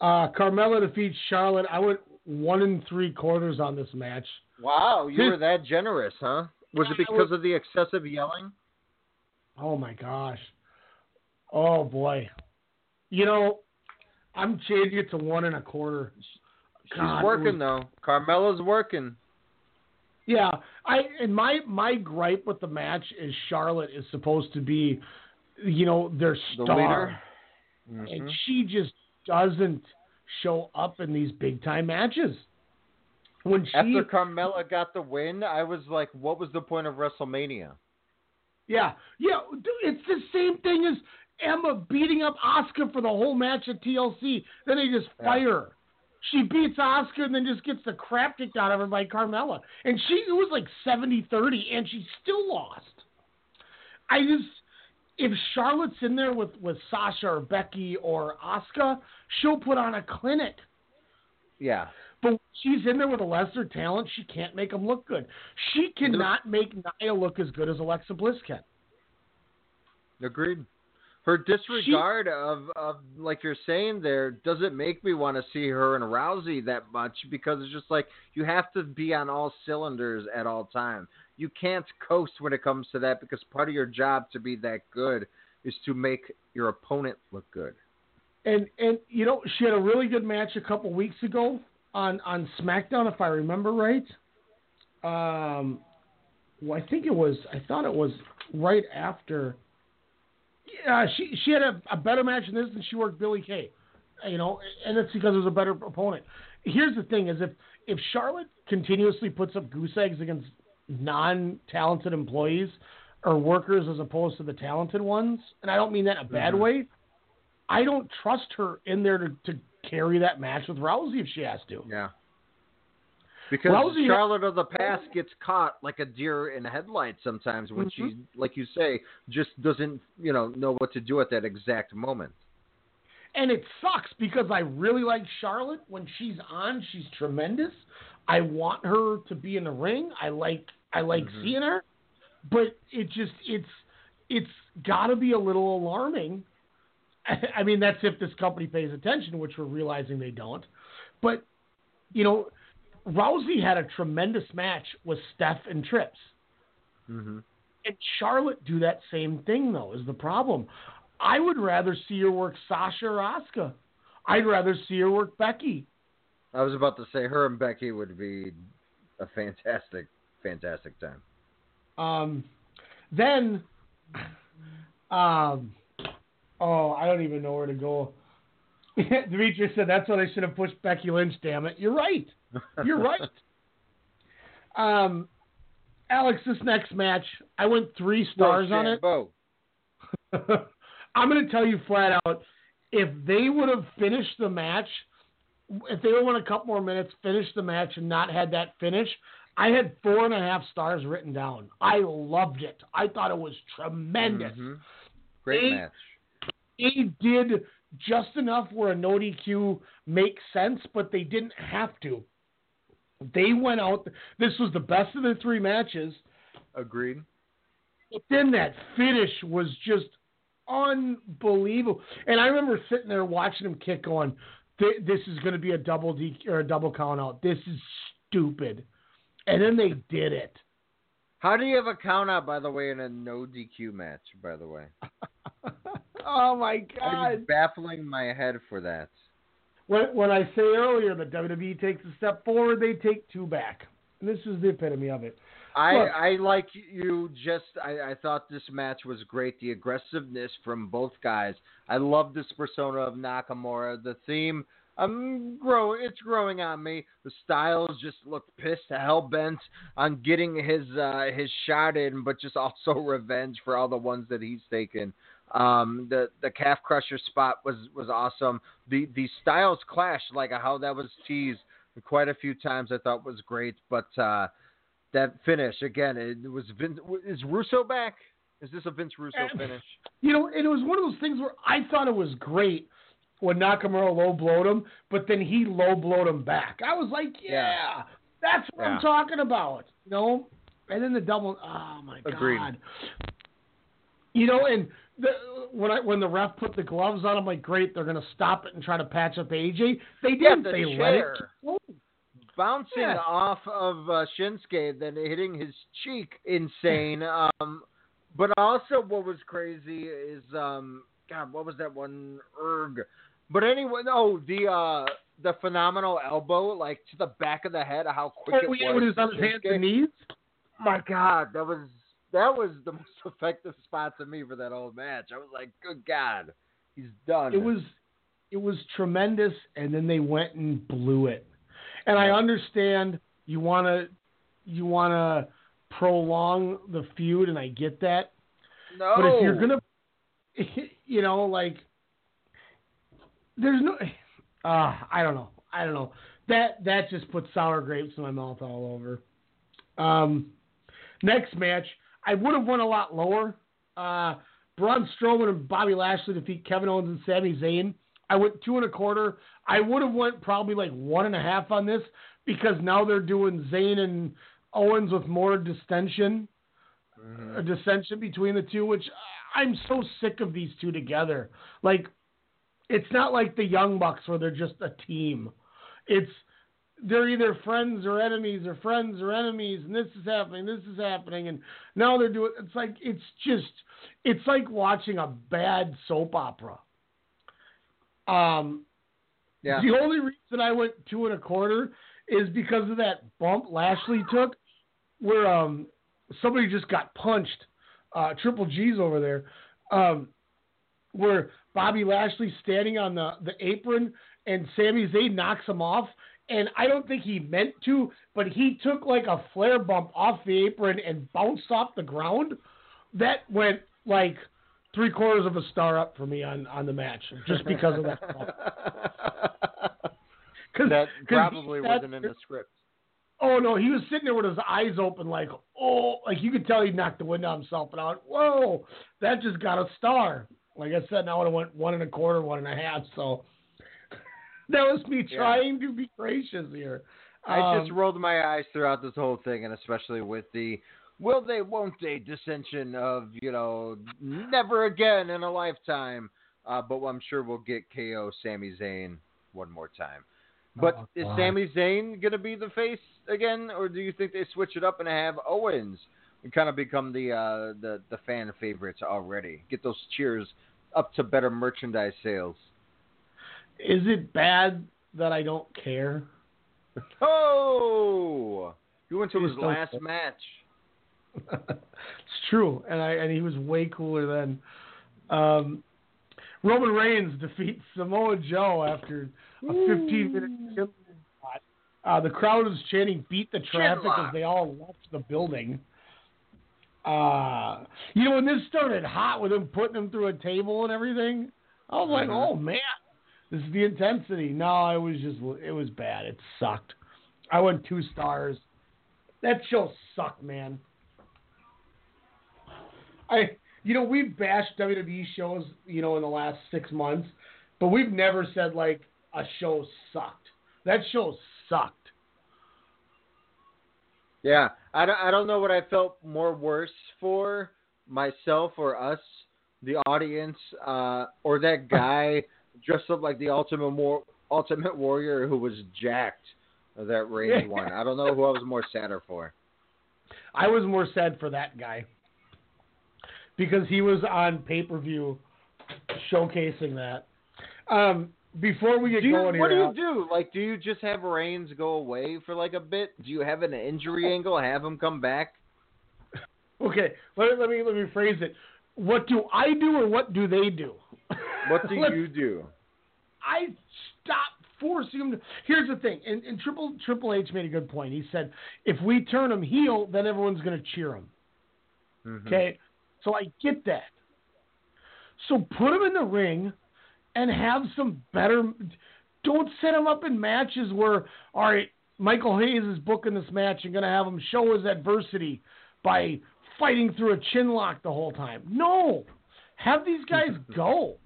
Uh, Carmella defeats Charlotte. I went one and three quarters on this match. Wow, you This- were that generous, huh? Was it because of the excessive yelling? Oh my gosh. Oh boy. You know, I'm changing it to one and a quarter. She's God, it working was- though. Carmella's working. Yeah, I and my my gripe with the match is Charlotte is supposed to be, you know, their The star, leader. and Mhm. she just doesn't show up in these big time matches. When she, After Carmella got the win, I was like, what was the point of WrestleMania? yeah, yeah, it's the same thing as Emma beating up Asuka for the whole match at TLC. Then they just Yeah. fire her. She beats Asuka and then just gets the crap kicked out of her by Carmella. And she it was like 70-30 and she still lost. I just if Charlotte's in there with, with Sasha or Becky or Asuka, she'll put on a clinic. Yeah. But she's in there with a lesser talent, she can't make them look good. She cannot make Nia look as good as Alexa Bliss can. Agreed. Her disregard she, of, of like you're saying there doesn't make me want to see her and Rousey that much because it's just like you have to be on all cylinders at all time. You can't coast when it comes to that because part of your job to be that good is to make your opponent look good. And and you know she had a really good match a couple weeks ago on on SmackDown if I remember right. Um, well, I think it was. I thought it was right after uh, she she had a, a better match in this than she worked Billie Kay. You know, and it's because it was a better opponent. Here's the thing: is if if Charlotte continuously puts up goose eggs against non-talented employees or workers as opposed to the talented ones, and I don't mean that in a bad mm-hmm. way. I don't trust her in there to, to carry that match with Rousey if she has to. Yeah. Because Rousey, Charlotte of the past gets caught like a deer in a headlight sometimes when mm-hmm. she, like you say, just doesn't you know know what to do at that exact moment. And it sucks because I really like Charlotte when she's on. She's tremendous. I want her to be in the ring. I like I like mm-hmm. seeing her, but it just it's it's got to be a little alarming. I mean, that's if this company pays attention, which we're realizing they don't. But you know, Rousey had a tremendous match with Steph and Trips. Mm-hmm. And Charlotte do that same thing though is the problem. I would rather see her work Sasha or Asuka. I'd rather see her work Becky. I was about to say her and Becky would be a fantastic, fantastic time. Um, then, um, oh, I don't even know where to go. Demetrius said that's what they should have pushed Becky Lynch. Damn it, you're right. You're right. Um, Alex, this next match, I went three stars on it. I'm going to tell you flat out, if they would have finished the match, if they would have won a couple more minutes, finished the match, and not had that finish, I had four and a half stars written down. I loved it. I thought it was tremendous. Mm-hmm. Great they, match. They did just enough where a no DQ makes sense, but they didn't have to. They went out. This was the best of the three matches. Agreed. But then that finish was just unbelievable. And I remember sitting there watching him kick, going, "This is going to be a double D or a double count out. This is stupid." And then they did it. How do you have a count out, by the way, in a no DQ match? By the way. oh my god! I'm baffling my head for that when, when I say earlier that WWE takes a step forward, they take two back. And this is the epitome of it. I, I like you just I, I thought this match was great. The aggressiveness from both guys. I love this persona of Nakamura. The theme I'm grow it's growing on me. The styles just look pissed hell bent on getting his uh his shot in, but just also revenge for all the ones that he's taken. Um, the the calf crusher spot was was awesome. The the styles clash like how that was teased quite a few times. I thought was great, but uh, that finish again. It was Vince. Is Russo back? Is this a Vince Russo finish? You know, and it was one of those things where I thought it was great when Nakamura low blowed him, but then he low blowed him back. I was like, yeah, yeah. that's what yeah. I'm talking about. You know, and then the double. Oh my Agreed. god. You know, and the, when I when the ref put the gloves on, I'm like, great, they're gonna stop it and try to patch up AJ. They didn't. Yeah, the they let it bouncing yeah. off of uh, Shinsuke, then hitting his cheek, insane. um, but also, what was crazy is, um, God, what was that one erg? But anyway, no, the uh, the phenomenal elbow, like to the back of the head, how quick oh, it was. When on his hands and knees. My God, that was that was the most effective spot to me for that whole match. I was like, good God, he's done. It was it was tremendous, and then they went and blew it. And I understand you want to you want to prolong the feud, and I get that. No, but if you're gonna, you know, like there's no, uh, I don't know, I don't know. That that just puts sour grapes in my mouth all over. Um, next match, I would have won a lot lower. Uh, Braun Strowman and Bobby Lashley defeat Kevin Owens and Sami Zayn. I went two and a quarter. I would have went probably like one and a half on this because now they're doing Zayn and Owens with more distension. Mm-hmm. a dissension between the two, which I'm so sick of these two together. Like, it's not like the Young Bucks where they're just a team. It's they're either friends or enemies or friends or enemies and this is happening this is happening and now they're doing it's like it's just it's like watching a bad soap opera um yeah. the only reason i went two and a quarter is because of that bump lashley took where um somebody just got punched uh triple g's over there um where bobby lashley's standing on the the apron and Sami Zayn knocks him off and I don't think he meant to, but he took like a flare bump off the apron and bounced off the ground. That went like three quarters of a star up for me on on the match just because of that. Cause, that probably cause wasn't in the script. Oh no, he was sitting there with his eyes open, like oh, like you could tell he knocked the wind out himself. And I went, whoa, that just got a star. Like I said, now I went one and a quarter, one and a half. So that was me trying yeah. to be gracious here. I um, just rolled my eyes throughout this whole thing, and especially with the will they, won't they dissension of you know never again in a lifetime. Uh, but I'm sure we'll get KO Sami Zayn one more time. But oh, is. Sami Zayn gonna be the face again, or do you think they switch it up and have Owens and kind of become the uh, the the fan favorites already? Get those cheers up to better merchandise sales. Is it bad that I don't care? Oh, he went to his last don't. match. it's true, and I and he was way cooler then. Um, Roman Reigns defeats Samoa Joe after a 15 minute. Uh, the crowd was chanting "Beat the traffic" as they all left the building. Uh, you know when this started hot with him putting him through a table and everything, I was like, Mhm. "Oh man, this is the intensity." No, it was just it was bad. It sucked. I went two stars. That show sucked, man. I you know we've bashed WWE shows you know in the last six months, but we've never said like a show sucked. That show sucked. Yeah, I don't, I don't know what I felt more worse for myself or us, the audience, uh, or that guy dressed up like the ultimate war, ultimate warrior who was jacked that Reigns won. I don't know who I was more sadder for. I was more sad for that guy because he was on pay per view showcasing that. Um, before we get Do you, going what do you do? Like, do you just have Reigns go away for like a bit? Do you have an injury angle? Have him come back? okay, let, let me let me phrase it. What do I do, or what do they do? What do you do? I stop forcing him to. Here's the thing, and, and Triple Triple H made a good point. He said, if we turn him heel, then everyone's going to cheer him. Mhm. Okay, so I get that. So put him in the ring and have some better. Don't set him up in matches where, all right, Michael Hayes is booking this match and going to have him show his adversity by fighting through a chin lock the whole time. No, have these guys go.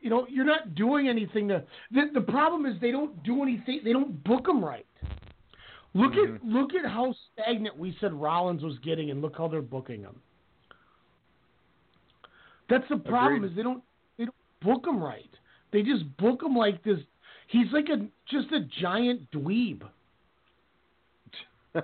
You know, you're not doing anything to. The, the problem is they don't do anything. They don't book them right. Look at mm-hmm. look at how stagnant we said Rollins was getting, and look how they're booking him. That's the problem Agreed. is they don't they don't book him right. They just book him like this. He's like a just a giant dweeb.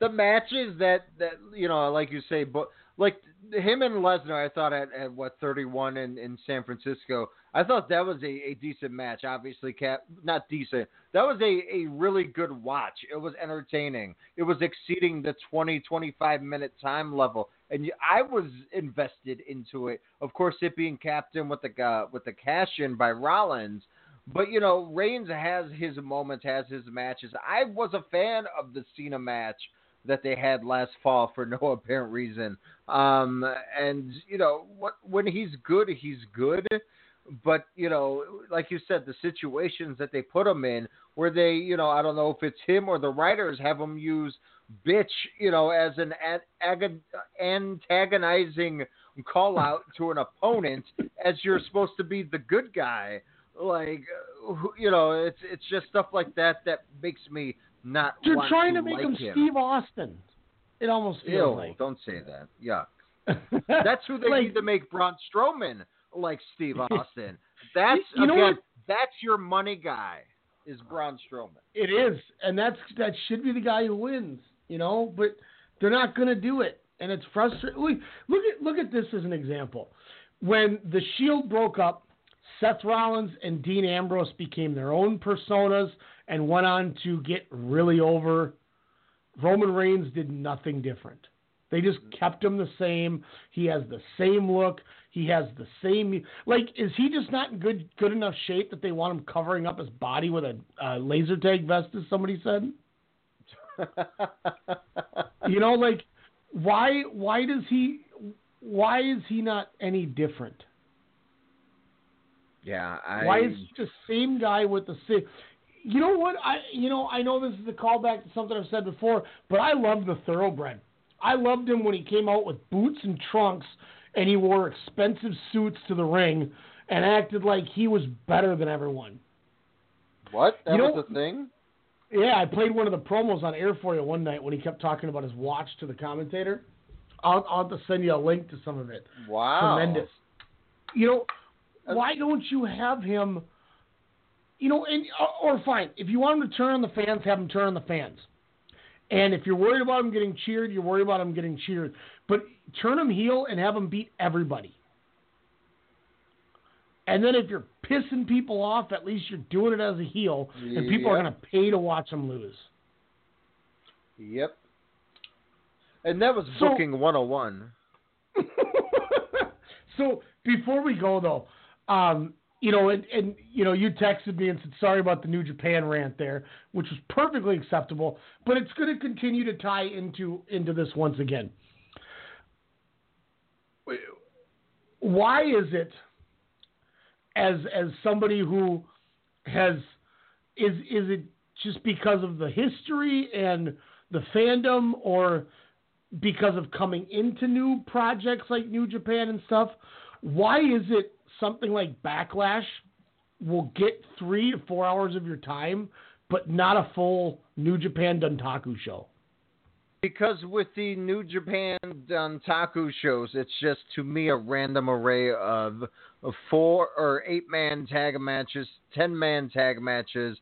the matches that that you know, like you say, but like him and Lesnar, I thought at, at what 31 in, in San Francisco, I thought that was a, a decent match. Obviously, cap not decent. That was a, a really good watch. It was entertaining. It was exceeding the 20 25 minute time level, and I was invested into it. Of course, it being captain with the uh, with the cash in by Rollins. But you know, Reigns has his moments, has his matches. I was a fan of the Cena match that they had last fall for no apparent reason. Um, and you know, what when he's good, he's good. But you know, like you said, the situations that they put him in, where they, you know, I don't know if it's him or the writers have him use bitch, you know, as an ag- ag- antagonizing call out to an opponent, as you're supposed to be the good guy. Like, you know, it's it's just stuff like that that makes me not. You're trying to to make like him. Steve Austin. It almost feels Ew, like. don't say that. Yuck. That's who they Like- need to make Braun Strowman like Steve Austin. That's You know again, what? that's your money guy. Is Braun Strowman? It is, and that's that should be the guy who wins, you know. But they're not going to do it, and it's frustrating. Look, look at look at this as an example. When the Shield broke up, Seth Rollins and Dean Ambrose became their own personas and went on to get really over. Roman Reigns did nothing different. They just kept him the same. He has the same look. He has the same like. Is he just not in good good enough shape that they want him covering up his body with a uh, laser tag vest? As somebody said. you know, like why why does he why is he not any different? Yeah, I. Why is he the same guy with the same? You know what? I you know I know this is a callback to something I've said before, but I love the thoroughbred. I loved him when he came out with boots and trunks, and he wore expensive suits to the ring, and acted like he was better than everyone. What? That You know- was the thing. Yeah, I played one of the promos on air for you one night when he kept talking about his watch to the commentator. I'll, I'll have to send you a link to some of it. Wow. Tremendous. You know, why don't you have him? You know, and or, or fine if you want him to turn on the fans, have him turn on the fans. And if you're worried about him getting cheered, you're worried about him getting cheered. But turn him heel and have him beat everybody. And then if you're pissing people off, at least you're doing it as a heel, and people are going to pay to watch him lose. Yep. And that was So- booking 101. So before we go though, um, you know, and, and you know, you texted me and said sorry about the New Japan rant there, which was perfectly acceptable, but it's going to continue to tie into into this once again. Why is it, as as somebody who has, is is it just because of the history and the fandom, or because of coming into new projects like New Japan and stuff, why is it something like Backlash will get three to four hours of your time, but not a full New Japan Dontaku show? Because with the New Japan Dontaku shows, it's just to me a random array of four or eight man tag matches, ten man tag matches,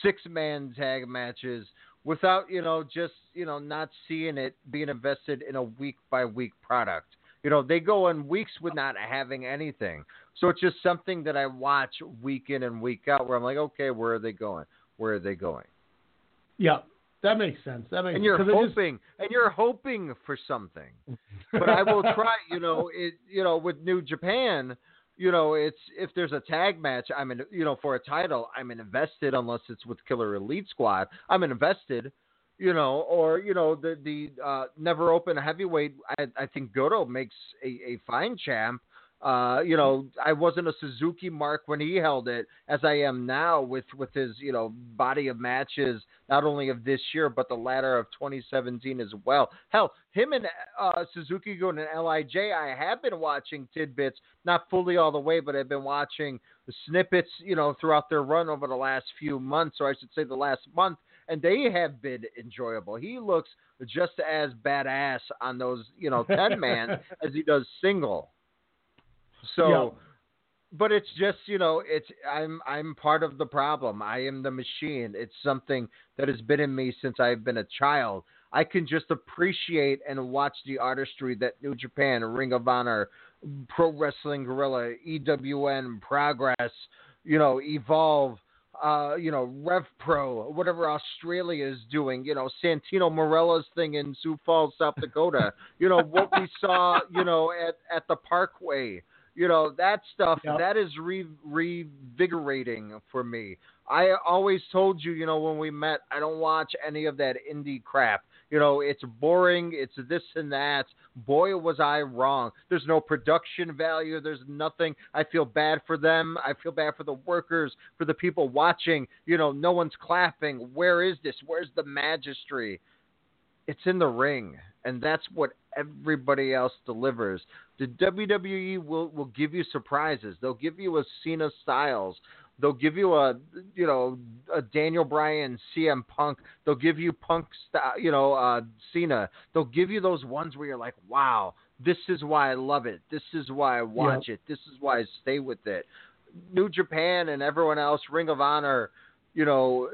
six man tag matches, without you know just you know not seeing it being invested in a week by week product. You know they go in weeks with not having anything, so it's just something that I watch week in and week out where I'm like, okay, where are they going? Where are they going? Yeah, that makes sense. That makes and you're it just- hoping and you're hoping for something but i will try you know it you know with new japan you know it's if there's a tag match i'm in you know for a title i'm invested unless it's with killer elite squad i'm invested you know or you know the the uh never open heavyweight i i think goto makes a a fine champ uh, you know, I wasn't a Suzuki mark when he held it, as I am now with with his you know body of matches, not only of this year but the latter of 2017 as well. Hell, him and uh, Suzuki going to Lij, I have been watching tidbits, not fully all the way, but I've been watching the snippets, you know, throughout their run over the last few months, or I should say the last month, and they have been enjoyable. He looks just as badass on those you know 10 man as he does single. So, but it's just you know, it's I'm I'm part of the problem. I am the machine. It's something that has been in me since I've been a child. I can just appreciate and watch the artistry that New Japan, Ring of Honor, Pro Wrestling Guerrilla, EWN, Progress, you know, Evolve, uh, you know, Rev Pro, whatever Australia is doing, you know, Santino Marella's thing in Sioux Falls, South Dakota, you know, what we saw, you know, at, at the Parkway, you know, that stuff, that is re- revigorating for me. I always told you, you know, when we met, I don't watch any of that indie crap. You know, it's boring, it's this and that. Boy, was I wrong. There's no production value, there's nothing. I feel bad for them. I feel bad for the workers, for the people watching. You know, no one's clapping. Where is this? Where's the magistry? It's in the ring, and that's what everybody else delivers. The WWE will will give you surprises. They'll give you a Cena Styles. They'll give you a you know a Daniel Bryan, CM Punk. They'll give you Punk, style, you know, uh, Cena. They'll give you those ones where you're like, wow, this is why I love it. This is why I watch it. This is why I stay with it. New Japan and everyone else, Ring of Honor, you know,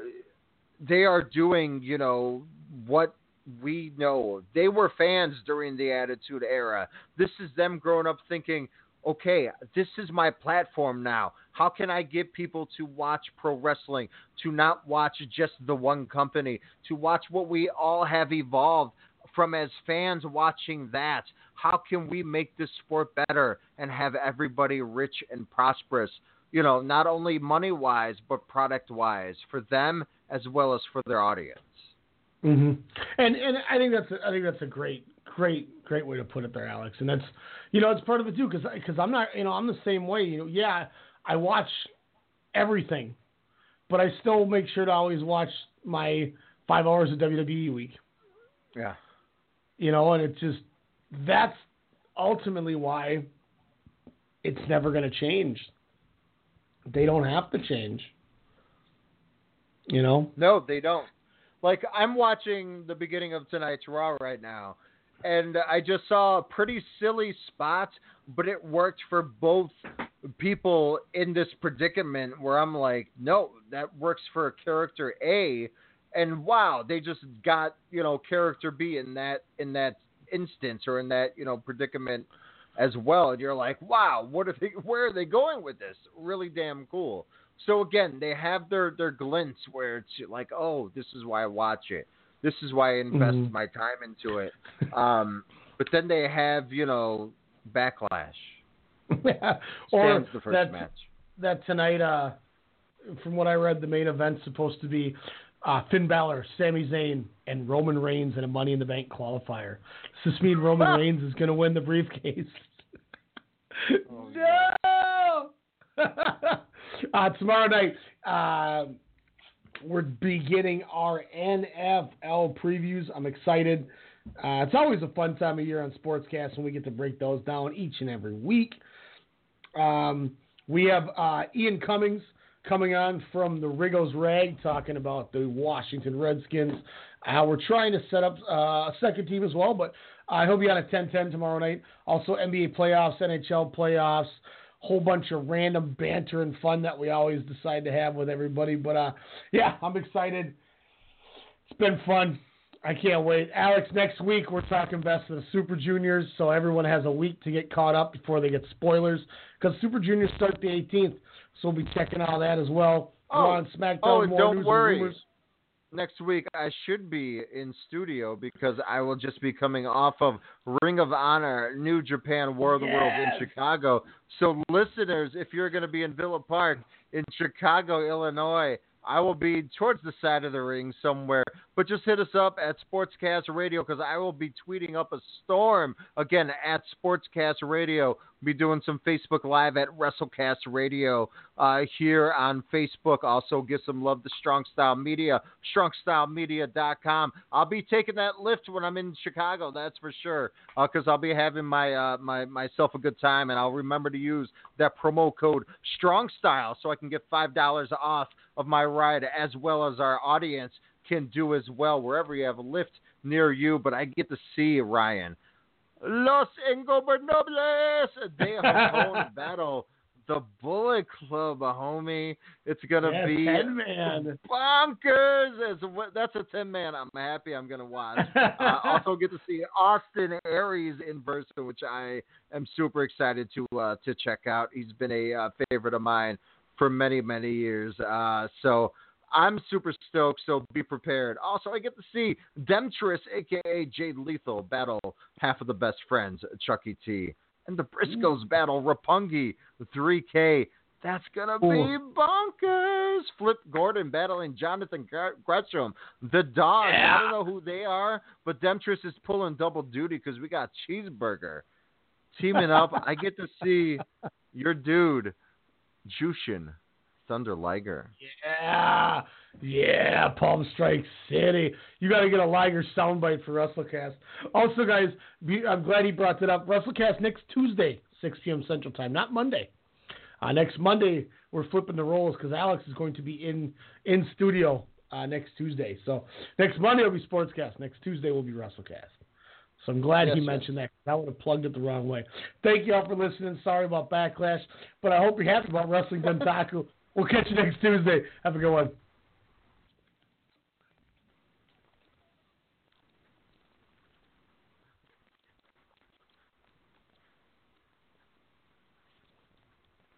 they are doing, you know, what we know. They were fans during the Attitude Era. This is them growing up thinking, okay, this is my platform now. How can I get people to watch pro wrestling, to not watch just the one company, to watch what we all have evolved from as fans watching that? How can we make this sport better and have everybody rich and prosperous? You know, not only money wise, but product wise for them as well as for their audience. hmm And and I think that's a, I think that's a great great great way to put it there, Alex. And that's you know it's part of it too because because I'm not you know I'm the same way. You know, yeah, I watch everything, but I still make sure to always watch my five hours of WWE week. Yeah. You know, and it's just that's ultimately why it's never going to change. They don't have to change. You know? No, they don't. Like I'm watching the beginning of tonight's Raw right now, and I just saw a pretty silly spot, but it worked for both people in this predicament where I'm like, no, that works for character A, and wow, they just got you know character B in that in that instance or in that you know predicament as well, and you're like, wow, what are they? Where are they going with this? Really damn cool. So again, they have their their glints where it's like, oh, this is why I watch it. This is why I invest Mhm. my time into it. Um, but then they have you know backlash. or the first that, match. that tonight, uh, from what I read, the main event's supposed to be uh, Finn Balor, Sami Zayn, and Roman Reigns in a Money in the Bank qualifier. Does this mean Roman Reigns is going to win the briefcase? no! uh, tomorrow night, uh, we're beginning our NFL previews. I'm excited. Uh, it's always a fun time of year on Sportscast when we get to break those down each and every week. Um, we have uh, Ian Cummings coming on from the Riggo's Rag talking about the Washington Redskins. Uh, we're trying to set up uh, a second team as well, but uh, he'll be on at 10-10 tomorrow night. Also NBA playoffs, NHL playoffs, whole bunch of random banter and fun that we always decide to have with everybody. But uh, yeah, I'm excited. It's been fun. I can't wait. Alex, next week we're talking best of the Super Juniors, so everyone has a week to get caught up before they get spoilers. Because Super Juniors start the 18th, so we'll be checking all that as well. Oh, Raw and SmackDown, oh, more don't news worry. and rumors. Next week I should be in studio because I will just be coming off of Ring of Honor, New Japan War of the Worlds in Chicago. So listeners, if you're going to be in Villa Park in Chicago, Illinois, I will be towards the side of the ring somewhere. But just hit us up at Sportscast Radio because I will be tweeting up a storm again at Sportscast Radio. We'll Be doing some Facebook Live at WrestleCast Radio uh, here on Facebook. Also, give some love to Strong Style Media, StrongStyleMedia.com. I'll be taking that Lyft when I'm in Chicago, that's for sure, because I'll be having my uh, my myself a good time, and I'll remember to use that promo code Strong Style so I can get five dollars off of my ride, as well as our audience can do as well wherever you have a Lyft near you. But I get to see Ryan. Los Ingobernables de Japón battle. The Bullet Club, homie. It's gonna Yeah, be 10 man. bonkers. That's a ten man. I'm happy. I'm gonna watch. uh, also get to see Austin Aries in person, which I am super excited to uh, to check out. He's been a uh, favorite of mine for many many years. Uh, so I'm super stoked. So be prepared. Also, I get to see Demtress, aka Jay Lethal, battle half of the best friends, Chuckie T, and the Briscoes battle Roppongi 3K. That's gonna be bonkers. Flip Gordon battling Jonathan Gr- Gresham, the dog. I don't know who they are, but Demtress is pulling double duty because we got Cheeseburger teaming up. I get to see your dude, Jushin Thunder Liger. Yeah, yeah, Palm Strike City. You got to get a Liger soundbite for WrestleCast. Also, guys, I'm glad he brought that up. WrestleCast next Tuesday, 6 p.m. Central Time, not Monday. Uh, next Monday, we're flipping the roles because Alex is going to be in in studio uh, next Tuesday. So next Monday will be Sportscast. Next Tuesday will be WrestleCast. So I'm glad Yes, he yes. mentioned that. 'cause I would have plugged it the wrong way. Thank you all for listening. Sorry about Backlash, but I hope you're happy about Wrestling Dontaku. We'll catch you next Tuesday. Have a good one.